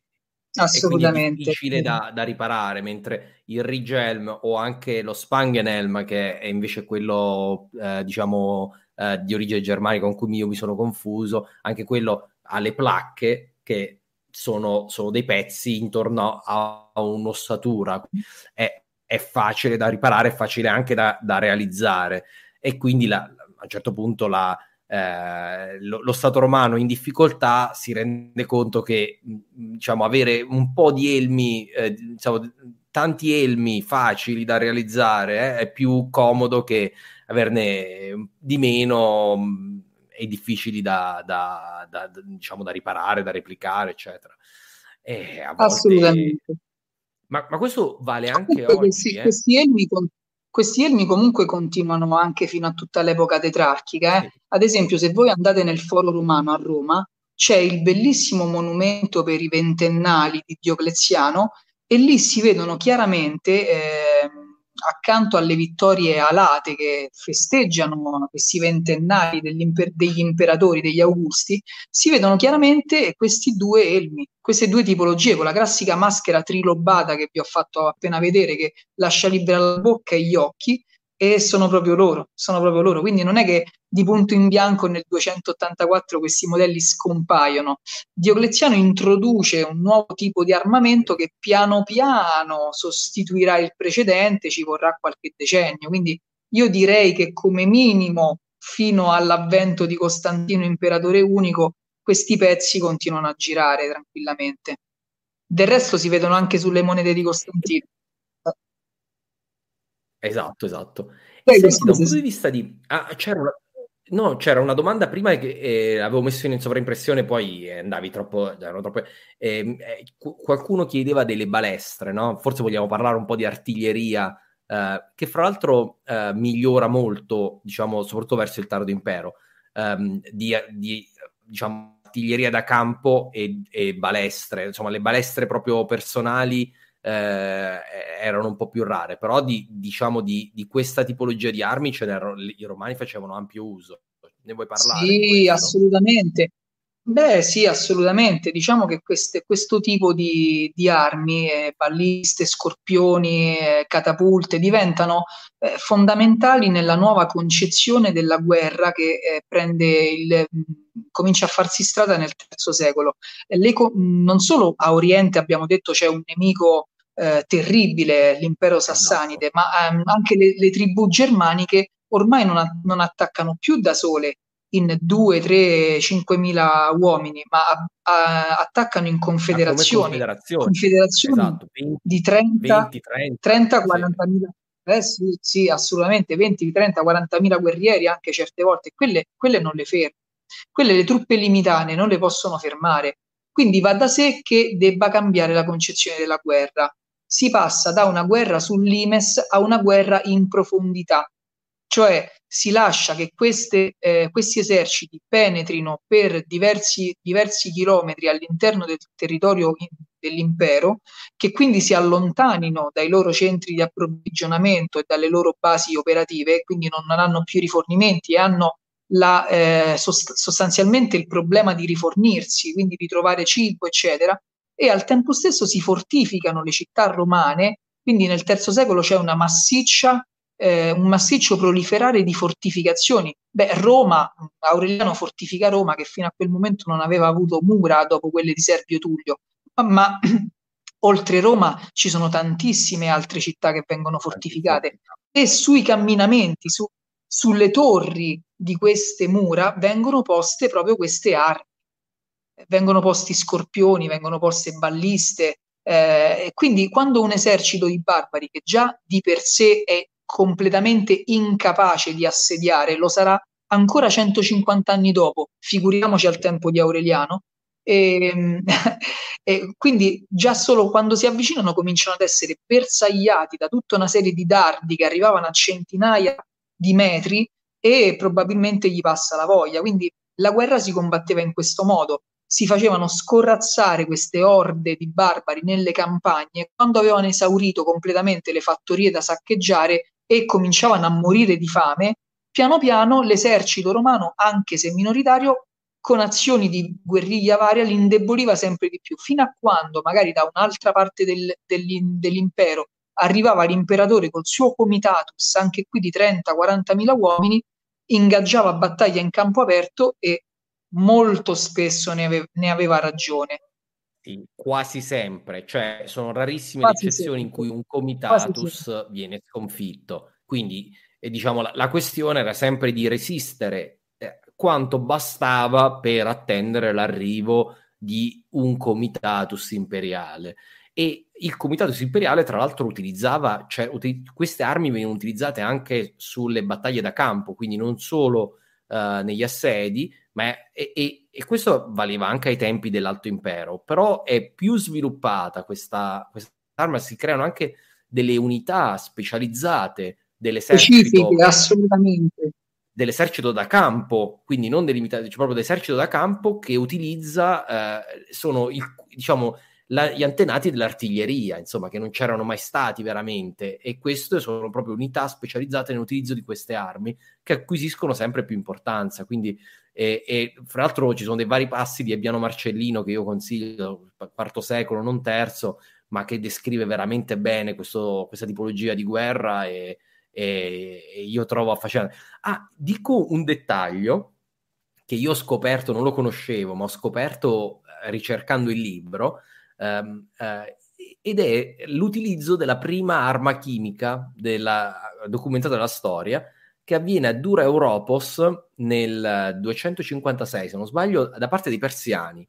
Assolutamente. è difficile da, da, riparare, mentre il Rigelm o anche lo Spangenhelm, che è invece quello, eh, diciamo, eh, di origine germanica con cui io mi sono confuso, anche quello ha le placche che sono, sono dei pezzi intorno a, a un'ossatura. È, è, facile da riparare, è facile anche da, da realizzare e quindi la, a un certo punto la, eh, lo, lo, Stato romano in difficoltà si rende conto che diciamo, avere un po' di elmi, eh, diciamo, tanti elmi facili da realizzare eh, è più comodo che averne di meno e difficili da, da, da, diciamo, da riparare, da replicare, eccetera. E volte... Assolutamente. Ma, ma, questo vale anche oggi. Questi, eh? questi elmi questi elmi comunque continuano anche fino a tutta l'epoca tetrarchica. Eh? Ad esempio, se voi andate nel Foro Romano a Roma, c'è il bellissimo monumento per i ventennali di Diocleziano e lì si vedono chiaramente eh, accanto alle vittorie alate che festeggiano questi ventennali degli, imper- degli imperatori, degli Augusti, si vedono chiaramente questi due elmi, queste due tipologie, con la classica maschera trilobata che vi ho fatto appena vedere, che lascia libera la bocca e gli occhi, e sono proprio loro, sono proprio loro. Quindi non è che di punto in bianco nel 284 questi modelli scompaiono. Diocleziano introduce un nuovo tipo di armamento che piano piano sostituirà il precedente, ci vorrà qualche decennio. Quindi io direi che come minimo fino all'avvento di Costantino imperatore unico questi pezzi continuano a girare tranquillamente. Del resto si vedono anche sulle monete di Costantino. Esatto, esatto. Senti, da un punto di vista di... Ah, c'era una... No, c'era una domanda prima che eh, avevo messo in sovraimpressione, poi eh, andavi troppo... troppo ehm, eh, qualcuno chiedeva delle balestre, no? Forse vogliamo parlare un po' di artiglieria, eh, che fra l'altro eh, migliora molto, diciamo, soprattutto verso il tardo impero, ehm, di, di diciamo, artiglieria da campo e, e balestre, insomma, le balestre proprio personali eh, erano un po' più rare, però di, diciamo di, di, questa tipologia di armi i romani facevano ampio uso. Ne vuoi parlare? Sì, assolutamente. Beh, sì, assolutamente. Diciamo che queste, questo tipo di, di armi, eh, balliste, scorpioni, eh, catapulte, diventano eh, fondamentali nella nuova concezione della guerra che eh, prende il, mh, comincia a farsi strada nel terzo secolo. Le, non solo a Oriente abbiamo detto c'è un nemico eh, terribile, l'impero sassanide, ma ehm, anche le, le, tribù germaniche ormai non, a, non, attaccano più da sole in 2, 3, 5 mila uomini, ma a, a, attaccano in confederazioni, confederazioni, confederazioni esatto. 20, di 30, 20, 30, 30 40 sì. mila. Eh sì, sì, assolutamente 20, 30, 40 mila guerrieri anche certe volte, quelle, quelle non le fermo. Quelle le truppe limitate non le possono fermare. Quindi va da sé che debba cambiare la concezione della guerra si passa da una guerra sull'Imes a una guerra in profondità, cioè si lascia che queste, eh, questi eserciti penetrino per diversi, diversi chilometri all'interno del territorio dell'impero, che quindi si allontanino dai loro centri di approvvigionamento e dalle loro basi operative, quindi non, non hanno più rifornimenti e hanno la, eh, sost- sostanzialmente il problema di rifornirsi, quindi di trovare cibo, eccetera, e al tempo stesso si fortificano le città romane, quindi nel III secolo c'è una massiccia, eh, un massiccio proliferare di fortificazioni. Beh, Roma, Aureliano fortifica Roma che fino a quel momento non aveva avuto mura dopo quelle di Servio Tullio, ma, ma oltre Roma ci sono tantissime altre città che vengono fortificate e sui camminamenti, su, sulle torri di queste mura vengono poste proprio queste armi vengono posti scorpioni, vengono poste balliste. Eh, quindi quando un esercito di barbari che già di per sé è completamente incapace di assediare, lo sarà ancora 150 anni dopo, figuriamoci al tempo di Aureliano. E, ehm, e quindi già solo quando si avvicinano cominciano ad essere bersagliati da tutta una serie di dardi che arrivavano a centinaia di metri e probabilmente gli passa la voglia. Quindi la guerra si combatteva in questo modo si facevano scorrazzare queste orde di barbari nelle campagne quando avevano esaurito completamente le fattorie da saccheggiare e cominciavano a morire di fame, piano piano l'esercito romano, anche se minoritario, con azioni di guerriglia varia li indeboliva sempre di più, fino a quando magari da un'altra parte del, dell'impero arrivava l'imperatore col suo comitatus, anche qui di 30-40 mila uomini, ingaggiava battaglia in campo aperto e molto spesso ne, ave- ne aveva ragione. Sì, quasi sempre, cioè sono rarissime quasi le eccezioni sempre. in cui un comitatus viene sconfitto. Quindi, eh, diciamo, la, la, questione era sempre di resistere eh, quanto bastava per attendere l'arrivo di un comitatus imperiale e il comitatus imperiale tra l'altro utilizzava, cioè uti- queste armi venivano utilizzate anche sulle battaglie da campo, quindi non solo uh, negli assedi, ma e, e, e, questo valeva anche ai tempi dell'Alto Impero, però è più sviluppata questa, questa arma, si creano anche delle unità specializzate dell'esercito. Specifiche, assolutamente dell'esercito da campo, quindi non delimitato, cioè proprio dell'esercito da campo che utilizza, eh, sono il, diciamo, la, gli antenati dell'artiglieria, insomma, che non c'erano mai stati veramente, e queste sono proprio unità specializzate nell'utilizzo di queste armi che acquisiscono sempre più importanza. Quindi, e, e fra l'altro, ci sono dei vari passi di Ebbiano Marcellino che io consiglio, quarto secolo, non terzo, ma che descrive veramente bene questo, questa tipologia di guerra e, e, e io trovo affascinante. Ah, dico un dettaglio che io ho scoperto, non lo conoscevo, ma ho scoperto eh, ricercando il libro um, uh, ed è l'utilizzo della prima arma chimica della, documentata della storia che avviene a Dura Europos nel 256, se non sbaglio, da parte dei persiani.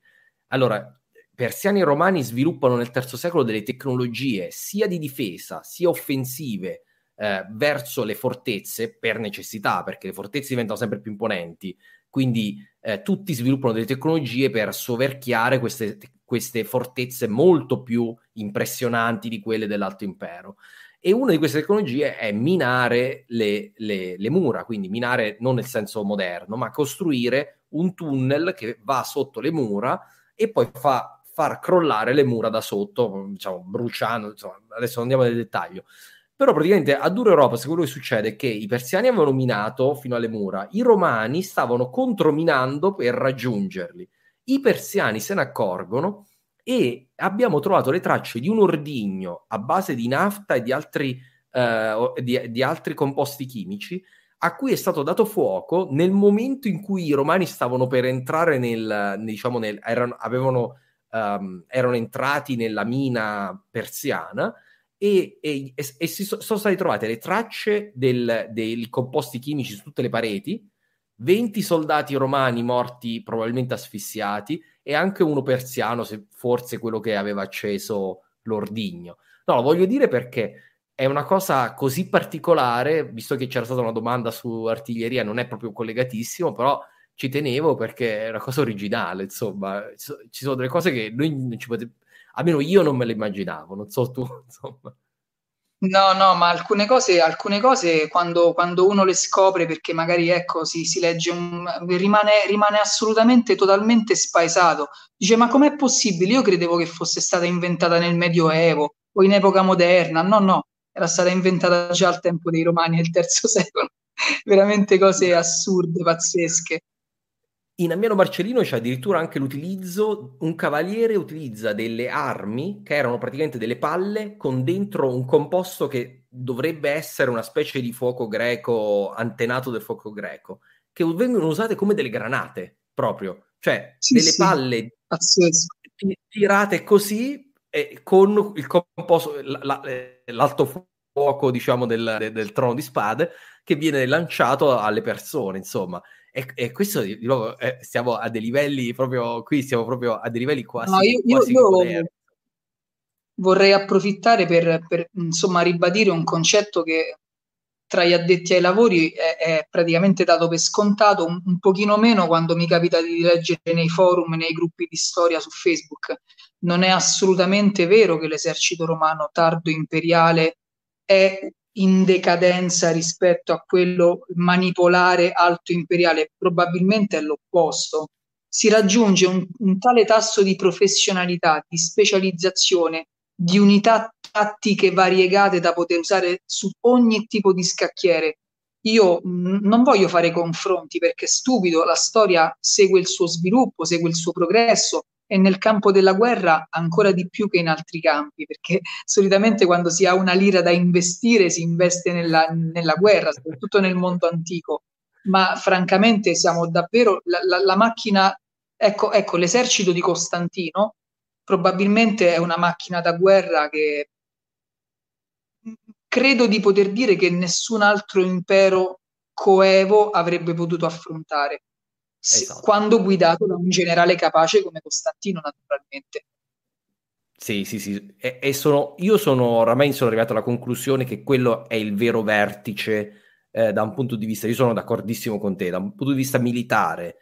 Allora, persiani e romani sviluppano nel III secolo delle tecnologie sia di difesa sia offensive eh, verso le fortezze per necessità, perché le fortezze diventano sempre più imponenti. Quindi eh, tutti sviluppano delle tecnologie per soverchiare queste queste fortezze molto più impressionanti di quelle dell'Alto Impero. E una di queste tecnologie è minare le, le, le, mura, quindi minare non nel senso moderno, ma costruire un tunnel che va sotto le mura e poi fa, far crollare le mura da sotto, diciamo, bruciando, insomma, adesso andiamo nel dettaglio. Però praticamente a Dura Europa, quello che succede è che i persiani avevano minato fino alle mura, i romani stavano controminando per raggiungerli. I persiani se ne accorgono e abbiamo trovato le tracce di un ordigno a base di nafta e di altri, eh, di, di altri composti chimici a cui è stato dato fuoco nel momento in cui i romani stavano per entrare nel, diciamo, nel, erano, avevano, um, erano entrati nella mina persiana e, e, e, e si so, sono state trovate le tracce dei composti chimici su tutte le pareti 20 soldati romani morti probabilmente asfissiati e anche uno persiano, se forse quello che aveva acceso l'ordigno. No, lo voglio dire perché è una cosa così particolare, visto che c'era stata una domanda su artiglieria, non è proprio collegatissimo, però ci tenevo perché è una cosa originale, insomma, ci sono delle cose che noi non ci potevamo, almeno io non me le immaginavo, non so tu, insomma. No, no, ma alcune cose, alcune cose quando, quando uno le scopre, perché magari ecco, si, si legge, un, rimane, rimane assolutamente totalmente spaesato. Dice, ma com'è possibile? Io credevo che fosse stata inventata nel Medioevo o in epoca moderna. No, no, era stata inventata già al tempo dei Romani nel terzo secolo. Veramente cose assurde, pazzesche in Ammiano Marcellino c'è addirittura anche l'utilizzo, un cavaliere utilizza delle armi che erano praticamente delle palle con dentro un composto che dovrebbe essere una specie di fuoco greco, antenato del fuoco greco, che vengono usate come delle granate proprio, cioè sì, delle sì. palle Pazzesco. tirate così e con il composto, l'alto fuoco diciamo del, del, del trono di spade che viene lanciato alle persone, insomma. E, e questo di nuovo eh, stiamo a dei livelli proprio qui, siamo proprio a dei livelli quasi. No, io, quasi io, io vorrei approfittare per, per insomma ribadire un concetto che tra gli addetti ai lavori è, è praticamente dato per scontato, un, un, pochino meno quando mi capita di leggere nei forum, nei gruppi di storia su Facebook. Non è assolutamente vero che l'esercito romano tardo imperiale è in decadenza rispetto a quello manipolare alto imperiale, probabilmente è l'opposto. Si raggiunge un, un tale tasso di professionalità, di specializzazione, di unità tattiche variegate da poter usare su ogni tipo di scacchiere, io mh, non voglio fare confronti perché è stupido, la storia segue il suo sviluppo, segue il suo progresso e nel campo della guerra ancora di più che in altri campi, perché solitamente quando si ha una lira da investire si investe nella, nella guerra, soprattutto nel mondo antico. Ma francamente siamo davvero la, la, la macchina, ecco, ecco, l'esercito di Costantino probabilmente è una macchina da guerra che credo di poter dire che nessun altro impero coevo avrebbe potuto affrontare esatto. quando guidato da un generale capace come Costantino, naturalmente. Sì, sì, sì. E, e sono, io sono oramai sono arrivato alla conclusione che quello è il vero vertice eh, da un punto di vista, io sono d'accordissimo con te, da un punto di vista militare,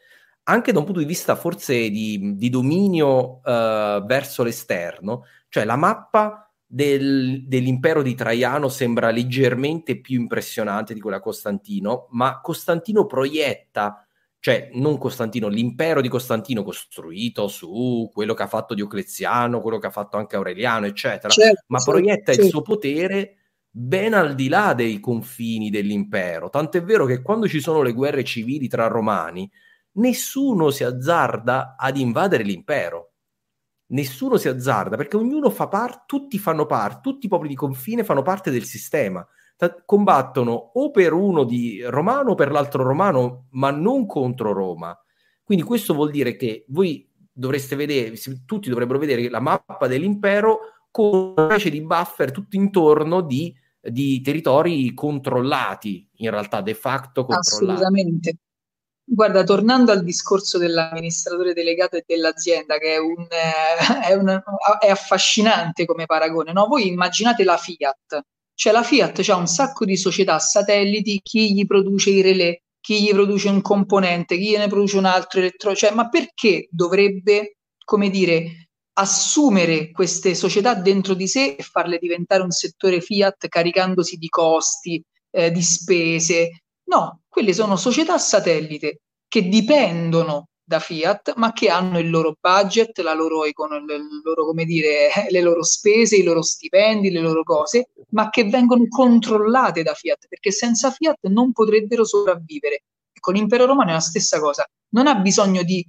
anche da un punto di vista forse di, di dominio eh, verso l'esterno, cioè la mappa del, dell'impero di Traiano sembra leggermente più impressionante di quella Costantino, ma Costantino proietta cioè non Costantino, l'impero di Costantino costruito su quello che ha fatto Diocleziano, quello che ha fatto anche Aureliano, eccetera, certo, ma certo, proietta certo. il suo potere ben al di là dei confini dell'impero. Tant'è vero che quando ci sono le guerre civili tra romani, nessuno si azzarda ad invadere l'impero. Nessuno si azzarda perché ognuno fa parte, tutti fanno parte, tutti i popoli di confine fanno parte del sistema combattono o per uno di romano o per l'altro romano, ma non contro Roma. Quindi questo vuol dire che voi dovreste vedere, tutti dovrebbero vedere la mappa dell'impero con una specie di buffer tutto intorno di, di territori controllati, in realtà de facto controllati. Assolutamente. Guarda, tornando al discorso dell'amministratore delegato e dell'azienda, che è, un, eh, è, un, è affascinante come paragone, no? Voi immaginate la Fiat, cioè la Fiat ha un sacco di società satelliti, chi gli produce i relè, chi gli produce un componente, chi ne produce un altro elettro, cioè, ma perché dovrebbe, come dire, assumere queste società dentro di sé e farle diventare un settore Fiat caricandosi di costi, eh, di spese? No, quelle sono società satellite che dipendono da Fiat, ma che hanno il loro budget, la loro, il loro, come dire, le loro spese, i loro stipendi, le loro cose, ma che vengono controllate da Fiat, perché senza Fiat non potrebbero sopravvivere. Ecco, l'impero romano è la stessa cosa, non ha bisogno di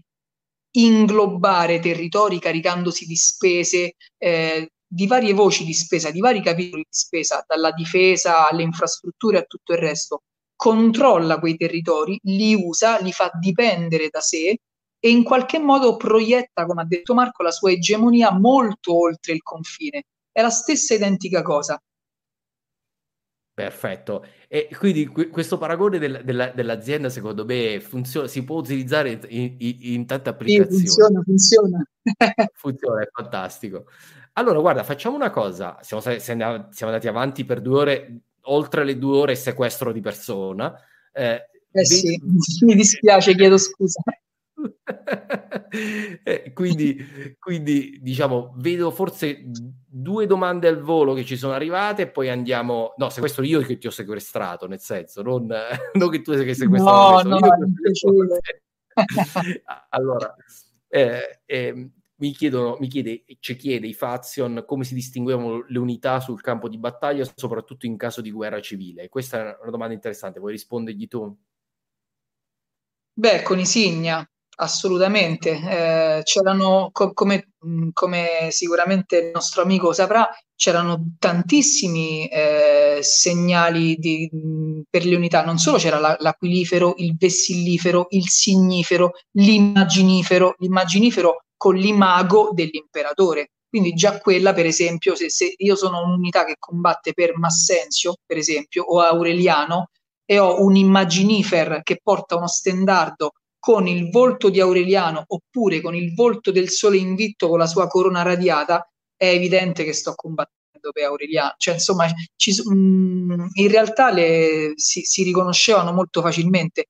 inglobare territori caricandosi di spese, eh, di varie voci di spesa, di vari capitoli di spesa, dalla difesa alle infrastrutture a tutto il resto, controlla quei territori, li usa, li fa dipendere da sé e in qualche modo proietta, come ha detto Marco, la sua egemonia molto oltre il confine. È la stessa identica cosa. Perfetto. E quindi questo paragone del, della, dell'azienda, secondo me, funziona, si può utilizzare in, in, in tante applicazioni. Sì, funziona, funziona. funziona, è fantastico. Allora, guarda, facciamo una cosa. Siamo, siamo andati avanti per due ore oltre le due ore sequestro di persona. Eh, eh sì, mi dispiace, chiedo scusa. eh, quindi, quindi, diciamo, vedo forse due domande al volo che ci sono arrivate e poi andiamo... No, sequestro io che ti ho sequestrato, nel senso, non, non che tu sei sequestrato. No, no, allora, eh, eh, mi, chiedono, mi chiede, ci chiede Fazion come si distinguevano le unità sul campo di battaglia, soprattutto in caso di guerra civile. Questa è una domanda interessante, vuoi rispondergli tu? Beh, con Isigna, assolutamente. Eh, c'erano, co- come, come, sicuramente il nostro amico saprà, c'erano tantissimi eh, segnali di, per le unità. Non solo c'era la, l'aquilifero, il vessillifero, il signifero, l'immaginifero. L'immaginifero con l'imago dell'imperatore. Quindi già quella, per esempio, se, se, io sono un'unità che combatte per Massenzio, per esempio, o Aureliano, e ho un immaginifer che porta uno stendardo con il volto di Aureliano oppure con il volto del sole invitto con la sua corona radiata, è evidente che sto combattendo per Aureliano. Cioè, insomma, ci, mh, mm, in realtà le, si, si riconoscevano molto facilmente.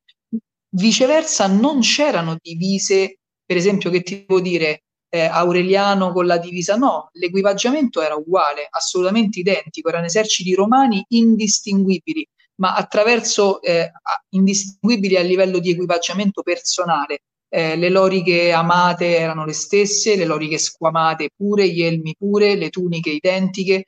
Viceversa, non c'erano divise per esempio, che ti devo dire, eh, Aureliano con la divisa? No, l'equipaggiamento era uguale, assolutamente identico, erano eserciti romani indistinguibili, ma attraverso eh, indistinguibili a livello di equipaggiamento personale. Eh, le loriche amate erano le stesse, le loriche squamate pure, gli elmi pure, le tuniche identiche,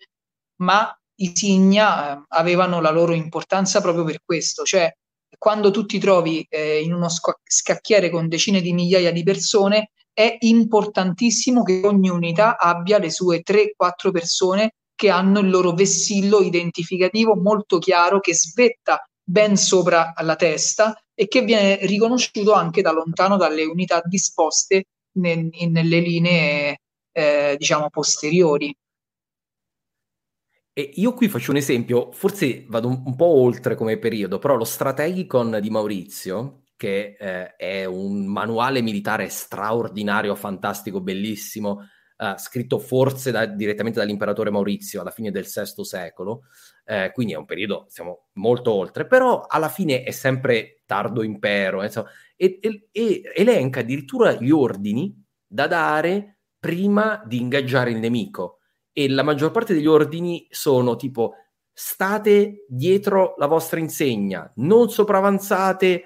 ma i Signa eh, avevano la loro importanza proprio per questo, cioè quando tu ti trovi eh, in uno scacchiere con decine di migliaia di persone, è importantissimo che ogni unità abbia le sue 3-4 persone che hanno il loro vessillo identificativo molto chiaro che svetta ben sopra la testa e che viene riconosciuto anche da lontano dalle unità disposte nel, nelle linee eh, diciamo posteriori. E io qui faccio un esempio, forse vado un, un, po' oltre come periodo, però lo Strategicon di Maurizio, che eh, è un manuale militare straordinario, fantastico, bellissimo, eh, scritto forse da, direttamente dall'imperatore Maurizio alla fine del VI secolo, eh, quindi è un periodo, siamo molto oltre, però alla fine è sempre tardo impero, insomma, e, e, e elenca addirittura gli ordini da dare prima di ingaggiare il nemico. E la maggior parte degli ordini sono tipo state dietro la vostra insegna, non sopravanzate,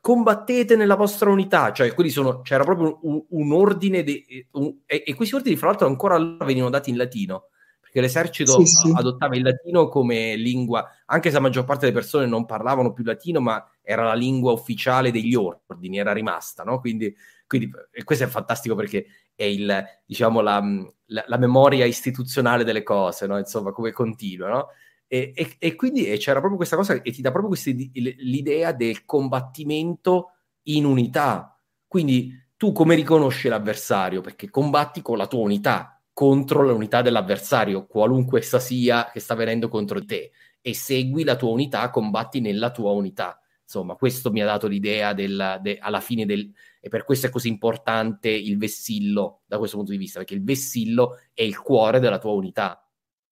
combattete nella vostra unità, cioè quelli sono, c'era proprio un, un ordine de, un, e, e, questi ordini fra l'altro ancora allora venivano dati in latino, perché l'esercito sì, sì. adottava il latino come lingua, anche se la maggior parte delle persone non parlavano più latino, ma era la lingua ufficiale degli ordini, era rimasta, no? Quindi, quindi questo è fantastico perché è il, diciamo, la, la, la, memoria istituzionale delle cose, no? insomma, come continua, no? E, e, e quindi e c'era proprio questa cosa e ti dà proprio questa, l'idea del combattimento in unità. Quindi tu come riconosci l'avversario? Perché combatti con la tua unità contro l'unità dell'avversario, qualunque essa sia che sta venendo contro te, e segui la tua unità, combatti nella tua unità. Insomma, questo mi ha dato l'idea del, de, alla fine del, e per questo è così importante il vessillo da questo punto di vista, perché il vessillo è il cuore della tua unità.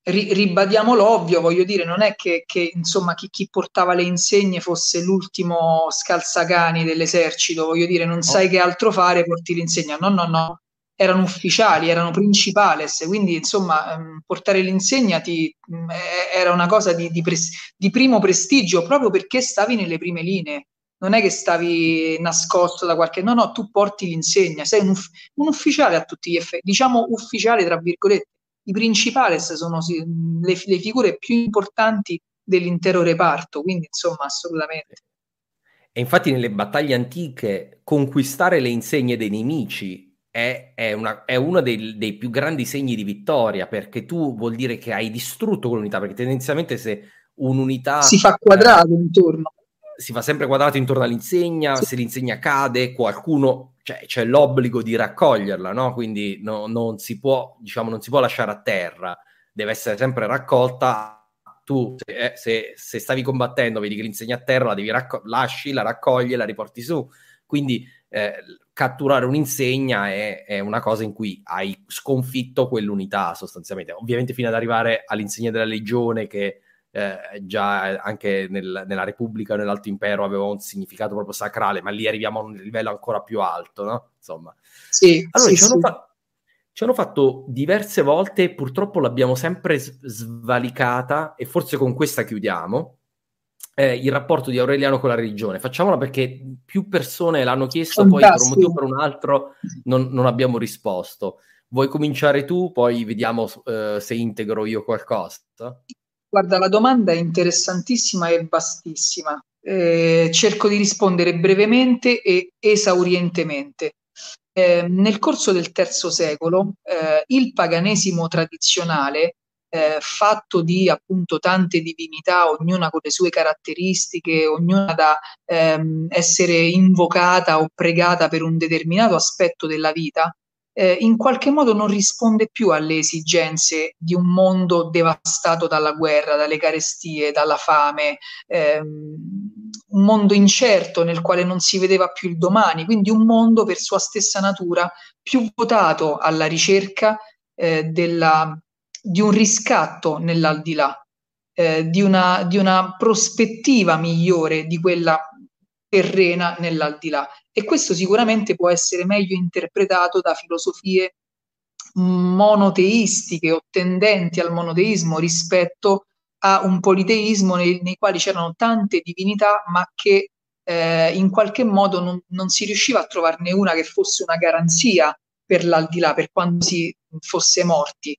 Ri- ribadiamo l'ovvio, voglio dire, non è che, che insomma chi, chi, portava le insegne fosse l'ultimo scalzacani dell'esercito, voglio dire, non no. sai che altro fare, porti l'insegna. No, no, no, erano ufficiali, erano principales, quindi insomma ehm, portare l'insegna ti, mm, era una cosa di, di, pres- di primo prestigio proprio perché stavi nelle prime linee non è che stavi nascosto da qualche... No, no, tu porti l'insegna, sei un, uff- un ufficiale a tutti gli effetti, diciamo ufficiale tra virgolette. I principales sono le, le figure più importanti dell'intero reparto, quindi insomma assolutamente. E infatti nelle battaglie antiche conquistare le insegne dei nemici è, è, una, è uno dei, dei, più grandi segni di vittoria, perché tu vuol dire che hai distrutto quell'unità, perché tendenzialmente se un'unità... Si fa quadrato eh, intorno si fa sempre quadrato intorno all'insegna, se l'insegna cade, qualcuno, cioè c'è l'obbligo di raccoglierla, no? Quindi no, non, si può, diciamo, non si può lasciare a terra, deve essere sempre raccolta. Tu, se, eh, se, se stavi combattendo, vedi che l'insegna a terra, la devi racco- lasci, la raccogli, la riporti su. Quindi eh, catturare un'insegna è, è, una cosa in cui hai sconfitto quell'unità sostanzialmente. Ovviamente fino ad arrivare all'insegna della legione che eh, già anche nel, nella Repubblica o nell'Alto Impero aveva un significato proprio sacrale, ma lì arriviamo a un livello ancora più alto, no? Insomma. Sì, allora, sì, ci, sì. Hanno fa- ci, hanno fatto diverse volte, purtroppo l'abbiamo sempre svalicata e forse con questa chiudiamo. Eh, il rapporto di Aureliano con la religione. Facciamola perché più persone l'hanno chiesto, Fantastico. poi per un motivo o per un altro non, non abbiamo risposto. Vuoi cominciare tu, poi vediamo uh, se integro io qualcosa? Guarda, la domanda è interessantissima e vastissima. Eh, cerco di rispondere brevemente e esaurientemente. Eh, nel corso del terzo secolo, eh, il paganesimo tradizionale, eh, fatto di appunto tante divinità, ognuna con le sue caratteristiche, ognuna da ehm, essere invocata o pregata per un determinato aspetto della vita, eh, in qualche modo non risponde più alle esigenze di un mondo devastato dalla guerra, dalle carestie, dalla fame, ehm, un mondo incerto nel quale non si vedeva più il domani, quindi un mondo per sua stessa natura più votato alla ricerca eh, della, di un riscatto nell'aldilà, eh, di, una, di una prospettiva migliore di quella terrena nell'aldilà e questo sicuramente può essere meglio interpretato da filosofie monoteistiche o tendenti al monoteismo rispetto a un politeismo nei, nei quali c'erano tante divinità ma che eh, in qualche modo non, non, si riusciva a trovarne una che fosse una garanzia per l'aldilà, per quando si fosse morti.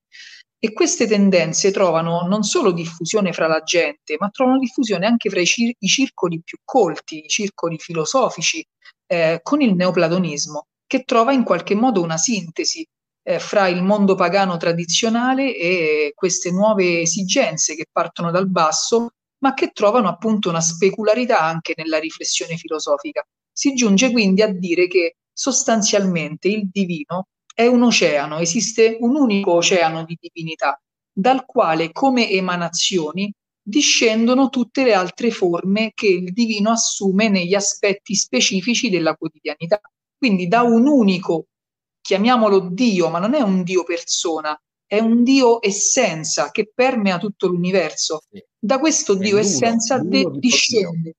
E queste tendenze trovano non solo diffusione fra la gente, ma trovano diffusione anche fra i, cir- i circoli più colti, i circoli filosofici, eh, con il neoplatonismo, che trova in qualche modo una sintesi eh, fra il mondo pagano tradizionale e queste nuove esigenze che partono dal basso, ma che trovano appunto una specularità anche nella riflessione filosofica. Si giunge quindi a dire che sostanzialmente il divino è un oceano, esiste un unico oceano di divinità, dal quale come emanazioni discendono tutte le altre forme che il divino assume negli aspetti specifici della quotidianità. Quindi da un unico, chiamiamolo Dio, ma non è un Dio persona, è un Dio essenza che permea tutto l'universo. Da questo Dio essenza de- discende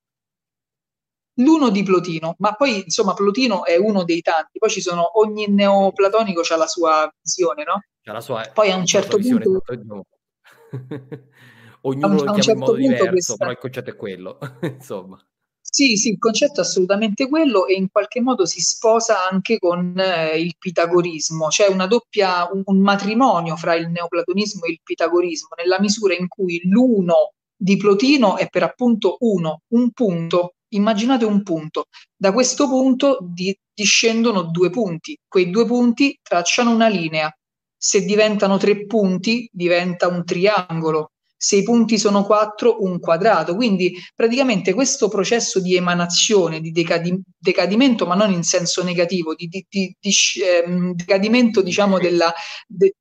l'uno di Plotino, ma poi insomma Plotino è uno dei tanti, poi ci sono, ogni neoplatonico ha la sua visione, no? C'ha la sua, poi a un certo punto... Ognuno lo chiama certo in modo diverso, questa... però il concetto è quello, insomma. Sì, sì, il concetto è assolutamente quello e in qualche modo si sposa anche con eh, il pitagorismo, c'è una doppia, un, un, matrimonio fra il neoplatonismo e il pitagorismo, nella misura in cui l'uno di Plotino è per appunto uno, un punto, immaginate un punto, da questo punto di, discendono due punti, quei due punti tracciano una linea, se diventano tre punti diventa un triangolo, se i punti sono quattro, un quadrato. Quindi praticamente questo processo di emanazione, di decadi- decadimento, ma non in senso negativo, di, di, di, di eh, decadimento diciamo della... De-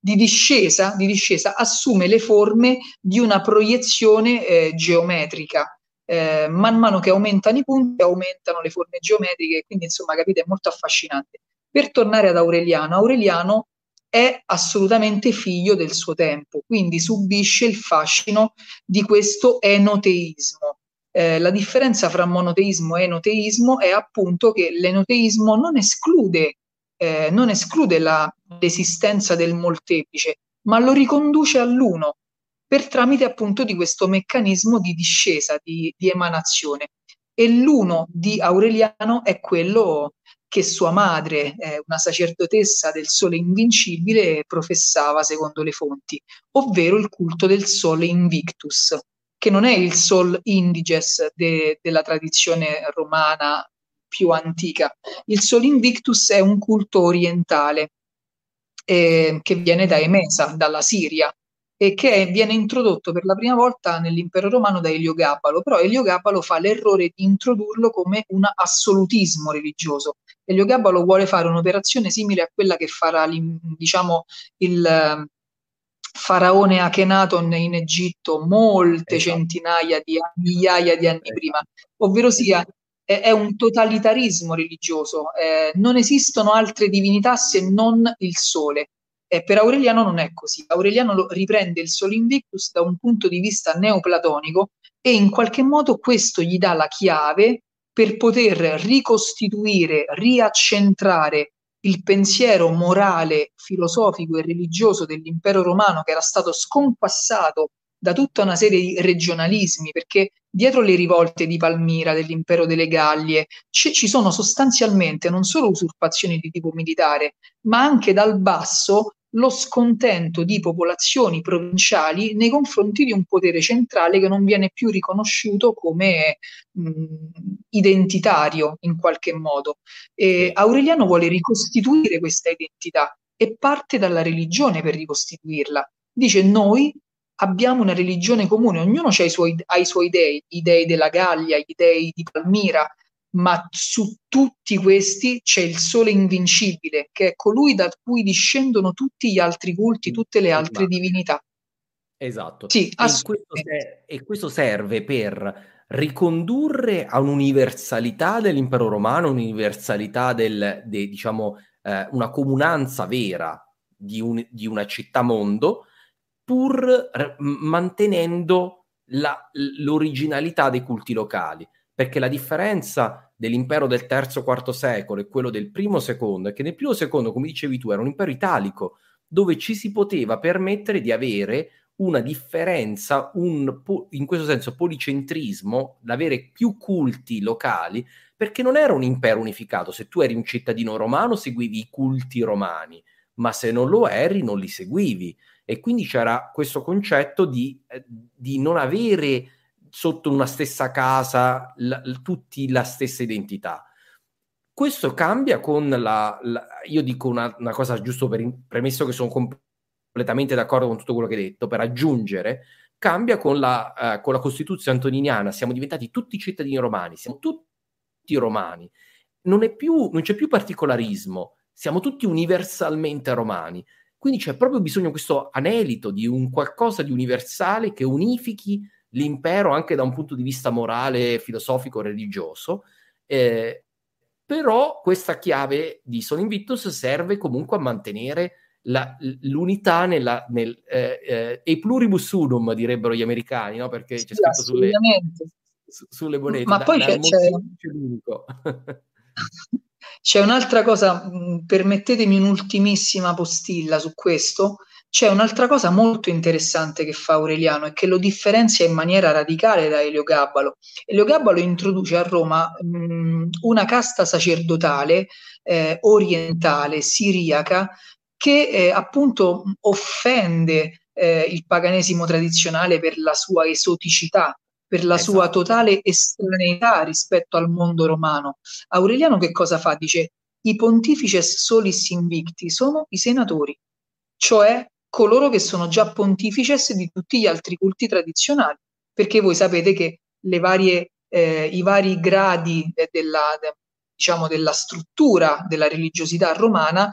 di discesa, di discesa, assume le forme di una proiezione eh, geometrica. Eh, man mano che aumentano i punti, aumentano le forme geometriche, quindi insomma capite, è molto affascinante. Per tornare ad Aureliano, Aureliano è assolutamente figlio del suo tempo, quindi subisce il fascino di questo enoteismo. Eh, la differenza fra monoteismo e enoteismo è appunto che l'enoteismo non esclude, eh, non esclude la, l'esistenza del molteplice, ma lo riconduce all'uno per tramite appunto di questo meccanismo di discesa, di, di emanazione. E l'uno di Aureliano è quello che sua madre, eh, una sacerdotessa del sole invincibile, professava secondo le fonti, ovvero il culto del sole invictus, che non è il sol indiges de, della tradizione romana più antica. Il sol invictus è un culto orientale eh, che viene da Emesa, dalla Siria, e che viene introdotto per la prima volta nell'impero romano da Eliogabalo, però Eliogabalo fa l'errore di introdurlo come un assolutismo religioso. Eliogabalo vuole fare un'operazione simile a quella che farà diciamo, il eh, faraone Akhenaton in Egitto molte esatto. centinaia di migliaia di anni esatto. prima, ovvero sia è, è un totalitarismo religioso, eh, non esistono altre divinità se non il sole eh, per Aureliano non è così. Aureliano riprende il Sol Invictus da un punto di vista neoplatonico e in qualche modo questo gli dà la chiave per poter ricostituire, riaccentrare il pensiero morale, filosofico e religioso dell'impero romano che era stato sconquassato da tutta una serie di regionalismi, perché dietro le rivolte di Palmira, dell'impero delle Gallie, ci, ci sono sostanzialmente non solo usurpazioni di tipo militare, ma anche dal basso lo scontento di popolazioni provinciali nei confronti di un potere centrale che non viene più riconosciuto come mh, identitario in qualche modo. E Aureliano vuole ricostituire questa identità e parte dalla religione per ricostituirla. Dice noi abbiamo una religione comune, ognuno ha i suoi, ha i suoi dei, i dei della Gallia, i dei di Palmira, ma su tutti questi c'è il sole invincibile, che è colui da cui discendono tutti gli altri culti, tutte le altre esatto. divinità. Esatto. Sì, e, questo ser- e questo serve per ricondurre a un'universalità dell'impero romano, un'universalità del, de, diciamo, eh, una comunanza vera di, un, di una città-mondo, pur r- mantenendo la, l'originalità dei culti locali perché la differenza dell'impero del terzo-quarto secolo e quello del primo-secondo è che nel primo-secondo, come dicevi tu, era un impero italico dove ci si poteva permettere di avere una differenza, un, in questo senso policentrismo, l'avere più culti locali, perché non era un impero unificato. Se tu eri un cittadino romano, seguivi i culti romani, ma se non lo eri non li seguivi. E quindi c'era questo concetto di, eh, di non avere sotto una stessa casa la, tutti la stessa identità. Questo cambia con la, la io dico una, una, cosa giusto per premesso che sono completamente d'accordo con tutto quello che hai detto, per aggiungere, cambia con la, uh, con la Costituzione antoniniana, siamo diventati tutti cittadini romani, siamo tutti romani, non, più, non c'è più particolarismo, siamo tutti universalmente romani. Quindi c'è proprio bisogno di questo anelito di un qualcosa di universale che unifichi l'impero anche da un punto di vista morale, filosofico, religioso. Eh, però questa chiave di Son Invictus serve comunque a mantenere la, l'unità nella, nel eh, eh, e pluribus unum direbbero gli americani, no? perché c'è scritto sulle, su, sulle monete. Ma da, poi c'è, c'è... C'è un'altra cosa, permettetemi un'ultimissima postilla su questo. C'è un'altra cosa molto interessante che fa Aureliano e che lo differenzia in maniera radicale da Elio Gabbalo. Elio Gabbalo introduce a Roma mh, una casta sacerdotale eh, orientale, siriaca, che eh, appunto offende eh, il paganesimo tradizionale per la sua esoticità, per la esatto. sua totale estraneità rispetto al mondo romano. Aureliano che cosa fa? Dice i pontifices solis invicti sono i senatori, cioè coloro che sono già pontifices di tutti gli altri culti tradizionali, perché voi sapete che varie, eh, i vari gradi della, de, diciamo, della struttura della religiosità romana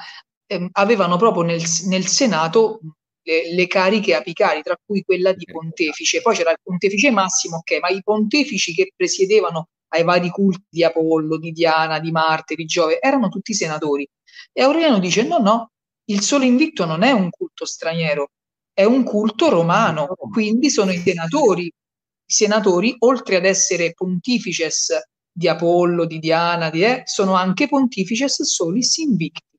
eh, avevano proprio nel, nel Senato le, le, cariche apicali, tra cui quella di pontefice. Poi c'era il pontefice massimo, ok, ma i pontefici che presiedevano ai vari culti di Apollo, di Diana, di Marte, di Giove, erano tutti senatori. E Aureliano dice: no, no, il sole invicto non è un culto straniero, è un culto romano, quindi sono i senatori. I senatori, oltre ad essere pontifices di Apollo, di Diana, di, eh, sono anche pontifices solis invicti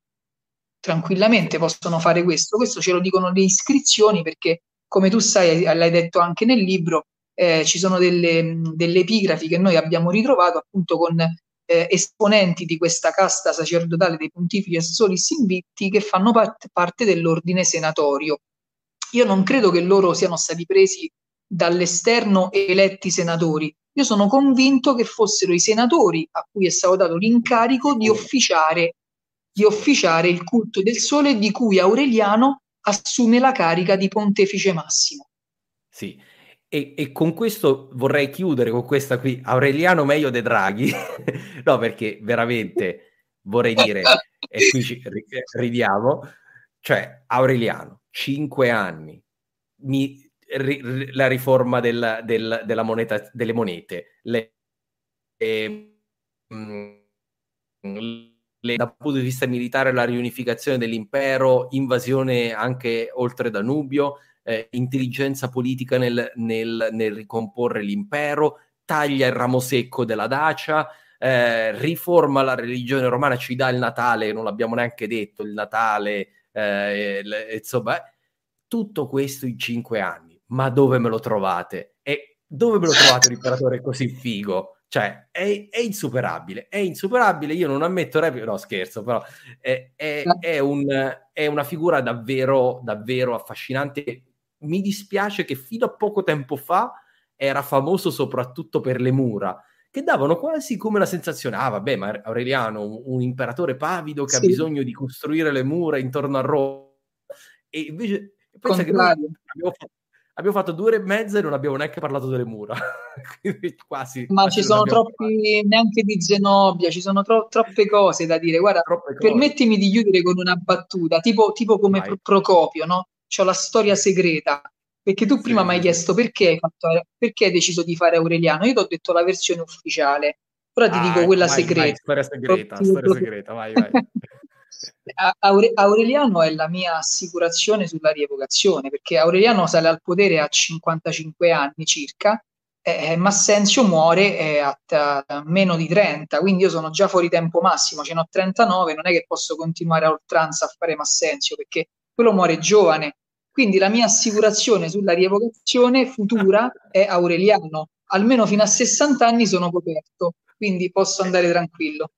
tranquillamente possono fare questo. Questo ce lo dicono le iscrizioni perché, come tu sai, l'hai detto anche nel libro, eh, ci sono delle, delle, epigrafi che noi abbiamo ritrovato appunto con eh, esponenti di questa casta sacerdotale dei pontifici solis invitti che fanno part- parte dell'ordine senatorio. Io non credo che loro siano stati presi dall'esterno e eletti senatori. Io sono convinto che fossero i senatori a cui è stato dato l'incarico di officiare di officiare il culto del sole di cui Aureliano assume la carica di pontefice massimo. Sì, e, e, con questo vorrei chiudere con questa qui, Aureliano meglio de Draghi, no perché veramente vorrei dire, e qui ci ridiamo, cioè Aureliano, cinque anni, mi, ri, la riforma del, del, della moneta, delle monete, le, eh, mh, le, dal punto di vista militare la riunificazione dell'impero, invasione anche oltre Danubio, eh, intelligenza politica nel, nel, nel, ricomporre l'impero, taglia il ramo secco della Dacia, eh, riforma la religione romana, ci dà il Natale, non l'abbiamo neanche detto, il Natale, eh, insomma, tutto questo in cinque anni. Ma dove me lo trovate? E dove me lo trovate un imperatore così figo? Cioè, è, è, insuperabile, è insuperabile. Io non ammetto replica, no scherzo, però è, è, è, un, è una figura davvero, davvero affascinante. Mi dispiace che fino a poco tempo fa era famoso soprattutto per le mura, che davano quasi come la sensazione, ah vabbè, ma Aureliano, un, imperatore pavido che sì. ha bisogno di costruire le mura intorno a Roma. E invece pensa che abbiamo fatto abbiamo fatto due ore e mezza e non abbiamo neanche parlato delle mura. quasi. Ma quasi ci sono troppi, fatto. neanche di Zenobia, ci sono tro- troppe cose da dire. Guarda, permettimi di chiudere con una battuta, tipo, tipo come Vai. Procopio, no? C'ho la storia segreta. Perché tu prima sì. mi hai chiesto perché hai, fatto, perché hai deciso di fare Aureliano. Io ti ho detto la versione ufficiale. Ora ti ah, dico quella vai, segreta. Vai, storia segreta, storia segreta, vai, vai. Aure- Aureliano è la mia assicurazione sulla rievocazione, perché Aureliano sale al potere a 55 anni circa, eh, Massenzio muore eh, a, a, meno di 30, quindi io sono già fuori tempo massimo, ce ne ho 39, non è che posso continuare a oltranza a fare Massenzio, perché quello muore giovane. Quindi la mia assicurazione sulla rievocazione futura è Aureliano, almeno fino a 60 anni sono coperto, quindi posso andare tranquillo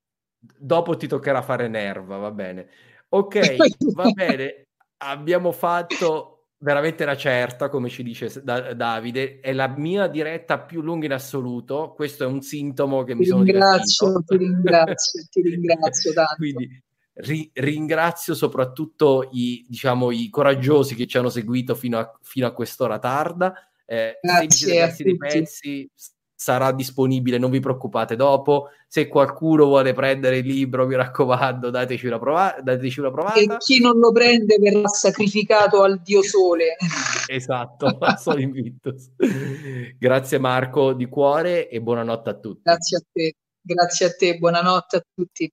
dopo ti toccherà fare Nerva, va bene. Ok, va bene. Abbiamo fatto veramente la certa, come ci dice da- Davide. È la mia diretta più lunga in assoluto. Questo è un sintomo che ti mi sono ringrazio, divertito. ti ringrazio, ti ringrazio tanto. Quindi ri- ringrazio soprattutto i, diciamo, i coraggiosi che ci hanno seguito fino a, fino a quest'ora tarda. Eh, Grazie dei pezzi, sarà disponibile, non vi preoccupate dopo. Se qualcuno vuole prendere il libro, mi raccomando, dateci una, prova- dateci una E provata. chi non lo prende verrà sacrificato al dio sole. Esatto, solo Invictus. Grazie Marco di cuore e buonanotte a tutti. Grazie a te, grazie a te, buonanotte a tutti.